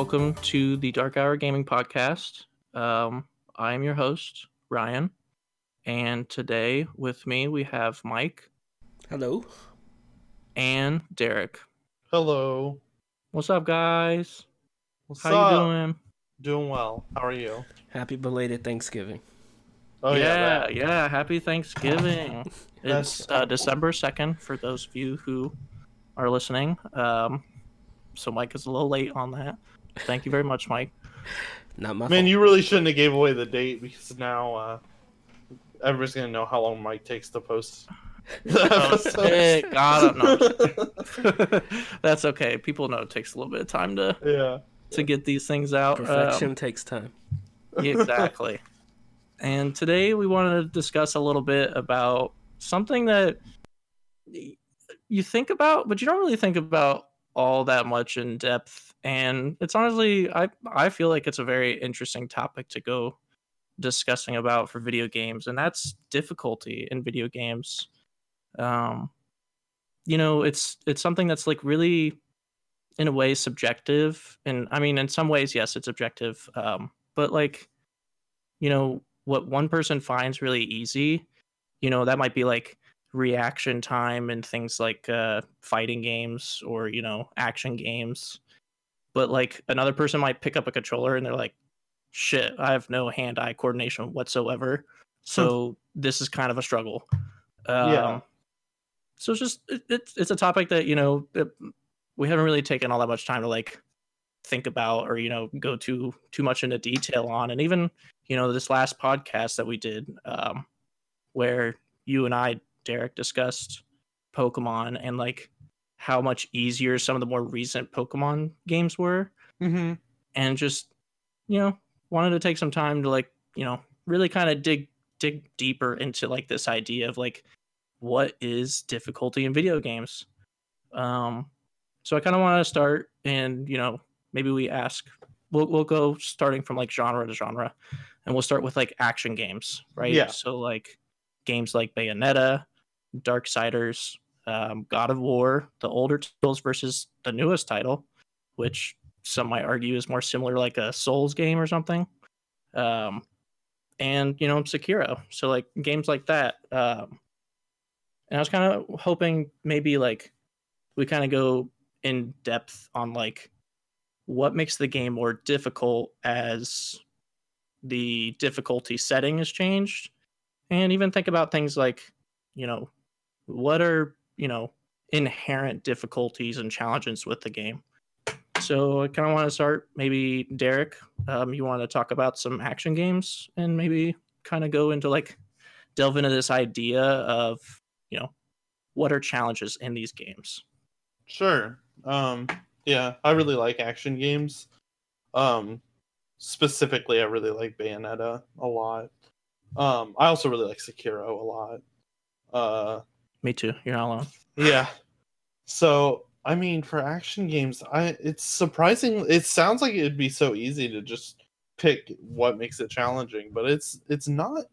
Hello, and welcome to the Dark Hour Gaming Podcast. Um, I am your host, Ryan, and today with me we have Mike Hello. and Derek. Hello. What's up, guys? What's How up? you doing? Doing well. How are you? Happy belated Thanksgiving. Oh yeah, that. yeah. Happy Thanksgiving. It's uh, December second for those of you who are listening. Um, so Mike is a little late on that. Thank you very much, Mike. Not my Man, fault. you really shouldn't have gave away the date because now uh, everybody's gonna know how long Mike takes to post. the Oh, episodes. hey, God, no. That's okay. People know it takes a little bit of time to yeah. to get these things out. Um, Perfection takes time. exactly. and today we wanted to discuss a little bit about something that you think about, but you don't really think about all that much in depth. And it's honestly, I I feel like it's a very interesting topic to go discussing about for video games, and that's difficulty in video games. Um, you know, it's it's something that's like really, in a way, subjective, and I mean, in some ways, yes, it's objective. Um, but like you know what one person finds really easy you know that might be like reaction time and things like uh fighting games or you know action games but like another person might pick up a controller and they're like shit i have no hand eye coordination whatsoever. So this is kind of a struggle. Um, Yeah. so it's just it, it's it's a topic that you know it, we haven't really taken all that much time to like think about or you know go too too much into detail on. And even you know this last podcast that we did um where you and i derek discussed pokemon and like how much easier some of the more recent pokemon games were Mm-hmm. and just you know wanted to take some time to like you know really kind of dig dig deeper into like this idea of like what is difficulty in video games um so i kind of want to start and you know maybe we ask we'll, we'll go starting from like genre to genre and we'll start with like action games right Yeah. so like games like bayonetta Dark darksiders um, god of war the older titles versus the newest title which some might argue is more similar like a souls game or something. Um and you know sekiro. So like games like that um and i was kind of hoping maybe like we kind of go in depth on like what makes the game more difficult as the difficulty setting has changed. And even think about things like you know what are you know inherent difficulties and challenges with the game so I kind of want to start. Maybe Derek, um, you want to talk about some action games and maybe kind of go into like delve into this idea of you know what are challenges in these games. Sure. Um. Yeah, I really like action games. Um. Specifically, I really like Bayonetta a lot. Um. I also really like Sekiro a lot. Uh. Me too. You're not alone. Yeah. So I mean, for action games, I it's surprising. It sounds like it'd be so easy to just pick what makes it challenging, but it's it's not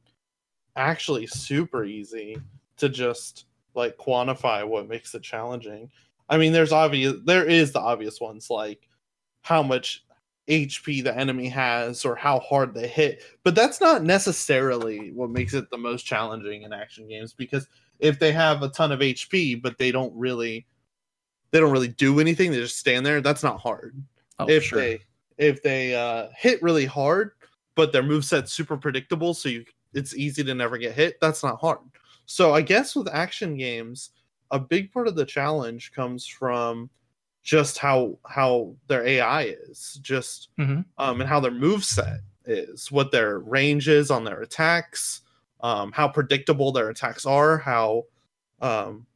actually super easy to just like quantify what makes it challenging. I mean, there's obvious there is the obvious ones like how much HP the enemy has or how hard they hit, but that's not necessarily what makes it the most challenging in action games because if they have a ton of HP but they don't really they don't really do anything, they just stand there, that's not hard. Oh, if sure. they if they uh hit really hard but their moveset's super predictable so you it's easy to never get hit, that's not hard. So I guess with action games, a big part of the challenge comes from just how how their AI is, just Mhm. um, and how their move set is, what their range is on their attacks, um, how predictable their attacks are, how um,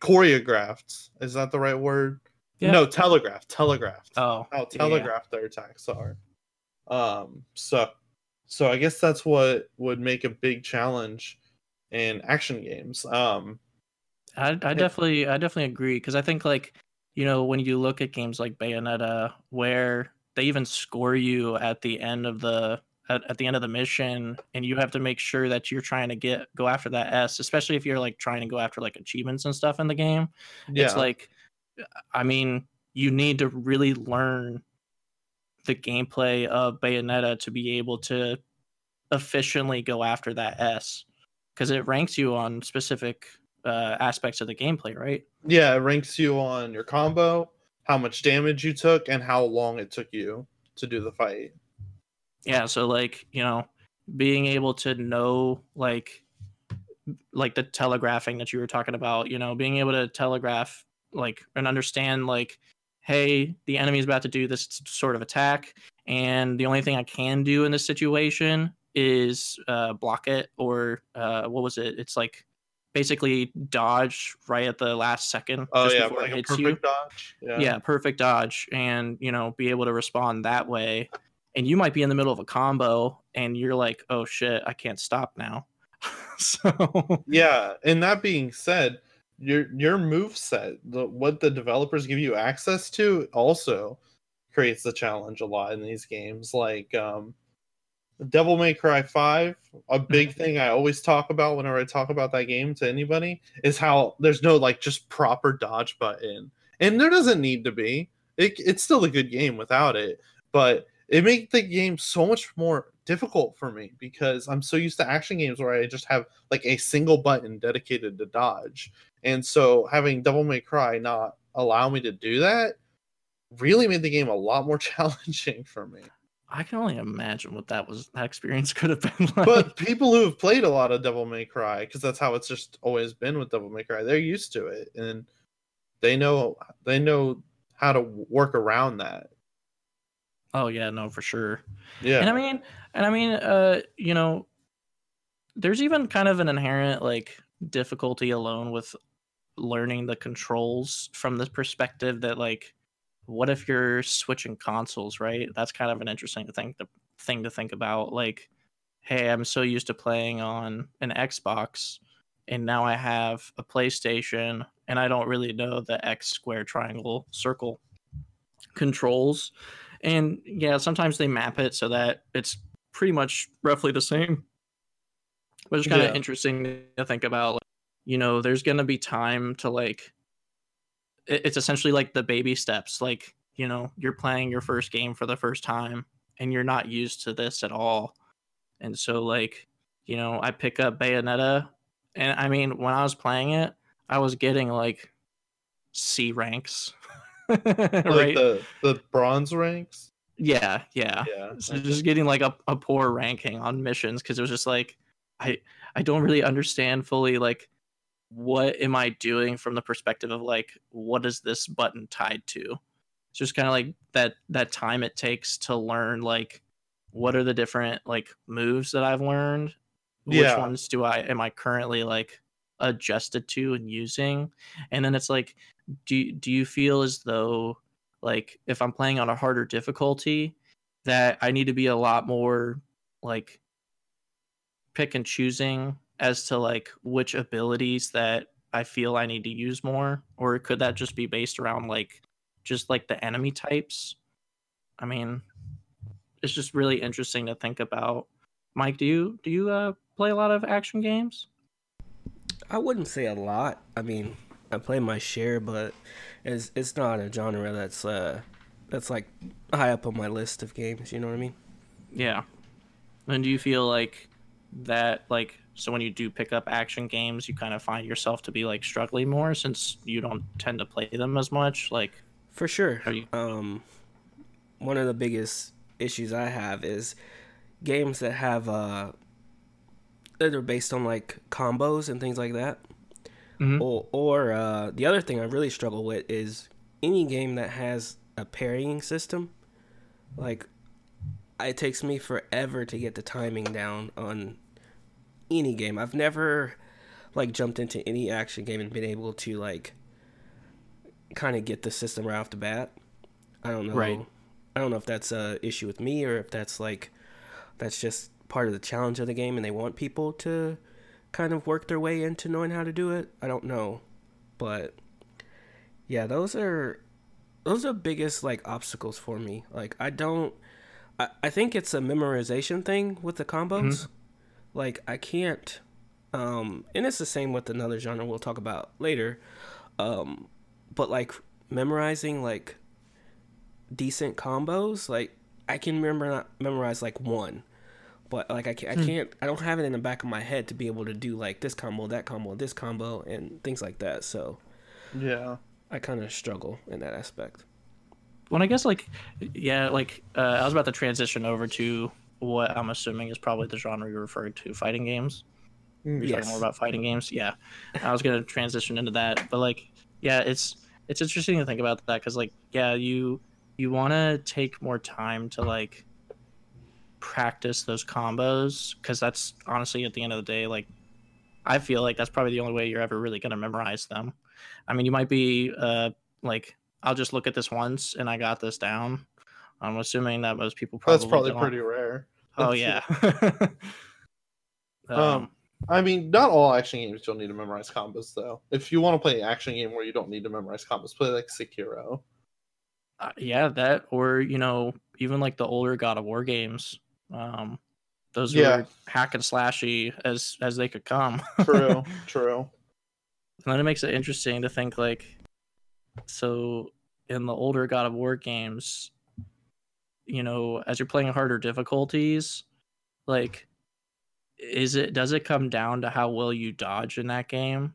choreographed is that the right word? Yeah. No, telegraphed, telegraphed Oh, how yeah. their attacks are. Um, so, so I guess that's what would make a big challenge in action games. Um, I, I definitely I definitely agree because I think like you know when you look at games like Bayonetta where they even score you at the end of the at, at the end of the mission and you have to make sure that you're trying to get go after that S especially if you're like trying to go after like achievements and stuff in the game yeah, it's like uh, i mean you need to really learn the gameplay of Bayonetta to be able to efficiently go after that S because it ranks you on specific uh, aspects of the gameplay, right? Yeah, it ranks you on your combo, how much damage you took, and how long it took you to do the fight. Yeah, so like, you know, being able to know like like the telegraphing that you were talking about, you know, being able to telegraph like and understand like hey, the enemy's about to do this sort of attack and the only thing I can do in this situation is uh, block it or uh, what was it? It's like basically dodge right at the last second. Oh just yeah, before it like a perfect you. dodge. Yeah. yeah perfect dodge and you know be able to respond that way and you might be in the middle of a combo and you're like oh shit i can't stop now so Yeah, and that being said, your your move set, the, what the developers give you access to, also creates the challenge a lot in these games. Like um, Devil May Cry Five, a big thing I always talk about whenever I talk about that game to anybody is how there's no like just proper dodge button, and there doesn't need to be. It, it's still a good game without it, but it makes the game so much more difficult for me because I'm so used to action games where I just have like a single button dedicated to dodge. And so having Devil May Cry not allow me to do that really made the game a lot more challenging for me. I can only imagine what that was that experience could have been like But people who have played a lot of Devil May Cry, because that's how it's just always been with Devil May Cry, they're used to it and they know they know how to work around that. oh yeah no for sure Yeah. and i mean and i mean uh you know there's even kind of an inherent like difficulty alone with learning the controls from the perspective that like what if you're switching consoles right? That's kind of an interesting thing to thing to think about like hey i'm so used to playing on an xbox and now i have a playstation and i don't really know the x square triangle circle controls. And yeah sometimes they map it so that it's pretty much roughly the same. Which is kind of interesting to think about like, you know there's gonna be time to like it's essentially like the baby steps like you know you're playing your first game for the first time and you're not used to this at all and so like you know i pick up bayonetta and i mean when i was playing it i was getting like c ranks like right the the bronze ranks. yeah yeah Yeah. so just getting like a, a poor ranking on missions because it was just like i i don't really understand fully like what am i doing from the perspective of like what is this button tied to? It's just kind of like that that time it takes to learn like what are the different like moves that i've learned? Which ones do i am i currently like adjusted to and using? And then it's like do do you feel as though like if i'm playing on a harder difficulty that i need to be a lot more like pick and choosing as to like which abilities that i feel i need to use more or could that just be based around like just like the enemy types i mean it's just really interesting to think about mike do you do you uh play a lot of action games I wouldn't say a lot. I mean, I play my share, but it's it's not a genre that's uh that's like high up on my list of games. You know what I mean? Yeah. And do you feel like that like so when you do pick up action games you kind of find yourself to be like struggling more since you don't tend to play them as much like For sure. You- Um, one of the biggest issues I have is games that have uh that are based on like combos and things like that. Mhm. Or or uh, the other thing I really struggle with is any game that has a parrying system. Like, it takes me forever to get the timing down on any game. I've never like jumped into any action game and been able to like kind of get the system right off the bat. I don't know. Right. I don't know if that's a issue with me or if that's like that's just part of the challenge of the game and they want people to kind of work their way into knowing how to do it. I don't know. But yeah, those are those are the biggest like obstacles for me. Like I don't I, I think it's a memorization thing with the combos. Mm-hmm. Like I can't um and it's the same with another genre we'll talk about later. Um but like memorizing like decent combos. Like I can remember not memorize like one, but like I can't, I can't, I don't have it in the back of my head to be able to do like this combo, that combo, this combo, and things like that. So Yeah. I kind of struggle in that aspect. Well, I guess like, yeah, like uh, I was about to transition over to what I'm assuming is probably the genre you're referring to, fighting games. You're Yes. talking more about fighting games. Yeah, I was gonna transition into that, but like, yeah, it's it's interesting to think about that because like, yeah, you you want to take more time to like practice those combos because that's honestly at the end of the day like i feel like that's probably the only way you're ever really going to memorize them i mean you might be uh like i'll just look at this once and i got this down i'm assuming that most people probably That's probably don't. pretty rare. oh yeah um, Um, I mean, not all action games you'll need to memorize combos though. If you want to play an action game where you don't need to memorize combos, play like Sekiro. Uh, yeah, that or you know even like the older God of War games, um, those Yeah. were hack and slashy as as they could come. True, true. and then it makes it interesting to think like, so in the older God of War games, you know, as you're playing harder difficulties, like, is it does it come down to how well you dodge in that game?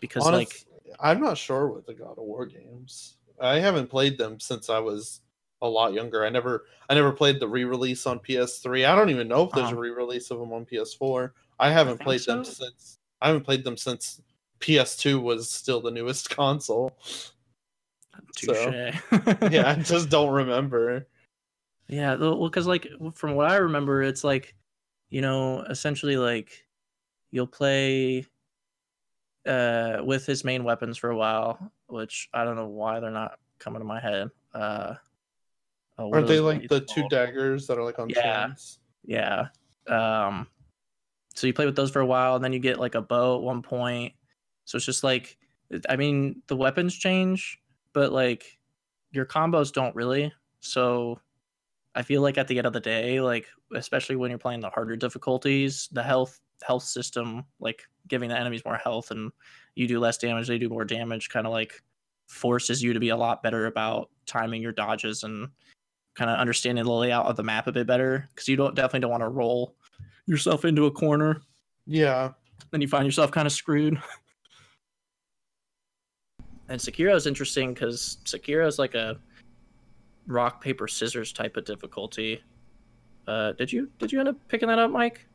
Because like I'm not sure with the God of War games. I haven't played them since I was a lot younger. I never, I never played the re-release on PS3. I don't even know if there's Uh-huh. a re-release of them on PS4. I haven't think played them since. I haven't played them since PS2 was still the newest console. touche. so, yeah, I just don't remember. Yeah, well, because like from what I remember, it's like, you know, essentially like you'll play uh with his main weapons for a while, which I don't know why they're not coming to my head. Uh, oh, are Aren't they like the blades two daggers that are like on Yeah. chains? Yeah. Um so you play with those for a while and then you get like a bow at one point. So it's just like I mean, the weapons change, but like your combos don't really. So I feel like at the end of the day, like especially when you're playing the harder difficulties, the health health system, like giving the enemies more health and you do less damage, they do more damage, kind of like forces you to be a lot better about timing your dodges and kind of understanding the layout of the map a bit better because you don't definitely don't want to roll yourself into a corner. Yeah, then you find yourself kind of screwed. And Sekiro is interesting because Sekiro is like a rock paper scissors type of difficulty uh did you did you end up picking that up mike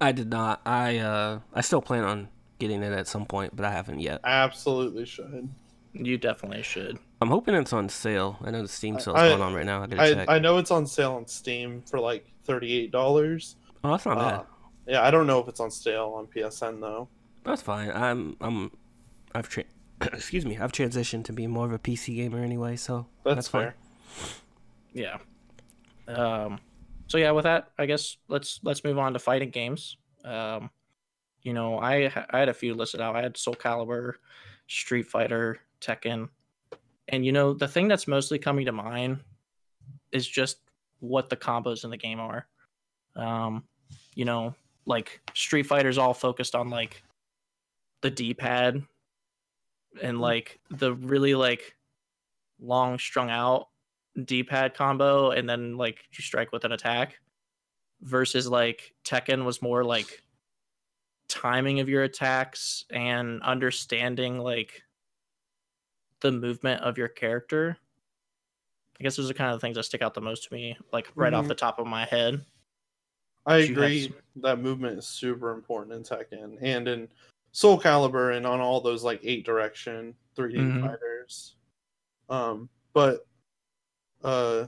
I did not. I uh I still plan on getting it at some point, but I haven't yet. absolutely should. you definitely should I'm hoping it's on sale. I know the Steam sale's I- going on right now. I gotta I, check. I know it's on sale on Steam for like thirty-eight dollars. oh, that's not bad. Uh, yeah, I don't know if it's on sale on PSN though. That's fine. I'm I'm I've tra- excuse me. I've transitioned to be more of a PC gamer anyway, so That's, that's, fine. Yeah. Um so yeah with that i guess let's let's move on to fighting games. Um you know i i had a few listed out. I had soul calibur street fighter tekken. And you know the thing that's mostly coming to mind is just what the combos in the game are. Um you know like street fighter's all focused on like the d-pad and like the really like long strung out D-pad combo and then like you strike with an attack versus like Tekken was more like timing of your attacks and understanding like the movement of your character. I guess those are kind of the things that stick out the most to me, like right off Mhm. the top of my head. I have agree some- that movement is super important in Tekken and in Soul Calibur and on all those like eight direction 3D Mhm. fighters. Um, but uh,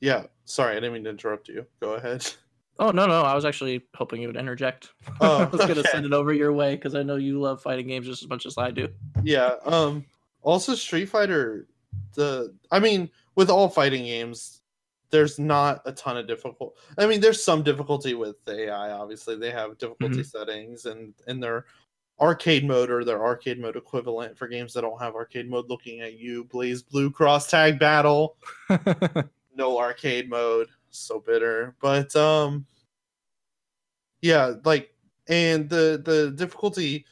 yeah. Sorry, I didn't mean to interrupt you. Go ahead. Oh no, no, I was actually hoping you would interject. Oh, I was gonna okay. send it over your way because I know you love fighting games just as much as I do. yeah. Um. Also, Street Fighter. The I mean, with all fighting games, there's not a ton of difficult. I mean, there's some difficulty with the AI. Obviously, they have difficulty settings and and their arcade mode or their arcade mode equivalent for games that don't have arcade mode. Looking at you, BlazBlue Cross Tag Battle. no arcade mode so bitter but um yeah like and the the difficulty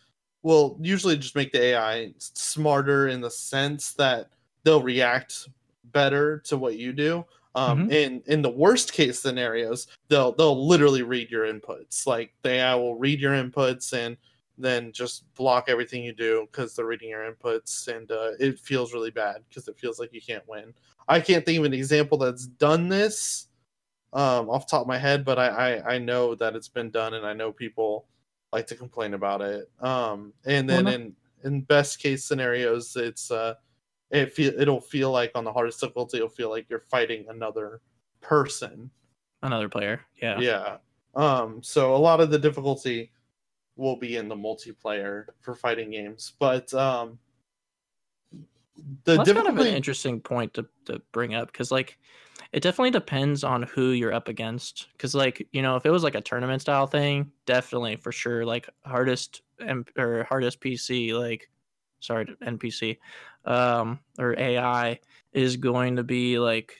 will usually just make the ai smarter in the sense that they'll react better to what you do. Um, in in the worst case scenarios, they'll they'll literally read your inputs. Like they I will read your inputs and then just block everything you do because they're reading your inputs, and uh, it feels really bad because it feels like you can't win. I can't think of an example that's done this um, off the top of my head, but I, I I know that it's been done, and I know people like to complain about it. Um, and then Well, in in best case scenarios, it's uh, it feel it'll feel like on the hardest difficulty, it'll feel like you're fighting another person. Another player. Yeah. Yeah. Um. So a lot of the difficulty will be in the multiplayer for fighting games, but um, the Well, that's kind of an interesting point to, to bring up because like it definitely depends on who you're up against. Because like you know if it was like a tournament style thing definitely for sure like hardest M- or hardest pc like sorry npc um or ai is going to be like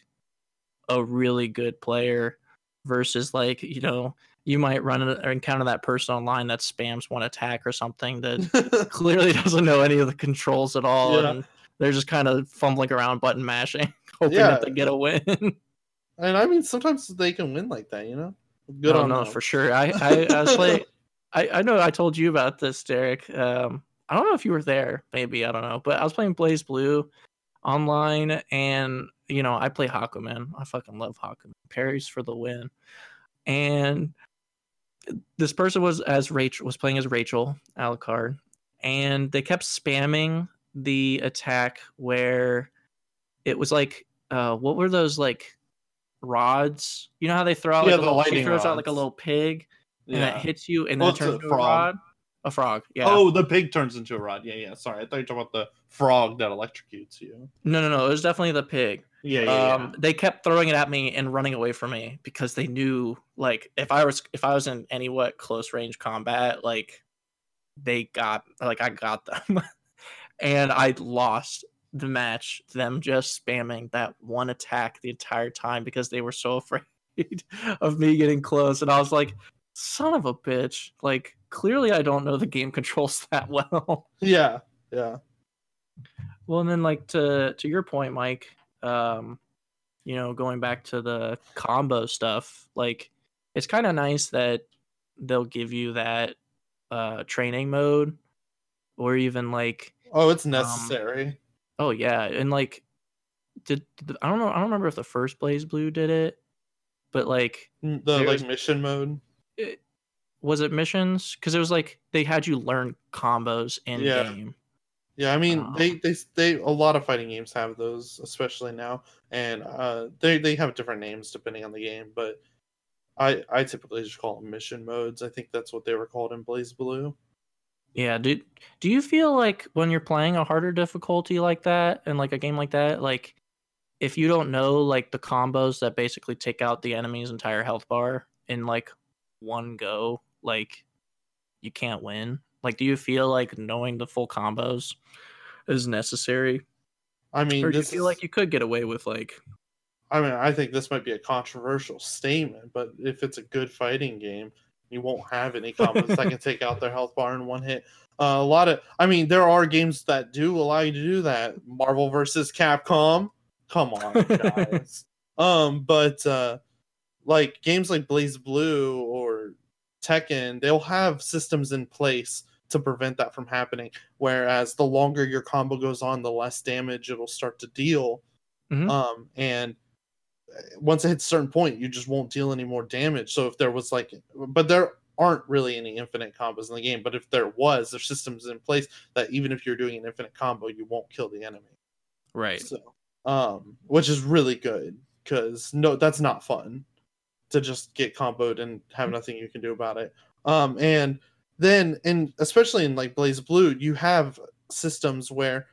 a really good player versus like you know you might run or encounter that person online that spams one attack or something that clearly doesn't know any of the controls at all Yeah. and they're just kind of fumbling around button mashing hoping Yeah. that they get a win and I mean, sometimes they can win like that, you know. Good Good on no, them. for sure i i, I was like I, I know i told you about this derek um i don't know if you were there maybe i don't know but i was playing BlazBlue online and you know i play Hakumen i fucking love Hakumen parries for the win and this person was as rachel was playing as rachel alucard and they kept spamming the attack where it was like uh what were those like rods you know how they throw out Yeah, like a the little, she throws out like a little pig and that hits you and Well, then it turns into a frog. rod a frog yeah Oh, the pig turns into a rod. Yeah, yeah. Sorry, I thought you were talking about the frog that electrocutes you. no no no it was definitely the pig Yeah, yeah, um they kept throwing it at me and running away from me because they knew like if i was if i was in any what close range combat like they got like i got them. And i lost the match them just spamming that one attack the entire time because they were so afraid of me getting close. And i was like son of a bitch. Like clearly i don't know the game controls that well. Yeah, yeah. Well, and then like to to your point, Mike, um, you know, going back to the combo stuff, like it's kind of nice that they'll give you that uh training mode or even like Oh, it's necessary. oh yeah, and like did, did I don't know, I don't remember if the first BlazBlue did it, but like Mm, the like mission mode. it, was it missions cuz it was like they had you learn combos in Yeah. game. Yeah, I mean Um, they, they they a lot of fighting games have those, especially now, and uh, they they have different names depending on the game. But I I typically just call them mission modes. I think that's what they were called in BlazBlue. Yeah, do do you feel like when you're playing a harder difficulty like that and like a game like that, like if you don't know like the combos that basically take out the enemy's entire health bar in like one go, like you can't win? Like do you feel like knowing the full combos is necessary? I mean, Or do you feel is- like you could get away with like I mean, I think this might be a controversial statement, but if it's a good fighting game, you won't have any combos that can take out their health bar in one hit. Uh, a lot of, I mean, there are games that do allow you to do that. Marvel versus Capcom, come on, guys. um, but uh, like games like BlazBlue or Tekken, they'll have systems in place to prevent that from happening. Whereas the longer your combo goes on, the less damage it'll start to deal. Mhm. Um, and uh, once it hits a certain point, you just won't deal any more damage. So if there was like, but there aren't really any infinite combos in the game. But if there was, there's systems in place that even if you're doing an infinite combo, you won't kill the enemy. right. So, um, which is really good because no, that's not fun to just get comboed and have nothing you can do about it. Um, and then, and especially in like BlazBlue, you have systems where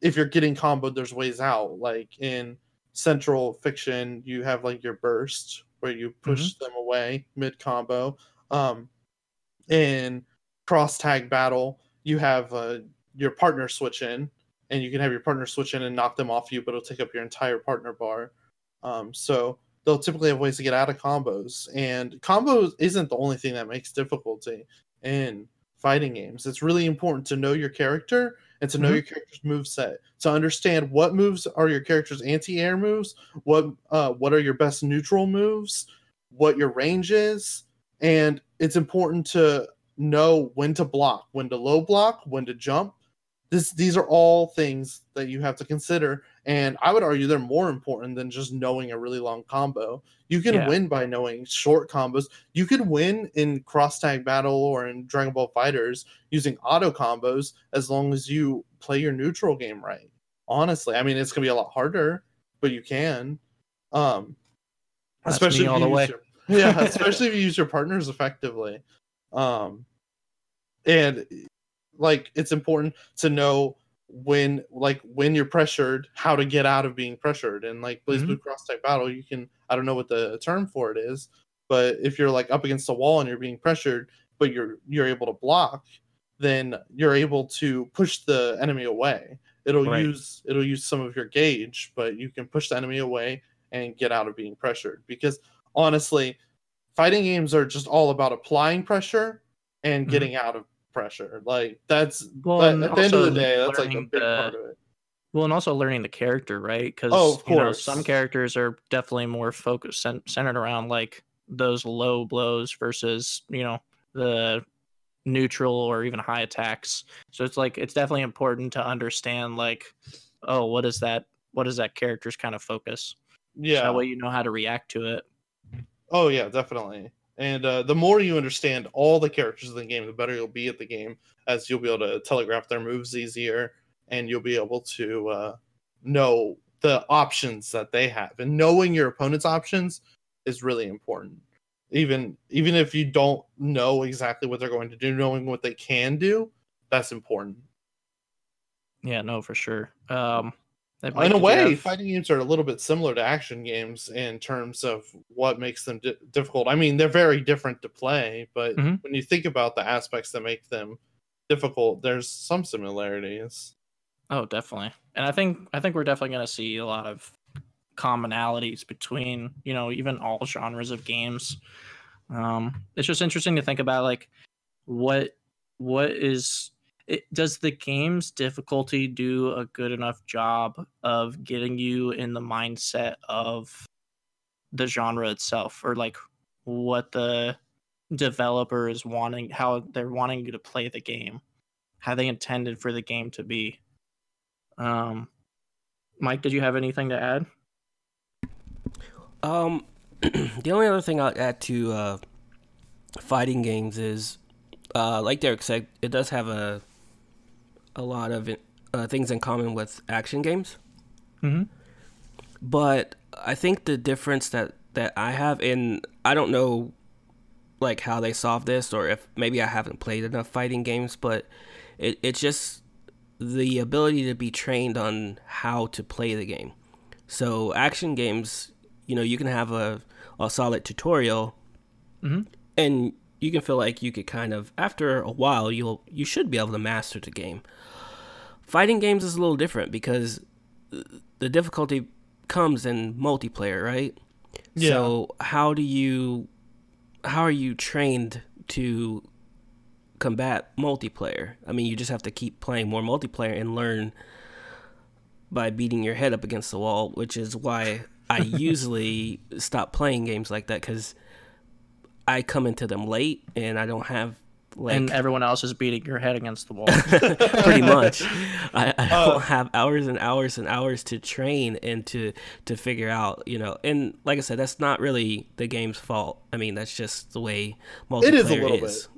if you're getting comboed, there's ways out. Like in Central Fiction, you have like your burst where you push them away mid combo. Um, in Cross Tag Battle, you have uh, your partner switch in and you can have your partner switch in and knock them off you, but it'll take up your entire partner bar. Um, so they'll typically have ways to get out of combos, and combos isn't the only thing that makes difficulty in fighting games. It's really important to know your character and to know Mhm. your character's move set, to understand what moves are your character's anti-air moves, what uh, what are your best neutral moves, what your range is, and it's important to know when to block, when to low block, when to jump. This these are all things that you have to consider, and I would argue they're more important than just knowing a really long combo. You can Yeah. win by knowing short combos. You could win in cross tag battle or in Dragon Ball FighterZ using auto combos as long as you play your neutral game right. Honestly, I mean it's gonna be a lot harder, but you can. Um, That's especially all the way. your- yeah, especially if you use your partners effectively. Um, and like it's important to know when like when you're pressured how to get out of being pressured and like blaze Mhm. blue cross tag battle you can i don't know what the term for it is but if you're like up against a wall and you're being pressured but you're you're able to block then you're able to push the enemy away it'll Right. use it'll use some of your gauge but you can push the enemy away and get out of being pressured because honestly fighting games are just all about applying pressure and Mhm. getting out of pressure like that's Well, but at the end of the day that's like a big the- part of it Well, and also learning the character, right? Because Oh, of you know, course. some characters are definitely more focused cen- centered around like those low blows versus you know the neutral or even high attacks. So it's like it's definitely important to understand like, oh, what is that? What is that character's kind of focus? So yeah that way you know how to react to it. Oh yeah, definitely. And uh, the more you understand all the characters in the game, the better you'll be at the game, as you'll be able to telegraph their moves easier, and you'll be able to uh, know the options that they have. And knowing your opponent's options is really important. Even even if you don't know exactly what they're going to do, knowing what they can do, that's important. Yeah, no, for sure. Um, in a way, have- fighting games are a little bit similar to action games in terms of what makes them di- difficult. I mean, they're very different to play, but Mhm. when you think about the aspects that make them difficult, there's some similarities. Oh, definitely. And I think I think we're definitely going to see a lot of commonalities between, you know, even all genres of games. Um it's just interesting to think about like what what is it, does the game's difficulty do a good enough job of getting you in the mindset of the genre itself or like what the developer is wanting how they're wanting you to play the game how they intended for the game to be um, Mike, did you have anything to add? Um, the only other thing I'll add to uh, fighting games is, uh, like Derek said, it does have a a lot of uh, things in common with action games. Mm-hmm. But I think the difference that that I have, and I don't know, like how they solve this, or if maybe I haven't played enough fighting games, but it it's just the ability to be trained on how to play the game. So action games, you know, you can have a a solid tutorial, Mhm. and you can feel like you could kind of after a while you'll you should be able to master the game. Fighting games is a little different because the difficulty comes in multiplayer, right? Yeah. So how do you how are you trained to combat multiplayer? I mean, you just have to keep playing more multiplayer and learn by beating your head up against the wall, which is why I usually stop playing games like that cuz I come into them late and I don't have like and everyone else is beating your head against the wall. pretty much. I, I Uh, don't have hours and hours and hours to train and to to figure out, you know. And like I said, that's not really the game's fault. I mean, that's just the way multiplayer It is a little is.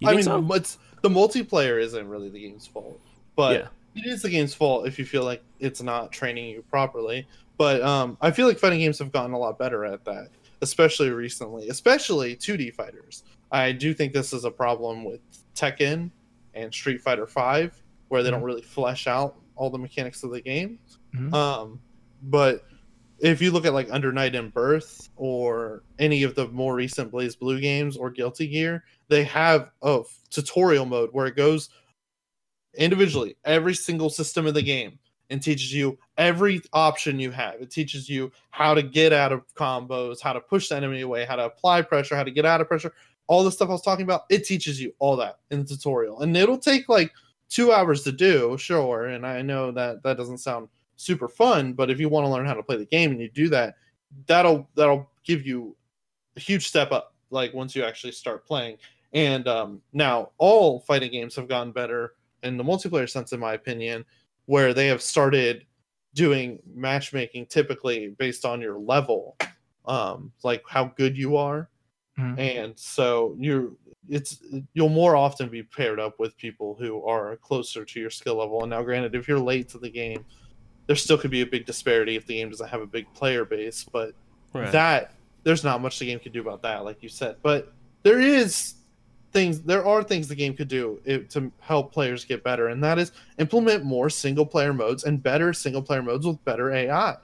You I mean, so? it's the multiplayer isn't really the game's fault, but Yeah. it is the game's fault if you feel like it's not training you properly. But um, I feel like fighting games have gotten a lot better at that, especially recently, especially 2D fighters. I do think this is a problem with Tekken and Street Fighter Five, where they don't really flesh out all the mechanics of the game. Mhm. Um, but if you look at like Under Night In-Birth or any of the more recent BlazBlue games or Guilty Gear, they have a f- tutorial mode where it goes individually every single system of the game and teaches you every option you have. It teaches you how to get out of combos, how to push the enemy away, how to apply pressure, how to get out of pressure. All the stuff I was talking about, it teaches you all that in the tutorial. And it'll take like two hours to do, sure. And I know that that doesn't sound super fun, but if you want to learn how to play the game and you do that, that'll that'll give you a huge step up. Like once you actually start playing. And um, now all fighting games have gotten better in the multiplayer sense, in my opinion, where they have started doing matchmaking typically based on your level, um, like how good you are. Mhm. And so you're it's you'll more often be paired up with people who are closer to your skill level. And now granted, if you're late to the game, there still could be a big disparity if the game doesn't have a big player base, but Right. that there's not much the game could do about that, like you said. But there is things, there are things the game could do it, to help players get better, and that is implement more single player modes and better single player modes with better AI.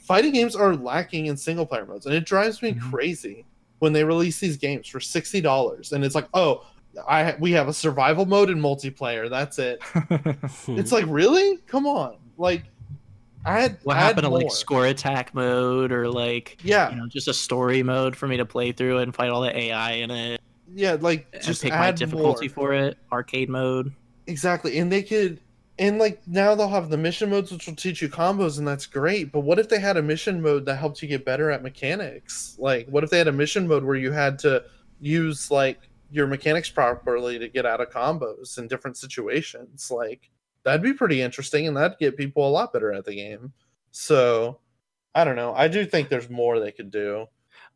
Fighting games are lacking in single player modes, and it drives me Mhm. crazy when they release these games for sixty dollars, and it's like, oh. I we have a survival mode and multiplayer. That's it. It's like really, come on, like add what add happened to more. like score attack mode or like Yeah, you know just a story mode for me to play through and fight all the AI in it yeah, like just pick add my difficulty more. for it. Arcade mode. Exactly, and they could, and like now they'll have the mission modes, which will teach you combos, and that's great. But what if they had a mission mode that helped you get better at mechanics? Like, what if they had a mission mode where you had to use like your mechanics properly to get out of combos in different situations? Like, that'd be pretty interesting, and that'd get people a lot better at the game. So, I don't know. I do think there's more they could do.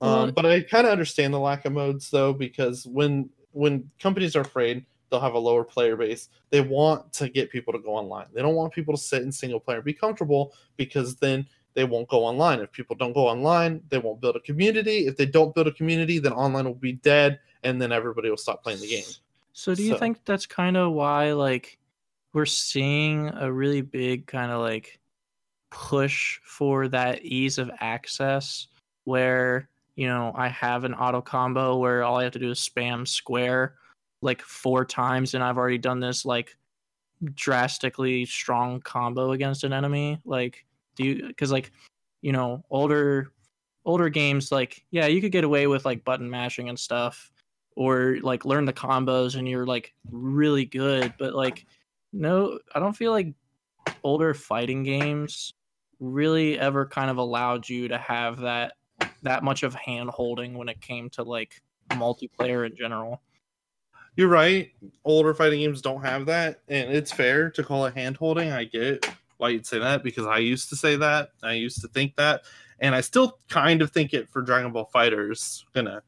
Um, but I kind of understand the lack of modes though, because when when companies are afraid they'll have a lower player base, they want to get people to go online. They don't want people to sit in single player and be comfortable because then they won't go online. If people don't go online, they won't build a community. If they don't build a community, then online will be dead, and then everybody will stop playing the game. So do you So- think that's kind of why like we're seeing a really big kind of like push for that ease of access where you know I have an auto combo where all I have to do is spam square like four times and I've already done this like drastically strong combo against an enemy like do you cuz like you know older older games like yeah you could get away with like button mashing and stuff or like learn the combos and you're like really good but like no i don't feel like older fighting games really ever kind of allowed you to have that that much of hand holding when it came to like multiplayer in general You're right. Older fighting games don't have that, and it's fair to call it hand holding. I get why you'd say that because I used to say that. I used to think that, and I still kind of think it for Dragon Ball FighterZ. Gonna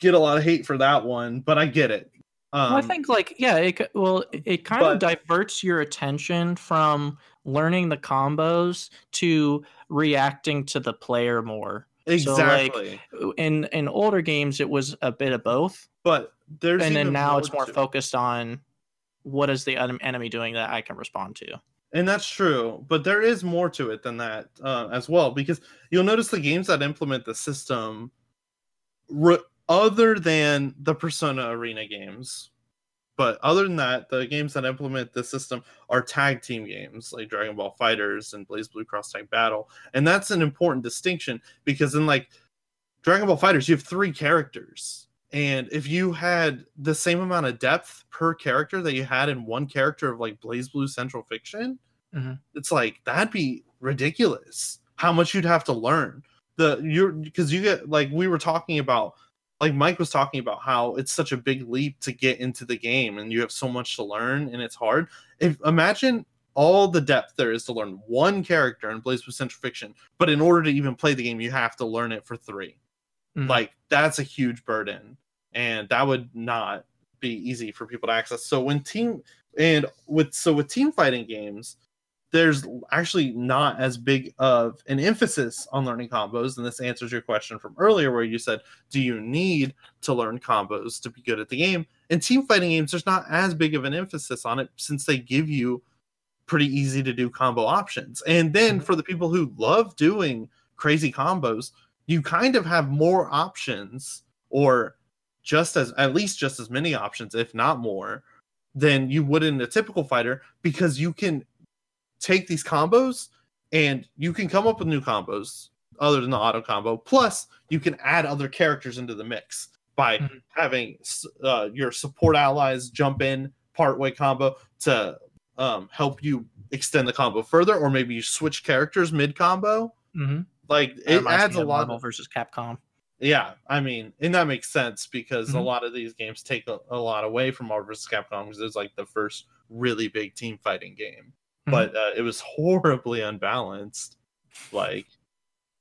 get a lot of hate for that one, but I get it. Um, well, i think like yeah it well it- it kind of diverts your attention from learning the combos to reacting to the player more So, like, exactly. in in older games it was a bit of both but there's and then now it's more to focused on what is the enemy doing that I can respond to. And that's true, but there is more to it than that uh, as well, because you'll notice the games that implement the system, re- other than the Persona Arena games, but other than that, the games that implement the system are tag team games like Dragon Ball FighterZ and BlazBlue Cross Tag Battle, and that's an important distinction because in like Dragon Ball FighterZ, you have three characters, and if you had the same amount of depth per character that you had in one character of like BlazBlue Central Fiction, Mhm. it's like that'd be ridiculous. How much you'd have to learn the you're because you get like we were talking about like Mike was talking about how it's such a big leap to get into the game and you have so much to learn and it's hard. If imagine all the depth there is to learn one character in BlazBlue Central Fiction, but in order to even play the game, you have to learn it for 3 Mhm. Like that's a huge burden, and that would not be easy for people to access. So when team and with so with team fighting games, there's actually not as big of an emphasis on learning combos and this answers your question from earlier where you said do you need to learn combos to be good at the game in team fighting games there's not as big of an emphasis on it since they give you pretty easy to do combo options and then Mhm. for the people who love doing crazy combos you kind of have more options or just as at least just as many options if not more than you would in a typical fighter because you can take these combos and you can come up with new combos other than the auto combo. Plus, you can add other characters into the mix by Mhm. having uh, your support allies jump in, partway combo to um, help you extend the combo further, or maybe you switch characters mid combo. Mm-hmm. Like it adds a lot. Marvel Of, versus Capcom. yeah, I mean, and that makes sense because a Mhm. lot of these games take a, a lot away from Marvel vs. Capcom because it's like the first really big team fighting game, Mhm. but uh, it was horribly unbalanced, like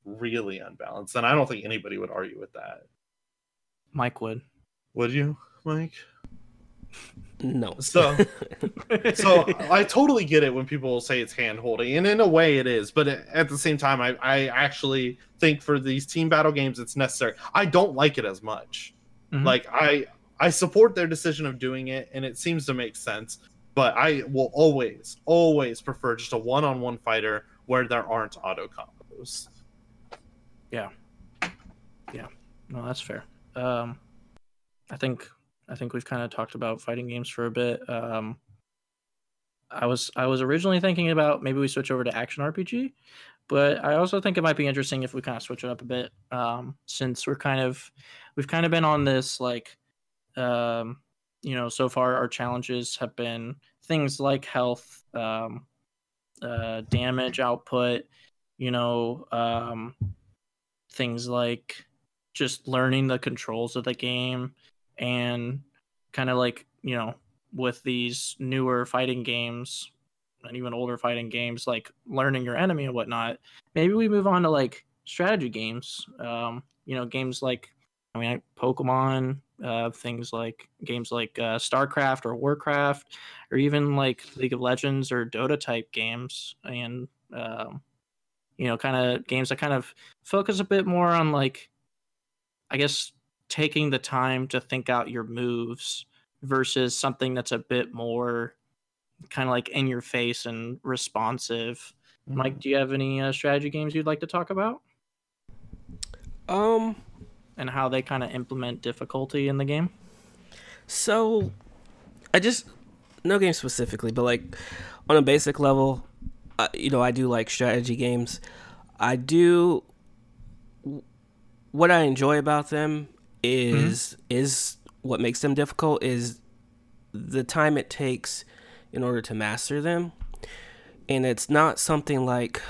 really unbalanced, and I don't think anybody would argue with that. Mike would. Would you, Mike? No. So- so I totally get it when people say it's hand holding, and in a way it is, but at the same time, I, I actually think for these team battle games it's necessary. I don't like it as much. Mhm. Like I I support their decision of doing it, and it seems to make sense. But I will always, always prefer just a one-on-one fighter where there aren't auto combos. Yeah. Yeah. No, that's fair. Um, I think I think we've kind of talked about fighting games for a bit. Um, I was I was originally thinking about maybe we switch over to action RPG, but I also think it might be interesting if we kind of switch it up a bit. Um, since we're kind of we've kind of been on this like, um, you know, so far our challenges have been things like health, um, uh, damage output, you know, um, things like just learning the controls of the game and kind of like you know with these newer fighting games and even older fighting games like learning your enemy and whatnot maybe we move on to like strategy games. Um you know games like i mean pokemon uh things like games like uh, starcraft or warcraft or even like league of legends or dota type games and um you know kind of games that kind of focus a bit more on like I guess taking the time to think out your moves versus something that's a bit more kind of like in your face and responsive. Mike, do you have any uh, strategy games you'd like to talk about Um. And how they kind of implement difficulty in the game? So, I just no game specifically, but like on a basic level, uh, you know, I do like strategy games. I do. What I enjoy about them is is what makes them difficult is the time it takes in order to master them, and it's not something like.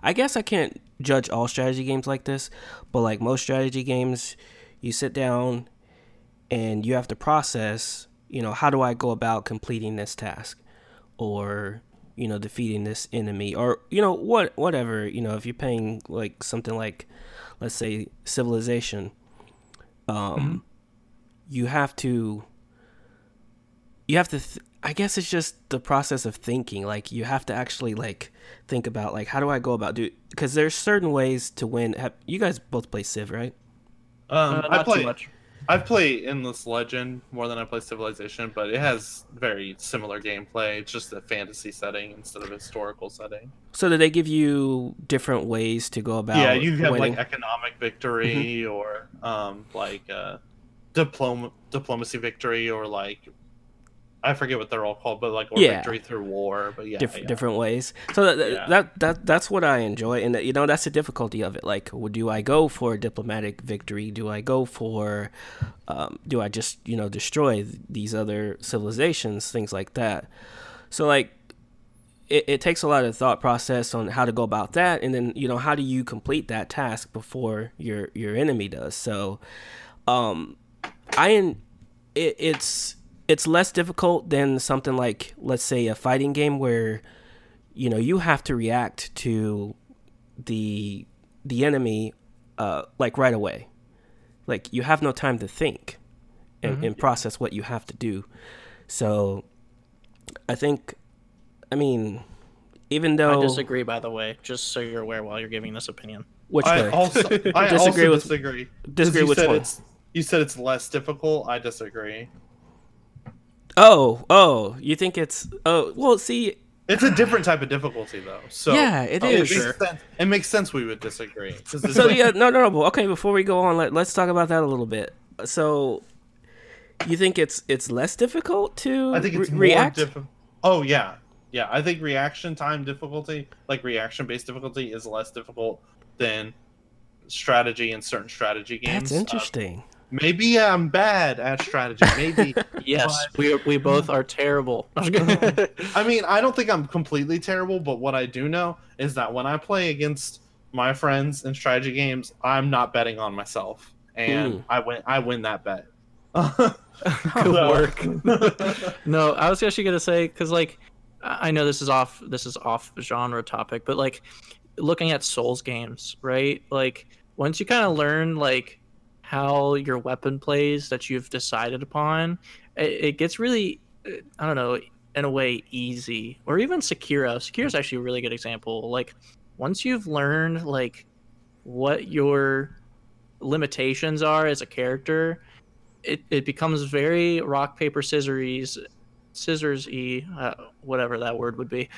I guess I can't judge all strategy games like this, but like most strategy games, you sit down and you have to process, you know, how do I go about completing this task or you know defeating this enemy or you know what whatever, you know, if you're playing like something like let's say civilization um you have to you have to th- I guess it's just the process of thinking like you have to actually like think about like how do I go about do because there's certain ways to win have, you guys both play civ right Um, Uh, I play. too much. I play Endless Legend more than I play Civilization, but it has very similar gameplay. It's just a fantasy setting instead of a historical setting. So do they give you different ways to go about? yeah, you have winning? like economic victory or um like uh diplom diplomacy victory or like I forget what they're all called, but like or Yeah. victory through war. But yeah, Diff- yeah. different ways. So that, Yeah. that that that's what I enjoy, and you know that's the difficulty of it. Like, do I go for a diplomatic victory? Do I go for, um, do I just you know destroy these other civilizations? Things like that. So like, it, it takes a lot of thought process on how to go about that, and then you know how do you complete that task before your your enemy does. So, um, I it, it's it's less difficult than something like let's say a fighting game where you know you have to react to the the enemy uh like right away like you have no time to think and, and process what you have to do so i think i mean even though I disagree, by the way, just so you're aware while you're giving this opinion. which I way? also I Disagree also with- disagree. 'Cause disagree you said one it's you said it's less difficult. I disagree. Oh oh you think it's oh well see It's a different type of difficulty though. So Yeah, it is. makes Sure. sense. It makes sense we would disagree. so like- yeah no no no okay before we go on let, let's talk about that a little bit so you think it's it's less difficult to I think it's re- more react difficult. Oh yeah, yeah. I think reaction time difficulty, like reaction based difficulty, is less difficult than strategy in certain strategy games. that's Uh, interesting maybe I'm bad at strategy. Maybe Yes, we we both are terrible. I mean, I don't think I'm completely terrible, but what I do know is that when I play against my friends in strategy games, I'm not betting on myself, and Ooh. I win. I win that bet. Good work. no, I was actually gonna say because like I I know this is off this is off genre topic, but like looking at Souls games, right? Like once you kind of learn like how your weapon plays that you've decided upon, it, it gets really I don't know in a way easy. Or even Sekiro. Sekiro is actually a really good example. Like once you've learned like what your limitations are as a character it, it becomes very rock paper scissors scissors e uh, whatever that word would be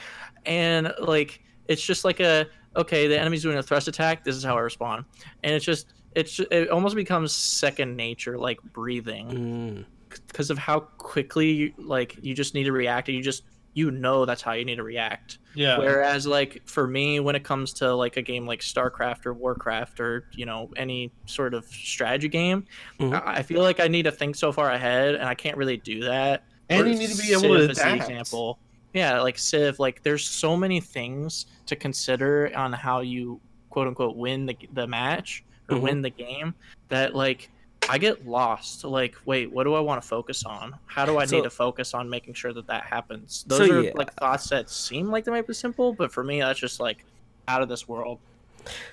and like it's just like a okay the enemy's doing a thrust attack this is how i respond and it's just it's it almost becomes second nature like breathing Mm. because of how quickly you, like you just need to react and you just you know that's how you need to react yeah. Whereas, like for me, when it comes to like a game like StarCraft or Warcraft or you know any sort of strategy game, Mhm. I I feel like I need to think so far ahead, and I can't really do that. and Or you need to be able to is the adapt. example. Yeah, like Civ, like there's so many things to consider on how you quote unquote win the the match or Mhm. win the game that like I get lost. Like, wait, what do I want to focus on? How do I So- need to focus on making sure that that happens? Those So, are yeah. like thoughts that seem like they might be simple, but for me, that's just like out of this world.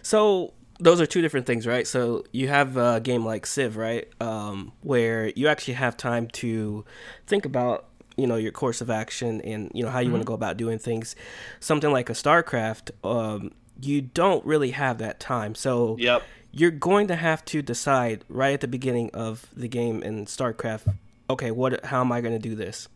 So those are two different things, right? So you have a game like Civ, right, um, where you actually have time to think about you know your course of action and you know how you want to go about doing things. Something like a StarCraft, um, you don't really have that time. So Yep. You're going to have to decide right at the beginning of the game in StarCraft. Okay, what? How am I going to do this?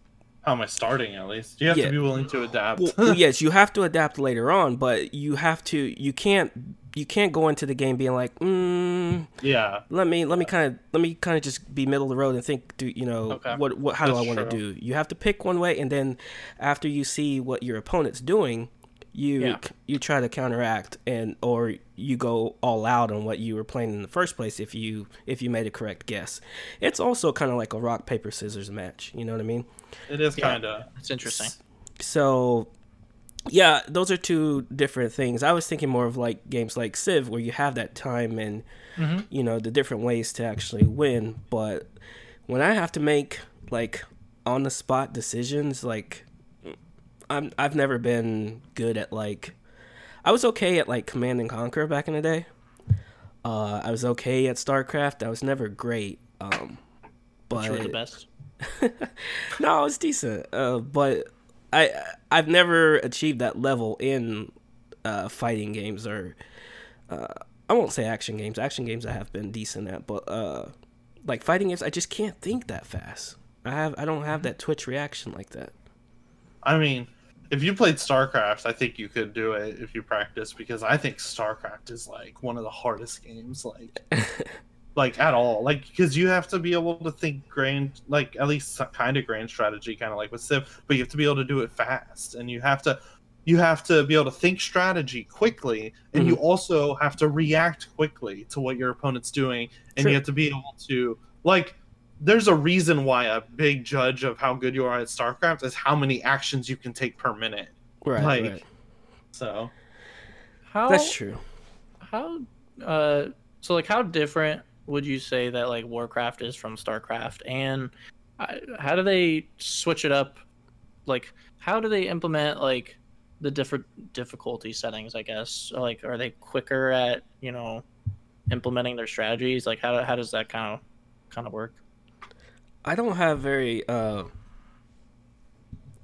How am I starting? At least you have Yeah. to be willing to adapt. well, yes, you have to adapt later on, but you have to. You can't. You can't go into the game being like, mm, yeah. let me let me kind of let me kind of just be middle of the road and think. Do you know Okay. what what how do I want to do? You have to pick one way, and then after you see what your opponent's doing, you Yeah. you try to counteract and or you go all out on what you were playing in the first place if you if you made a correct guess. It's also kind of like a rock paper scissors match. You know what I mean? It is kind of. It's interesting. So, yeah, those are two different things. I was thinking more of like games like Civ, where you have that time and Mhm. you know the different ways to actually win. But when I have to make like on the spot decisions, like I'm I've never been good at like I was okay at like Command and Conquer back in the day. Uh, I was okay at StarCraft. I was never great. Um, but Which were the best. no, it's decent. Uh, but I I've never achieved that level in uh, fighting games or uh, I won't say action games. Action games I have been decent at, but uh, like fighting games, I just can't think that fast. I have I don't have that twitch reaction like that. I mean, if you played StarCraft, I think you could do it if you practice because I think StarCraft is like one of the hardest games, like, like at all, like because you have to be able to think grand, like at least kind of grand strategy, kind of like with Civ, but you have to be able to do it fast, and you have to, you have to be able to think strategy quickly, and you mm-hmm. also have to react quickly to what your opponent's doing, and Sure. you have to be able to like there's a reason why a big judge of how good you are at StarCraft is how many actions you can take per minute. Right, Like- right. So How That's true. how uh so like how different would you say that like Warcraft is from StarCraft and uh, how do they switch it up like how do they implement like the different difficulty settings I guess like are they quicker at you know implementing their strategies like how how does that kind of kind of work I don't have very uh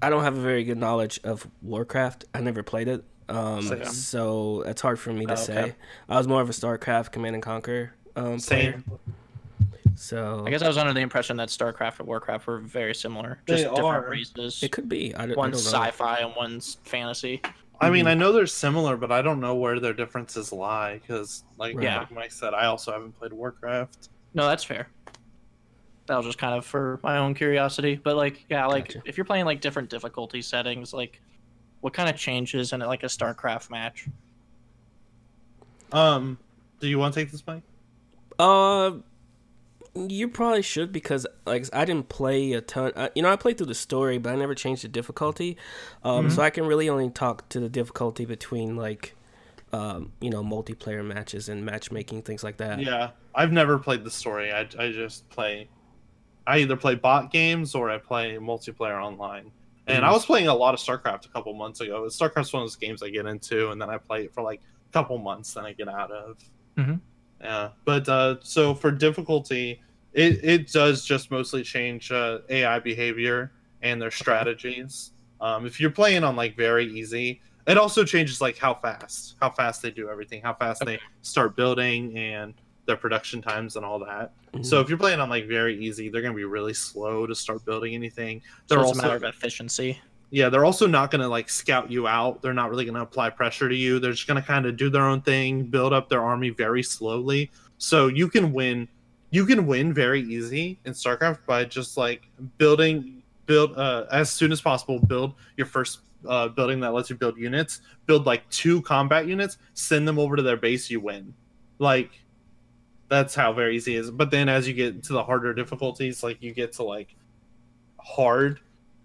I don't have a very good knowledge of Warcraft. I never played it. Um Same. so it's hard for me to Oh, okay. say. I was more of a StarCraft Command and Conquer um player. same. So I guess I was under the impression that StarCraft and Warcraft were very similar They just different are. races it could be. I, don't- I one's don't know. sci-fi and one's fantasy I mean, I know they're similar, but I don't know where their differences lie because, like, Right. Yeah. like Mike said, I also haven't played Warcraft. No, that's fair. That was just kind of for my own curiosity. But like, yeah, like Gotcha. if you're playing like different difficulty settings, like what kind of changes in like a StarCraft match? Um, do you want to take this, Mike? Uh, You probably should because like I didn't play a ton. I, you know, I played through the story, but I never changed the difficulty. Um, Mhm. So I can really only talk to the difficulty between like, um, you know, multiplayer matches and matchmaking things like that. Yeah, I've never played the story. I, I just play. I either play bot games or I play multiplayer online. And I Mhm. was playing a lot of StarCraft a couple months ago. StarCraft's one of those games I get into, and then I play it for like a couple months, then I get out of. Mhm. Yeah, but uh, so for difficulty, it it does just mostly change uh, AI behavior and their strategies. Um, if you're playing on like very easy, it also changes like how fast, how fast they do everything, how fast they start building, and their production times and all that. Mhm. So if you're playing on like very easy, they're gonna be really slow to start building anything. So They're it's also a matter of efficiency. yeah, they're also not gonna like scout you out. They're not really gonna apply pressure to you. They're just gonna kind of do their own thing, build up their army very slowly. So you can win. You can win very easy in StarCraft by just like building, build uh, as soon as possible. Build your first uh, building that lets you build units. Build like two combat units. Send them over to their base. You win. Like that's how very easy it is. But then as you get to the harder difficulties, like you get to like hard,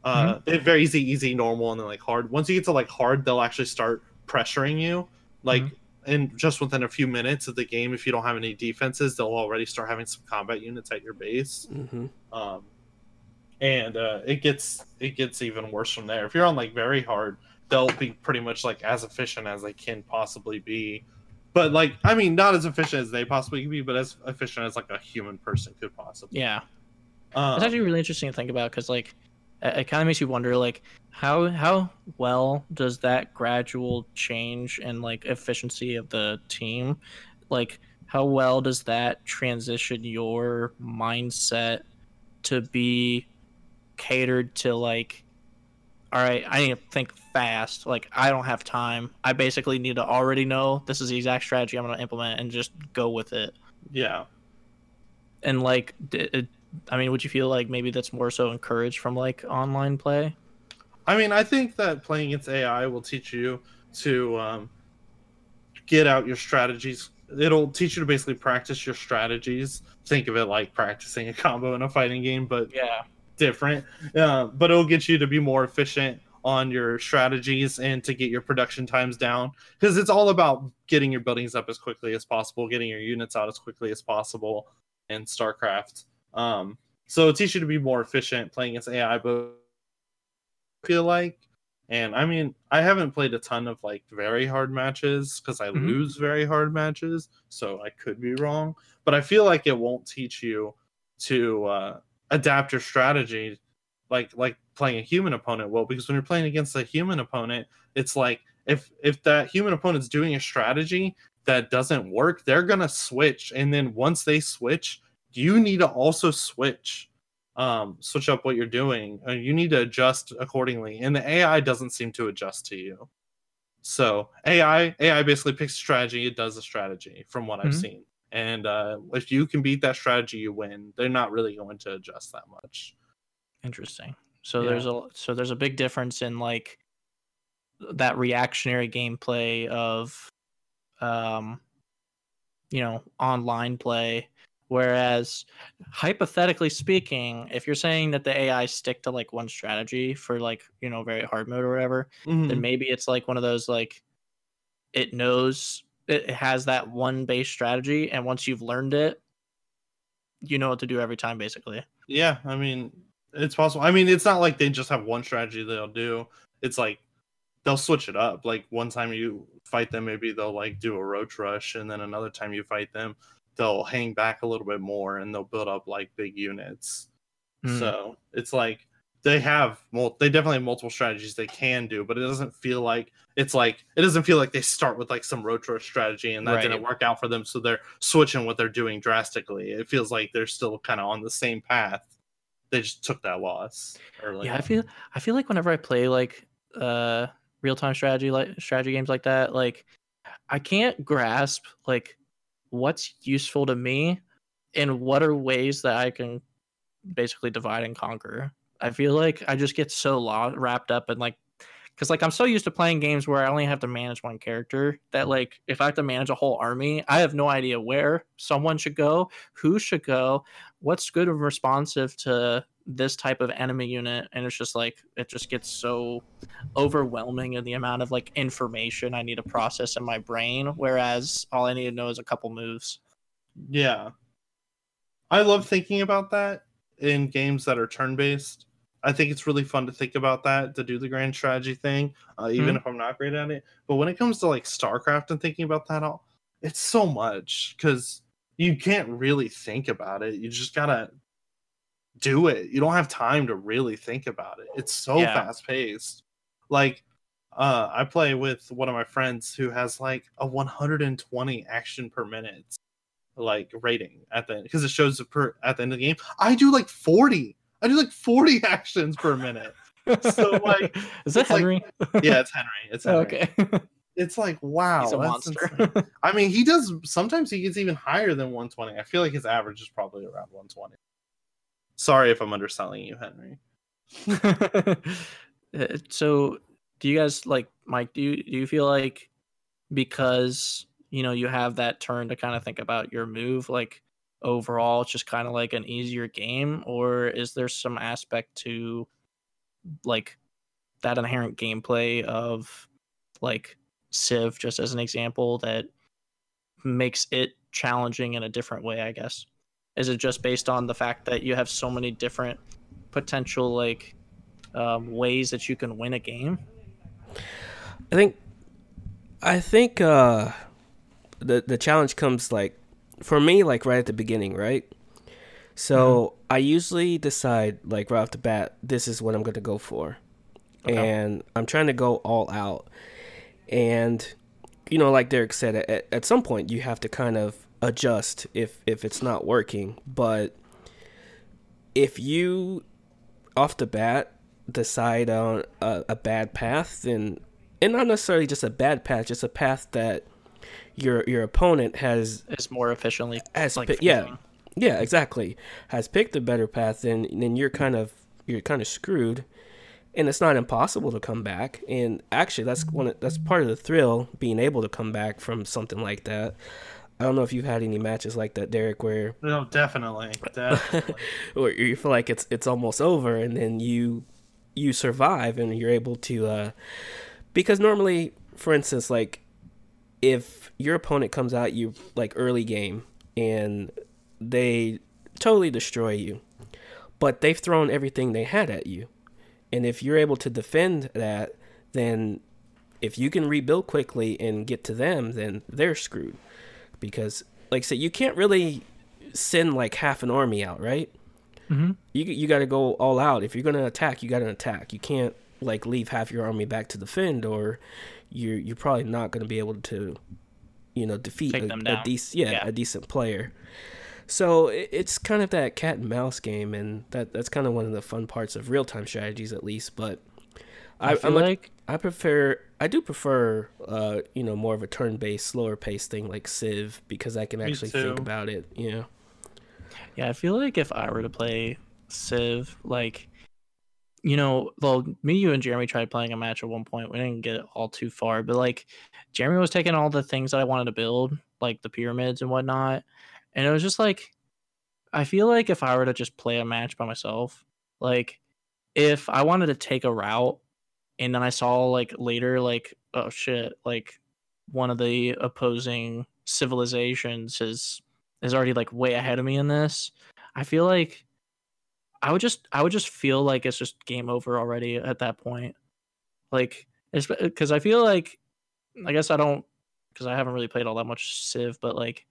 uh, it very easy, easy, normal, and then like hard. Once you get to like hard, they'll actually start pressuring you. Like and just within a few minutes of the game, if you don't have any defenses, they'll already start having some combat units at your base. Mhm. Um, and uh, it gets it gets even worse from there. If you're on like very hard, they'll be pretty much like as efficient as they can possibly be. But like, I mean, not as efficient as they possibly can be, but as efficient as like a human person could possibly. Yeah. Um, It's actually really interesting to think about because like it, it kind of makes you wonder like how how well does that gradual change and like efficiency of the team like how well does that transition your mindset to be catered to like all right i need to think fast like i don't have time i basically need to already know this is the exact strategy i'm going to implement and just go with it yeah. and like it, i mean would you feel like maybe that's more so encouraged from like online play I mean, I think that playing against AI will teach you to um, get out your strategies. It'll teach you to basically practice your strategies. Think of it like practicing a combo in a fighting game, but yeah different. Uh, but it'll get you to be more efficient on your strategies and to get your production times down because it's all about getting your buildings up as quickly as possible, getting your units out as quickly as possible in StarCraft. Um, so it'll teach you to be more efficient playing against AI, but I feel like. And I mean, I haven't played a ton of like very hard matches because I Mhm. lose very hard matches, so I could be wrong. But I feel like it won't teach you to uh, adapt your strategy like like playing a human opponent will because when you're playing against a human opponent it's like if if that human opponent's doing a strategy that doesn't work they're gonna switch. And then once they switch you need to also switch um switch up what you're doing. Uh, you need to adjust accordingly. And the ai doesn't seem to adjust to you. So ai ai basically picks a strategy it does a strategy from what i've Mhm. seen and uh, if you can beat that strategy you win they're not really going to adjust that much interesting so Yeah. there's a so there's a big difference in like that reactionary gameplay of um you know online play whereas hypothetically speaking if you're saying that the ai stick to like one strategy for like you know very hard mode or whatever Mm-hmm. then maybe it's like one of those like it knows it has that one base strategy and once you've learned it you know what to do every time basically Yeah, I mean, it's possible. I mean, it's not like they just have one strategy they'll do. It's like they'll switch it up. Like one time you fight them, maybe they'll like do a roach rush, and then another time you fight them, they'll hang back a little bit more and they'll build up like big units. Hmm. So it's like they have mul- they definitely have multiple strategies they can do, but it doesn't feel like it's like it doesn't feel like they start with like some rush strategy and that Right. didn't work out for them, so they're switching what they're doing drastically. It feels like they're still kind of on the same path. They just took that loss early. yeah i feel i feel like whenever i play like uh real-time strategy like strategy games like that like i can't grasp like what's useful to me and what are ways that i can basically divide and conquer i feel like i just get so wrapped up in like because like I'm so used to playing games where I only have to manage one character that like if I have to manage a whole army, I have no idea where someone should go, who should go, what's good and responsive to this type of enemy unit, and it's just like it just gets so overwhelming in the amount of like information I need to process in my brain. Whereas all I need to know is a couple moves. Yeah. I love thinking about that in games that are turn based. I think it's really fun to think about that, to do the grand strategy thing, uh, even Mhm. if I'm not great at it. But when it comes to like StarCraft and thinking about that, all it's so much because you can't really think about it. You just gotta do it. You don't have time to really think about it. It's so Yeah. fast paced. Like, uh, I play with one of my friends who has like a 120 action per minute like rating at the end because it shows it per at the end of the game. I do like 40. I do like 40 actions per minute. So, like, is that it's like- Henry? Yeah, it's Henry. It's Henry. okay. It's like wow, He's a monster. I mean, he does sometimes he gets even higher than 120. I feel like his average is probably around 120. Sorry if I'm underselling you, Henry. Uh, so do you guys like mike do you do you feel like because you know you have that turn to kind of think about your move like overall it's just kind of like an easier game or is there some aspect to like that inherent gameplay of like civ just as an example that makes it challenging in a different way i guess is it just based on the fact that you have so many different potential like um, ways that you can win a game. I think I think uh the the challenge comes like for me like right at the beginning, right? So mm-hmm. I usually decide like right off the bat this is what I'm going to go for. Okay. And I'm trying to go all out. And you know like Derek said at, at some point you have to kind of adjust if if it's not working, but if you off the bat decide on a, a bad path then and not necessarily just a bad path just a path that your your opponent has It's more efficiently has like pi- yeah yeah exactly. Has picked a better path then then you're kind of you're kind of screwed. And it's not impossible to come back. And actually that's one of, that's part of the thrill being able to come back from something like that. I don't know if you've had any matches like that derek where No, definitely, definitely. or you feel like it's it's almost over and then you you survive and you're able to uh because normally for instance like if your opponent comes out you like early game and they totally destroy you but they've thrown everything they had at you and if you're able to defend that then if you can rebuild quickly and get to them then they're screwed because like I said you can't really send like half an army out right Mhm. you you got to go all out. If you're gonna attack, you got to attack. You can't like leave half your army back to defend, or you're you're probably not gonna be able to, you know, defeat Take a, a decent yeah, Yeah. a decent player. So it, it's kind of that cat and mouse game, and that that's kind of one of the fun parts of real time strategies, at least. But I, I, feel like I prefer I do prefer uh you know more of a turn based slower paced thing like Civ because I can actually think about it. You know. yeah, I feel like if I were to play Civ, like you know, well, me, you, and Jeremy tried playing a match at one point. We didn't get all too far, but like Jeremy was taking all the things that I wanted to build, like the pyramids and whatnot, and it was just like I feel like if I were to just play a match by myself, like if I wanted to take a route and then I saw like later like oh shit, like one of the opposing civilizations is is already like way ahead of me in this. I feel like I would just I would just feel like it's just game over already at that point. Like because I feel like I guess I don't because I haven't really played all that much Civ, but like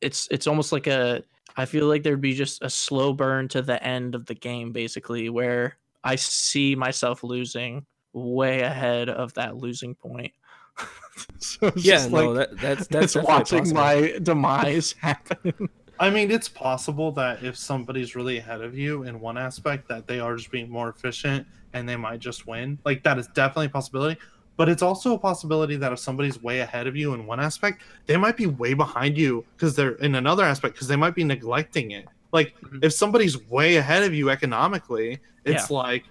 it's it's almost like a I feel like there'd be just a slow burn to the end of the game basically where I see myself losing way ahead of that losing point. so it's Yeah, just no, like, that, that's that's it's watching possible. my demise happen. I mean, it's possible that if somebody's really ahead of you in one aspect, that they are just being more efficient and they might just win. Like that is definitely a possibility. But it's also a possibility that if somebody's way ahead of you in one aspect, they might be way behind you because they're in another aspect because they might be neglecting it. Like Mhm. if somebody's way ahead of you economically, it's like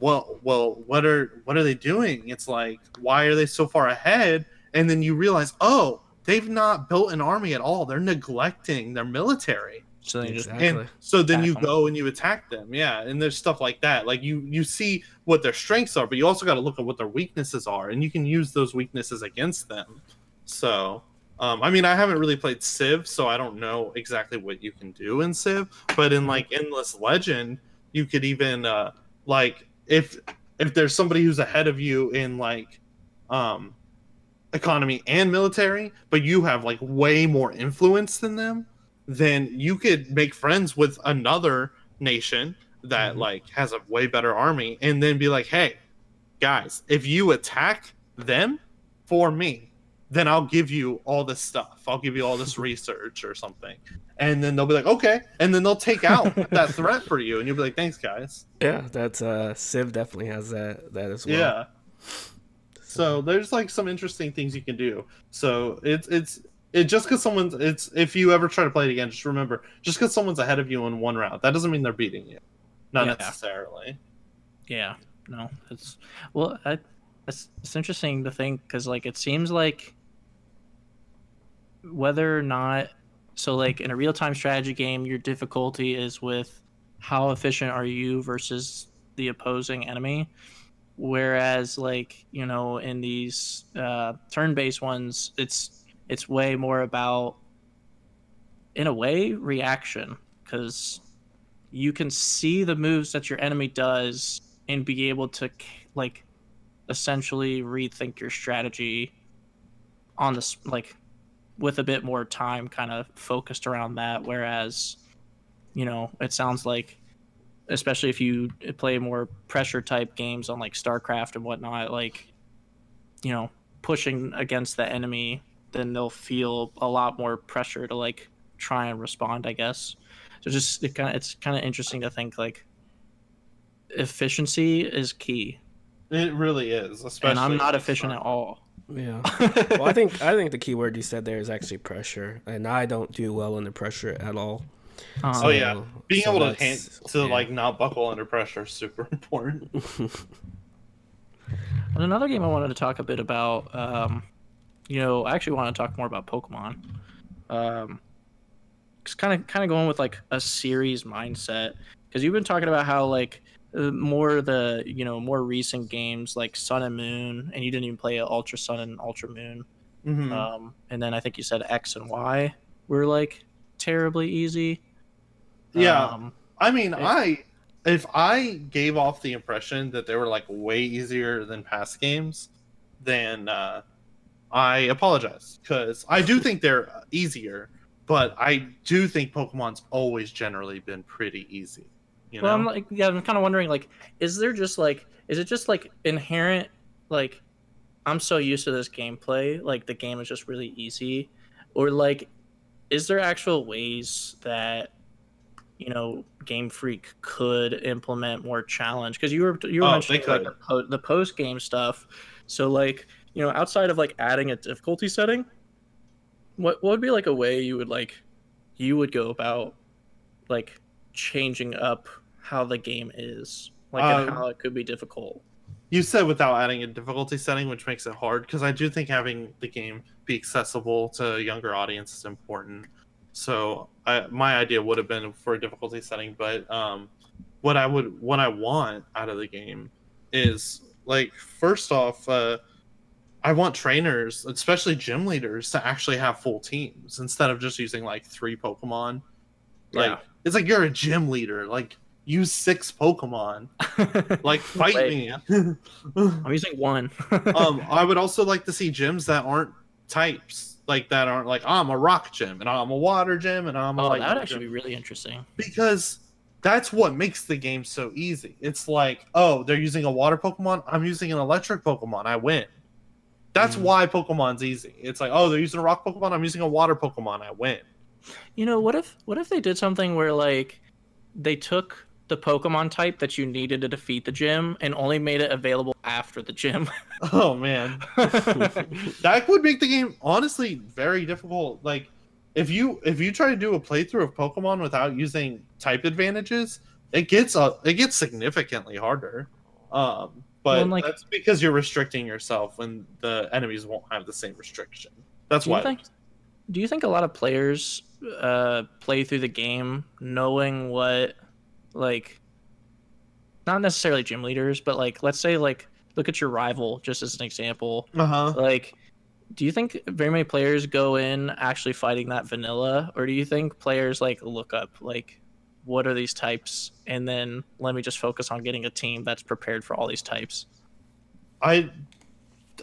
well, well, what are what are they doing? It's like, why are they so far ahead? And then you realize, oh, they've not built an army at all. They're neglecting their military. So just Exactly. And so then you go and you attack them. Yeah, and there's stuff like that. Like you you see what their strengths are, but you also got to look at what their weaknesses are, and you can use those weaknesses against them. So, um, I mean, I haven't really played Civ, so I don't know exactly what you can do in Civ. But in like Endless Legend, you could even uh, like if if there's somebody who's ahead of you in like um economy and military, but you have like way more influence than them, then you could make friends with another nation that Mhm. like has a way better army and then be like, "Hey, guys, if you attack them for me, then I'll give you all this stuff. I'll give you all this research or something." And then they'll be like, "Okay." And then they'll take out that threat for you and you'll be like, "Thanks, guys." Yeah, that's uh Civ definitely has that that as well. Yeah. So there's like some interesting things you can do. So it's it's it just because someone's it's if you ever try to play it again, just remember just because someone's ahead of you in one round, that doesn't mean they're beating you. Not Yeah. necessarily. Yeah, no, it's well, I, it's it's interesting to think because like it seems like whether or not so like in a real time strategy game, your difficulty is with how efficient are you versus the opposing enemy, whereas like you know in these uh, turn based ones, it's it's way more about in a way reaction. Because you can see the moves that your enemy does and be able to like essentially rethink your strategy on this like with a bit more time kind of focused around that. Whereas you know it sounds like especially if you play more pressure type games on like starcraft and whatnot like you know pushing against the enemy then they'll feel a lot more pressure to like try and respond i guess so just it kind of it's kind of interesting to think like efficiency is key, It really is. Especially and I'm not efficient at all. Yeah. Well, I think I think the key word you said there is actually pressure, and I don't do well under pressure at all. Um, Oh, yeah. Being so able to hand, to yeah. like not buckle under pressure is super important. And another game I wanted to talk a bit about, um, you know, I actually want to talk more about Pokemon. Um, it's kind of kind of going with like a series mindset because you've been talking about how like uh, more the you know more recent games like Sun and Moon, and you didn't even play Ultra Sun and Ultra Moon. Mhm. Um, and then I think you said X and Y were like terribly easy. Yeah. Um, I mean, It- I if I gave off the impression that they were like way easier than past games, then uh, I apologize because I do think they're easier, but I do think Pokemon's always generally been pretty easy. You know, Well, I'm like, yeah, I'm kind of wondering, like, is there just like, is it just like inherent, like, I'm so used to this gameplay, like the game is just really easy, or like, is there actual ways that, you know, Game Freak could implement more challenge? Because you were you were Oh, mentioning like the, po- the post game stuff, so like, you know, outside of like adding a difficulty setting, what what would be like a way you would like, you would go about, like changing up how the game is, like Um, how it could be difficult. you said without adding a difficulty setting, which makes it hard because I do think having the game be accessible to a younger audience is important. So I, my idea would have been for a difficulty setting, but um, what I would what I want out of the game is like first off, uh, I want trainers, especially gym leaders, to actually have full teams instead of just using like three Pokemon. Like Yeah. it's like you're a gym leader, like use six Pokemon, like fight me. I'm using one. um, I would also like to see gyms that aren't types, like that aren't like I'm a rock gym and I'm a water gym and I'm a oh, that would actually be really interesting. because that's what makes the game so easy. It's like, oh, they're using a water Pokemon, I'm using an electric Pokemon, I win. That's Mm. why Pokemon's easy. It's like, oh, they're using a rock Pokemon, I'm using a water Pokemon, I win. You know, what if what if they did something where like they took the Pokemon type that you needed to defeat the gym and only made it available after the gym. Oh man. that would make the game honestly very difficult. Like if you if you try to do a playthrough of Pokemon without using type advantages, it gets uh, it gets significantly harder. Um, but Well, like- that's because you're restricting yourself when the enemies won't have the same restriction. That's Do you why. think? Do you think a lot of players uh, play through the game knowing what, like, not necessarily gym leaders, but like, let's say, like, look at your rival just as an example. Uh huh. Like, do you think very many players go in actually fighting that vanilla, or do you think players like look up like, what are these types, and then let me just focus on getting a team that's prepared for all these types? I,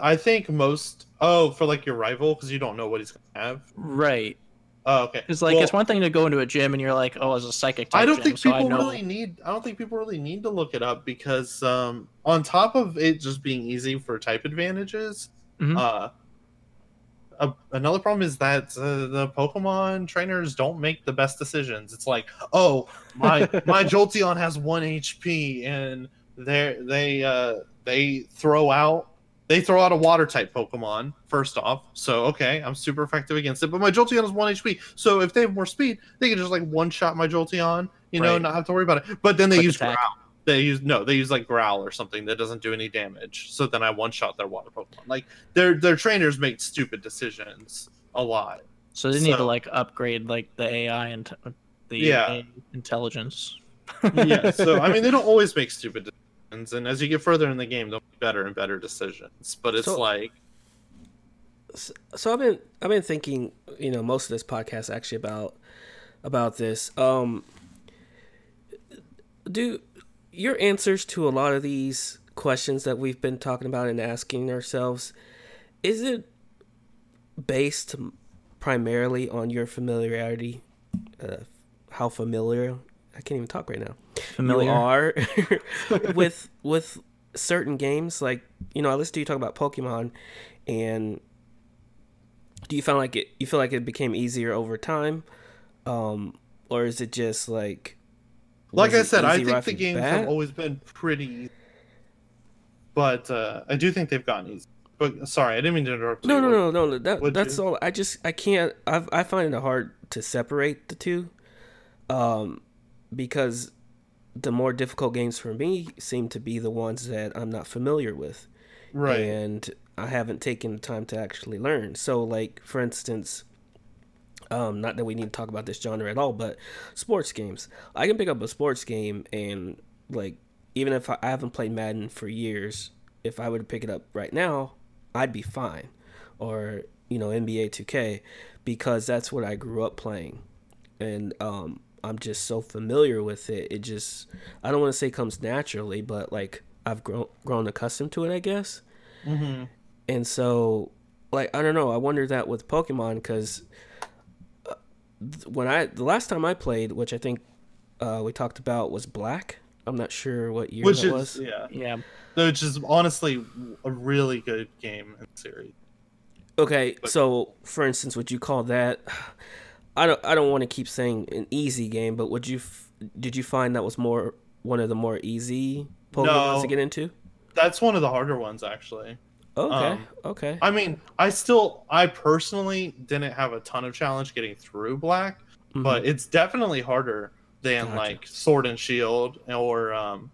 I think most. Oh, for like your rival because you don't know what he's gonna have. Right. Oh, okay. It's like Well, it's one thing to go into a gym and you're like, oh, as a psychic. Type I don't gym, think so people I know... really need. I don't think people really need to look it up because um, on top of it just being easy for type advantages, Mhm. uh, a, another problem is that uh, the Pokemon trainers don't make the best decisions. It's like, oh, my my Jolteon has one HP, and they they uh, they throw out they throw out a water type Pokemon first off. So okay, I'm super effective against it, but my Jolteon has one HP. So if they have more speed, they can just like one shot my Jolteon, you know, Right. not have to worry about it. But then they Quick use attack. growl. They use no, they use like growl or something that doesn't do any damage. So then I one shot their water Pokemon. Like their their trainers make stupid decisions a lot. So they need to like upgrade like the AI and the Yeah. AI intelligence. yeah. So I mean, they don't always make stupid decisions, and as you get further in the game, they'll make better and better decisions. But it's So- like, so, so I've been I've been thinking, you know, most of this podcast actually about about this. Um do your answers to a lot of these questions that we've been talking about and asking ourselves is it based primarily on your familiarity uh, how familiar I can't even talk right now Familiar. you are with with certain games like you know i listened to you talk about pokemon and do you find like it you feel like it became easier over time um or is it just like like I said, I think the the games bat? have always been pretty, but uh, I do think they've gotten easy. But sorry, I didn't mean to interrupt. no you. no no no that that's you? all i just i can't i i find it hard to separate the two um because the more difficult games for me seem to be the ones that i'm not familiar with Right. and I haven't taken the time to actually learn. So, like for instance, um, not that we need to talk about this genre at all, but sports games. I can pick up a sports game and like even if I, I haven't played Madden for years, if I were to pick it up right now, I'd be fine. Or you know NBA 2K because that's what I grew up playing, and um, I'm just so familiar with it. It just I don't want to say comes naturally, but like I've grown grown accustomed to it, I guess. hmm And so, like, I don't know. I wonder that with Pokemon because when I the last time I played, which I think uh, we talked about, was Black. I'm not sure what year Which that is was. yeah, yeah. which is honestly a really good game and series. Okay, so for instance, would you call that? I don't. I don't want to keep saying an easy game, but would you? f- Did you find that was more one of the more easy Pokemon No. to get into? That's one of the harder ones, actually. Okay. Um, okay. I mean, I still, I personally didn't have a ton of challenge getting through Black, Mhm. but it's definitely harder than Gotcha. like Sword and Shield or um,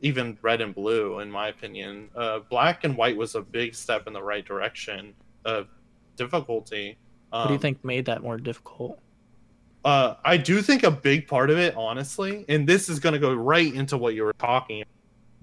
even Red and Blue, in my opinion. Uh, Black and White was a big step in the right direction of difficulty. Um, What do you think made that more difficult? Uh, I do think a big part of it, honestly, and this is going to go right into what you were talking,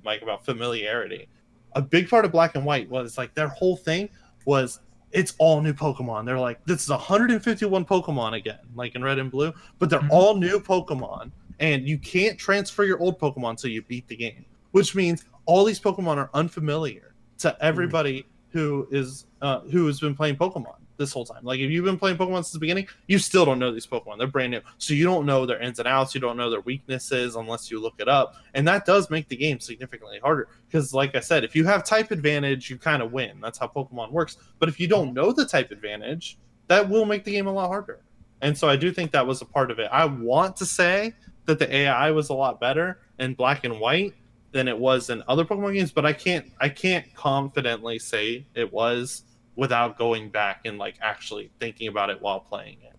Mike, about familiarity. A big part of Black and White was like their whole thing was it's all new Pokemon. They're like, this is 151 Pokemon again, like in Red and Blue, but they're Mhm. all new Pokemon, and you can't transfer your old Pokemon until you beat the game, which means all these Pokemon are unfamiliar to everybody who is uh, who has been playing Pokemon this whole time. Like if you've been playing Pokemon since the beginning, you still don't know these Pokemon. They're brand new, so you don't know their ins and outs. You don't know their weaknesses unless you look it up, and that does make the game significantly harder. Because, like I said, if you have type advantage, you kind of win. That's how Pokemon works. But if you don't know the type advantage, that will make the game a lot harder. And so I do think that was a part of it. I want to say that the AI was a lot better in Black and White than it was in other Pokemon games, but I can't I can't confidently say it was without going back and like actually thinking about it while playing it.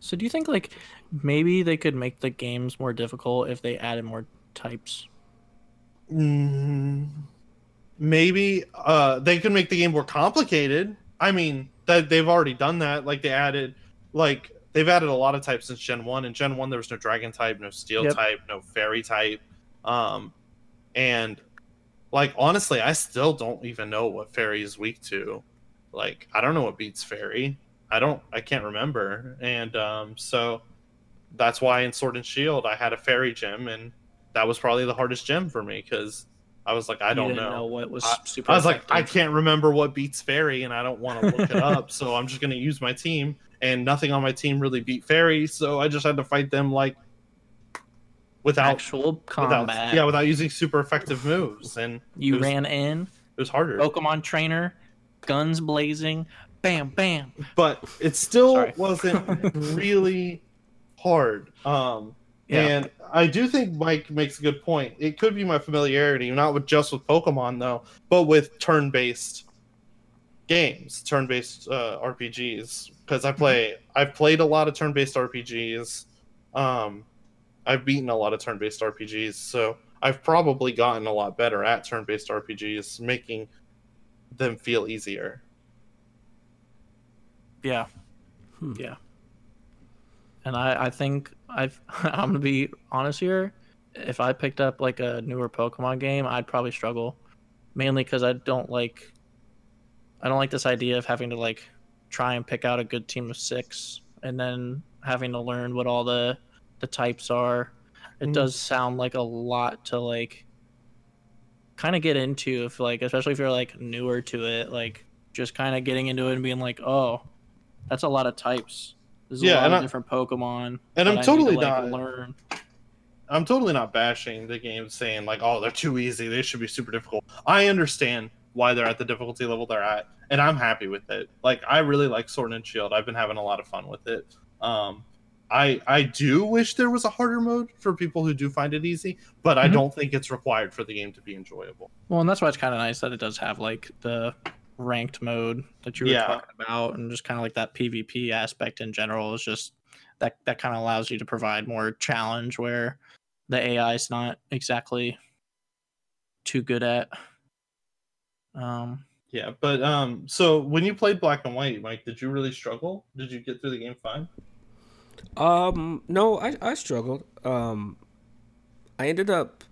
So do you think like maybe they could make the games more difficult if they added more types? Mm, maybe uh, they could make the game more complicated. I mean, that they've already done that. Like they added, like they've added a lot of types since Gen One. In Gen One, there was no Dragon type, no Steel Yep. type, no Fairy type, um, and like honestly, I still don't even know what Fairy is weak to. Like I don't know what beats Fairy. I don't. I can't remember. And um, so that's why in Sword and Shield I had a Fairy gem, and that was probably the hardest gem for me because I was like, I don't didn't know. what was I- super. I was like, I can't remember what beats Fairy, and I don't want to look it up, so I'm just gonna use my team. And nothing on my team really beat Fairy, so I just had to fight them like without actual without combat. yeah without using super effective moves, and you was, ran in, it was harder. Pokemon trainer, guns blazing, bam, bam. But it still Sorry. wasn't really hard. Um, Yeah. And I do think Mike makes a good point. It could be my familiarity, not with just with Pokemon though, but with turn-based games, turn-based uh, RPGs. Because I play, I've played a lot of turn-based RPGs. Um, I've beaten a lot of turn-based RPGs, so I've probably gotten a lot better at turn-based RPGs, making them feel easier. Yeah. Hmm. Yeah. And I, I think I've I'm gonna be honest here. If I picked up like a newer Pokemon game, I'd probably struggle. Mainly because I don't like I don't like this idea of having to like try and pick out a good team of six and then having to learn what all the the types are. It Mhm. does sound like a lot to like kind of get into if like especially if you're like newer to it, like just kind of getting into it and being like, oh, that's a lot of types. There's a Yeah, lot and of I, different Pokemon. And I'm totally to, like, not- learn. I'm totally not bashing the game, saying like, "Oh, they're too easy. They should be super difficult." I understand why they're at the difficulty level they're at, and I'm happy with it. Like, I really like Sword and Shield. I've been having a lot of fun with it. Um, I I do wish there was a harder mode for people who do find it easy, but I Mhm. don't think it's required for the game to be enjoyable. Well, and that's why it's kind of nice that it does have like the ranked mode that you were Yeah. talking about, and just kind of like that PvP aspect in general is just that that kind of allows you to provide more challenge where the AI is not exactly too good at. Um, Yeah, but um, so when you played Black and White, Mike, did you really struggle? Did you get through the game fine? Um, no, I I struggled. Um, I ended up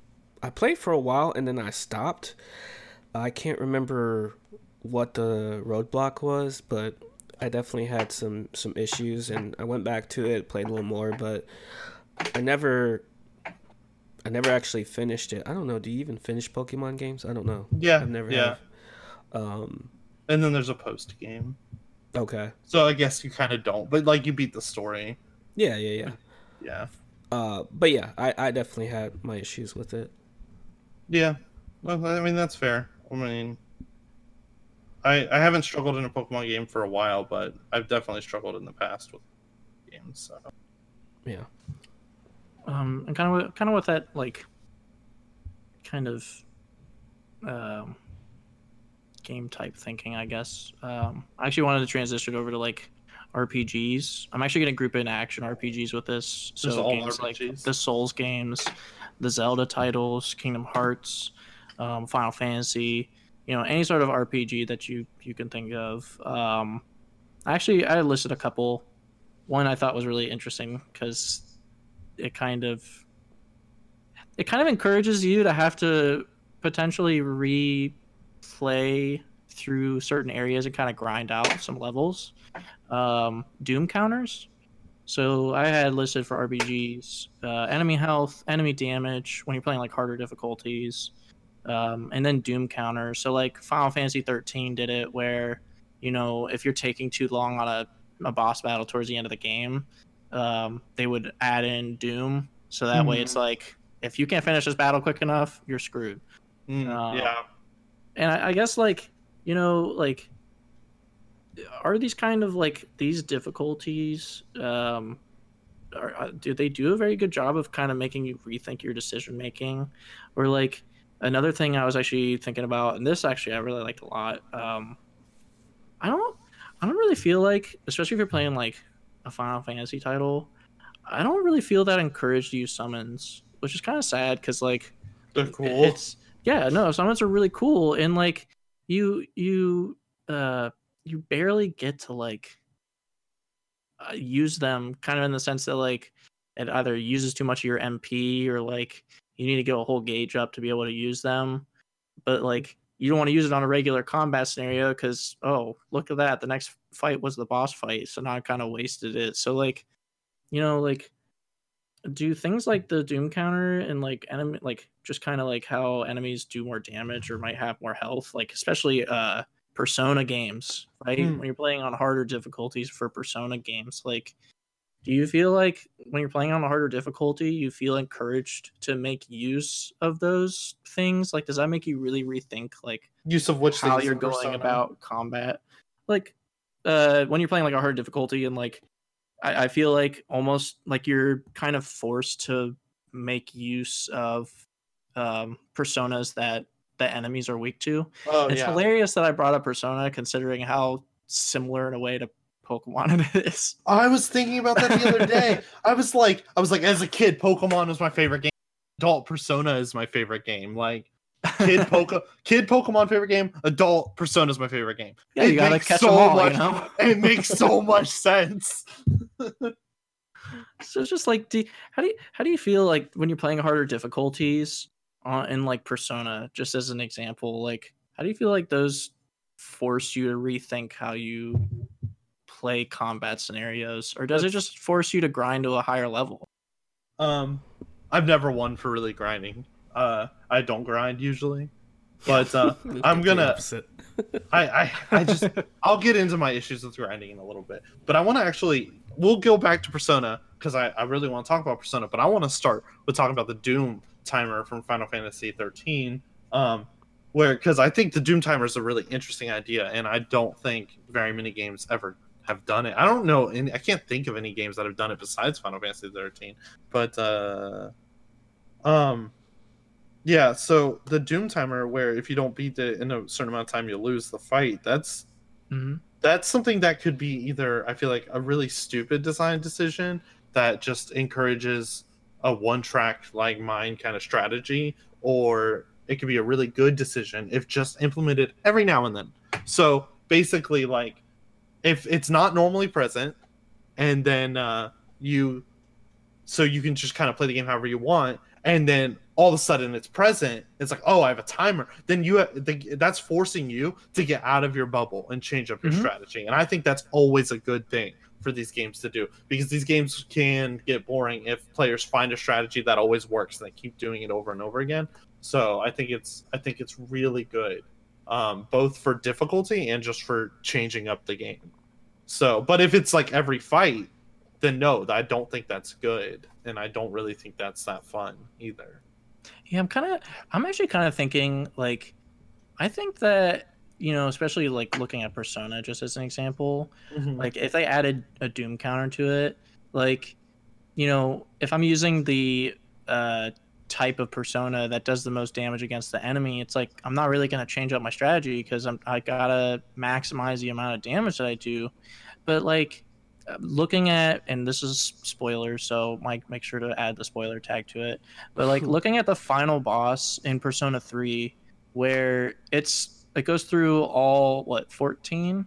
I played for a while and then I stopped. I can't remember what the roadblock was, but I definitely had some some issues and I went back to it, played a little more, but I never I never actually finished it. I don't know. Do you even finish Pokemon games? I don't know. Yeah, I've never yeah. have. Um, And then there's a post game, okay. so I guess you kind of don't, but like you beat the story. Yeah, yeah, yeah. Yeah. Uh, but yeah, I, I definitely had my issues with it. Yeah, well, I mean that's fair. I mean, I I haven't struggled in a Pokemon game for a while, but I've definitely struggled in the past with games. So Yeah. um, and kind of kind of with that like kind of um, game type thinking, I guess. Um, I actually wanted to transition over to like RPGs. I'm actually going to group in action RPGs with this. So games like the Souls games, the Zelda titles, Kingdom Hearts, um, Final Fantasy. You know, any sort of RPG that you you can think of. Um, actually, I listed a couple. One I thought was really interesting because it kind of it kind of encourages you to have to potentially replay through certain areas and kind of grind out some levels. Um, Doom counters. So I had listed for RPGs uh, enemy health, enemy damage when you're playing like harder difficulties, um, and then Doom counters. So like Final Fantasy 13 did it where you know if you're taking too long on a, a boss battle towards the end of the game, um, they would add in Doom. So that way it's like if you can't finish this battle quick enough, you're screwed Mm, Uh, yeah, and I, I guess like you know like are these kind of like these difficulties um are, uh, do they do a very good job of kind of making you rethink your decision making or like another thing i was actually thinking about and this actually i really liked a lot um i don't i don't really feel like especially if you're playing like a final fantasy title i don't really feel that encouraged to use summons which is kind of sad because like they're cool. it's yeah, no, summons are really cool, and like you you uh you barely get to like uh, use them, kind of in the sense that like it either uses too much of your MP or like you need to get a whole gauge up to be able to use them, but like you don't want to use it on a regular combat scenario because oh look at that the next fight was the boss fight so now i kind of wasted it. So like you know like do things like the doom counter and like enemy like just kind of like how enemies do more damage or might have more health like especially uh persona games right Hmm. when you're playing on harder difficulties for persona games like do you feel like when you're playing on a harder difficulty you feel encouraged to make use of those things like does that make you really rethink like Use of which how you're going Persona. about combat like uh when you're playing like a hard difficulty and like I, I feel like almost like you're kind of forced to make use of um personas that the enemies are weak to Oh it's yeah. hilarious that i brought up persona considering how similar in a way to pokemon it is I was thinking about that the other day. I was like, I was like, as a kid, Pokemon was my favorite game. Adult Persona is my favorite game. Like kid Poke, kid Pokemon favorite game. Adult Persona is my favorite game. yeah It you gotta catch so them all much- you know It makes so much sense. so it's just like do, how do you how do you feel like when you're playing harder difficulties on in like persona just as an example like how do you feel like those force you to rethink how you play combat scenarios or does it just force you to grind to a higher level Um, I've never won for really grinding. Uh, I don't grind usually, but uh, I'm gonna. opposite. I, I, I just I'll get into my issues with grinding in a little bit, but I want to actually we'll go back to Persona because I, I really want to talk about Persona, but I want to start with talking about the Doom timer from Final Fantasy 13, um, where because I think the Doom timer is a really interesting idea, and I don't think very many games ever have done it. I don't know, and I can't think of any games that have done it besides Final Fantasy 13, but uh, um. Yeah, so the Doom timer, where if you don't beat it in a certain amount of time, you lose the fight. That's mm-hmm. that's something that could be either I feel like a really stupid design decision that just encourages a one track like mind kind of strategy, or it could be a really good decision if just implemented every now and then. So basically, like if it's not normally present, and then uh, you so you can just kind of play the game however you want, and then all of a sudden it's present. It's like, oh, I have a timer. Then you the, that's forcing you to get out of your bubble and change up your Mhm. strategy. And I think that's always a good thing for these games to do because these games can get boring if players find a strategy that always works and they keep doing it over and over again. So I think it's I think it's really good, um, both for difficulty and just for changing up the game. So, but if it's like every fight, then no, I don't think that's good, and I don't really think that's that fun either. Yeah, I'm kind of. I'm actually kind of thinking like, I think that you know, especially like looking at Persona just as an example, like if they added a Doom counter to it, like, you know, if I'm using the uh, type of Persona that does the most damage against the enemy, it's like I'm not really gonna change up my strategy because I'm I gotta maximize the amount of damage that I do, but like looking at and this is spoilers so mike make sure to add the spoiler tag to it but like looking at the final boss in persona 3 where it's it goes through all what 14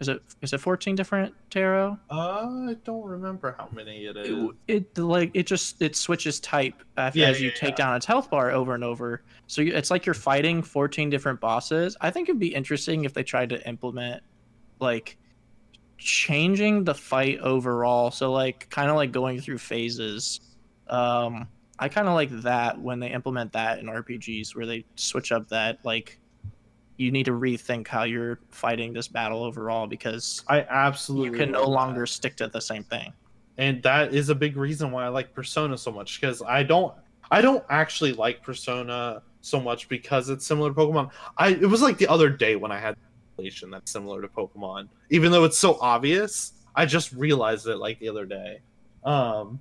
is it is it 14 different tarot? Uh, I don't remember how many it is. it, it like it just it switches type as, Yeah, as you yeah, take yeah. down its health bar over and over. So you, it's like you're fighting 14 different bosses. I think it'd be interesting if they tried to implement like changing the fight overall. So like kind of like going through phases. Um i kind of like that when they implement that in rpgs where they switch up that like you need to rethink how you're fighting this battle overall because I you absolutely can no love that. longer stick to the same thing and that is a big reason why I like Persona so much because I don't I don't actually like Persona so much because it's similar to Pokemon. I it was like the other day when I had relation that's similar to Pokemon, even though it's so obvious. I just realized it like the other day, um,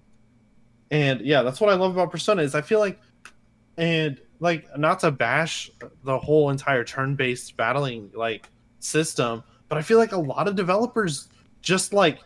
and yeah, that's what I love about Persona is I feel like, and like not to bash the whole entire turn-based battling like system, but I feel like a lot of developers just like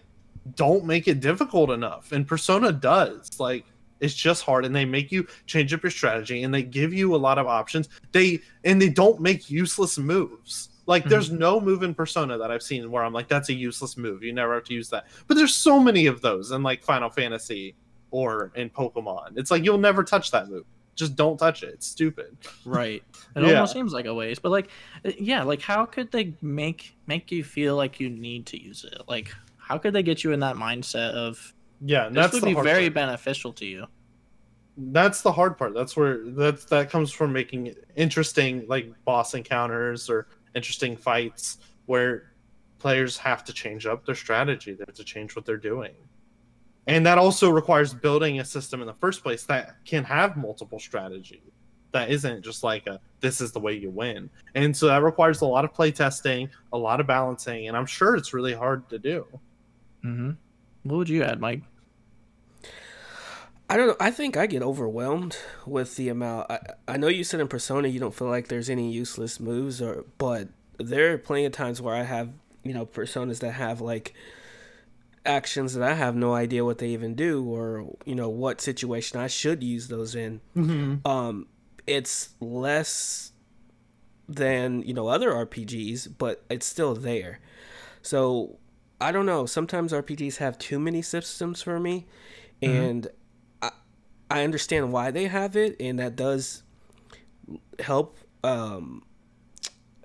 don't make it difficult enough and persona does like It's just hard, and they make you change up your strategy, and they give you a lot of options. They and they don't make useless moves. Like there's mm-hmm. no move in Persona that I've seen where I'm like, that's a useless move. You never have to use that. But there's so many of those in like Final Fantasy or in Pokemon. It's like you'll never touch that move. Just don't touch it. It's stupid. Right. It Yeah. almost seems like a waste, but like, uh, yeah, like how could they make make you feel like you need to use it? Like, how could they get you in that mindset of Yeah, this would be very part. beneficial to you? that's the hard part. That's where that's that comes from making interesting like boss encounters or interesting fights where players have to change up their strategy. They have to change what they're doing. And that also requires building a system in the first place that can have multiple strategies. That isn't just like a this is the way you win. And so that requires a lot of play testing, a lot of balancing, and I'm sure it's really hard to do. Mm-hmm. What would you add, Mike? I don't know. I think I get overwhelmed with the amount. I, I know you said in Persona you don't feel like there's any useless moves, or but there are plenty of times where I have you know personas that have like actions that I have no idea what they even do, or you know what situation I should use those in. Mm-hmm. Um, it's less than you know other RPGs, but it's still there. So I don't know. Sometimes RPGs have too many systems for me, and I I understand why they have it, and that does help. Um,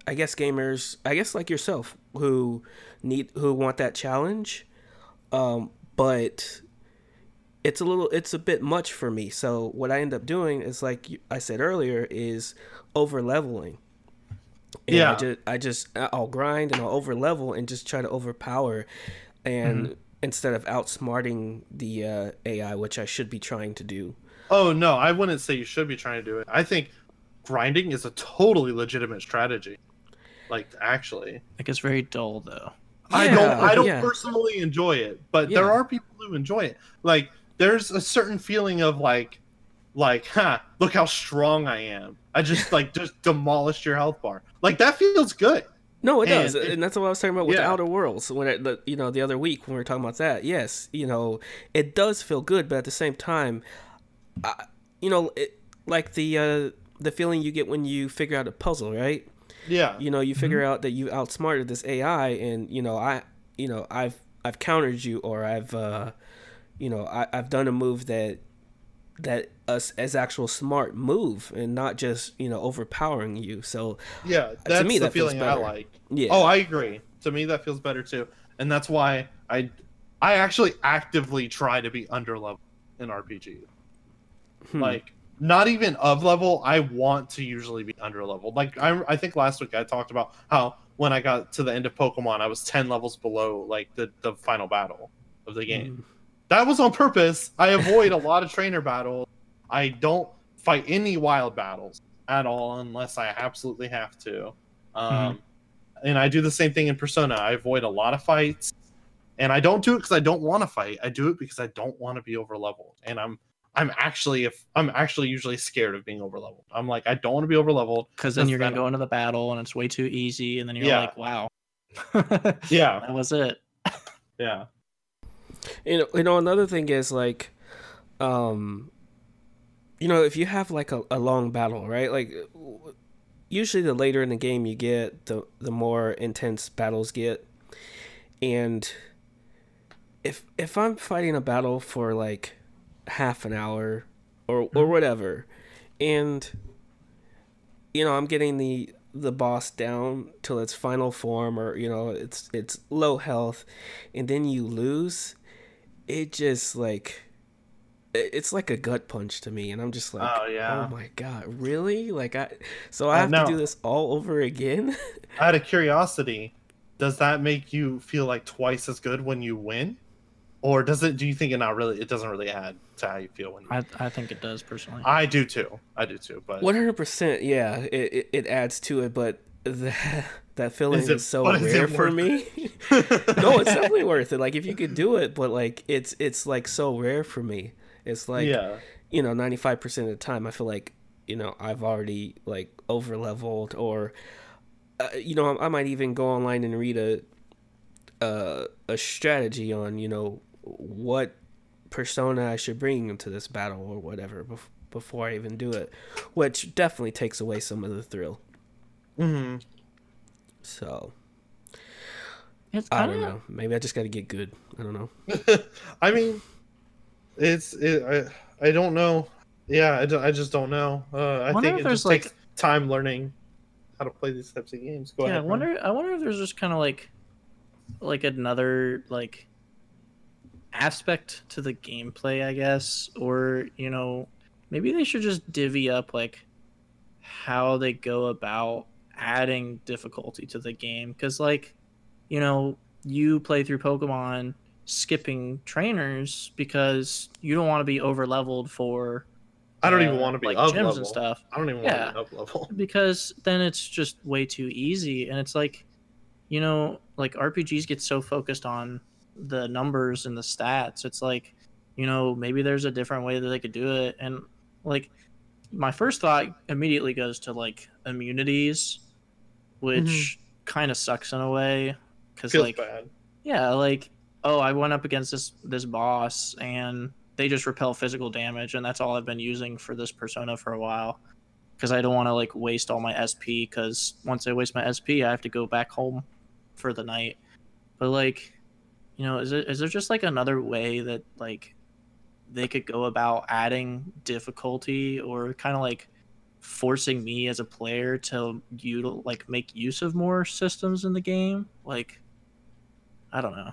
I guess gamers, I guess like yourself, who need who want that challenge, um, but it's a little it's a bit much for me so what i end up doing is like i said earlier is over leveling and Yeah. i just i just i'll grind and i'll over level and just try to overpower and instead of outsmarting the uh, ai which i should be trying to do Oh no, I wouldn't say you should be trying to do it. I think grinding is a totally legitimate strategy. Like actually, Like, it's very dull though. I don't I don't yeah. personally enjoy it, but there are people who enjoy it. Like there's a certain feeling of like like, huh, look how strong I am. I just like just demolished your health bar. Like that feels good. No, it And does, it- and that's what I was talking about with Yeah. Outer Worlds. When it, the, you know the other week when we were talking about that, yes, you know it does feel good, but at the same time, I, you know, it, like the uh, the feeling you get when you figure out a puzzle, right? Yeah. You know, you figure out that you outsmarted this AI, and you know, I, you know, I've I've countered you, or I've, uh, you know, I, I've done a move that that us as actual smart move, and not just you know overpowering you. So Yeah, that's me, the that feels feeling I like. yeah, Oh, I agree. To me, that feels better too, and that's why I, I actually actively try to be under level in RPG. Hmm. Like, not even of level. I want to usually be under level. Like, I, I think last week I talked about how when I got to the end of Pokemon, I was ten levels below like the the final battle of the game. That was on purpose. I avoid a lot of trainer battles. I don't fight any wild battles at all unless I absolutely have to. Um, And I do the same thing in Persona. I avoid a lot of fights, and I don't do it because I don't want to fight. I do it because I don't want to be over leveled. And I'm I'm actually if I'm actually usually scared of being over leveled. I'm like I don't want to be over leveled. Because then you're gonna go into the battle and it's way too easy, and then you're Yeah. like, wow, Yeah, that was it. yeah, you know, you know another thing is like um you know if you have like a, a long battle right like usually the later in the game you get the the more intense battles get and if if i'm fighting a battle for like half an hour or or mm-hmm. whatever. And you know i'm getting the the boss down till its final form or you know it's it's low health. And then you lose it just like it's like a gut punch to me. And i'm just like Oh, yeah. oh my god really? Like i so i have no. to do this all over again? Out of curiosity, does that make you feel like twice as good when you win, or does it? Do you think it not really? It doesn't really add to how you feel when you. I I think it does personally. I do too. I do too. But 100% yeah it, it, it adds to it but that, that feeling is, Is it- so but is it rare for worth me no it's definitely worth it like if you could do it but like it's it's like so rare for me it's like yeah, you know 95% of the time i feel like you know i've already like over leveled or uh, you know I, I might even go online and read a uh, a strategy on you know what persona I should bring into this battle or whatever bef- before I even do it, which definitely takes away some of the thrill. hmm So It's I kind don't of know. Maybe I just got to get good. I don't know. I mean, it's it, I I don't know. Yeah, I, I just don't know. Uh, I Wonder think it just like- takes time learning how to play these types of games. Go yeah. I ahead. Ron. wonder. I wonder if there's just kind of like, like another like aspect to the gameplay, I guess, or you know, maybe they should just divvy up like how they go about adding difficulty to the game, because like, you know, you play through Pokemon skipping trainers because you don't want to be over leveled for I don't uh, even want to be like up gyms level. and stuff I don't even Yeah. want to be up level. because then it's just way too easy and it's like you know like rpgs get so focused on the numbers and the stats it's like you know maybe there's a different way that they could do it. And like my first thought immediately goes to like immunities which mm-hmm. kind of sucks in a way because Feels like bad. yeah like oh i went up against this this boss and they just repel physical damage and that's all i've been using for this persona for a while because i don't want to like waste all my sp because once i waste my sp i have to go back home for the night. But like you know is it is there just like another way that like they could go about adding difficulty or kind of like forcing me as a player to you like make use of more systems in the game? Like i don't know.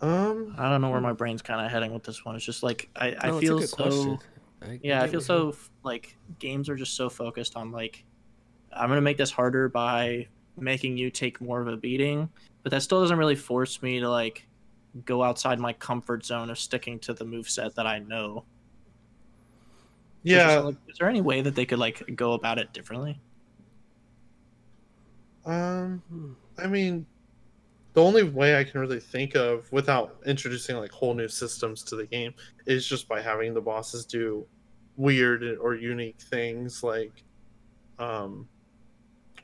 Um, I don't know where my brain's kind of heading with this one. It's just like I, I No, it's a feel good so question. I- yeah, I feel so you're- like games are just so focused on like I'm gonna make this harder by making you take more of a beating, but that still doesn't really force me to like go outside my comfort zone of sticking to the move set that I know. So yeah. like, is there any way that they could like go about it differently? Um, Hmm. I mean, the only way I can really think of without introducing like whole new systems to the game is just by having the bosses do weird or unique things. Like, um,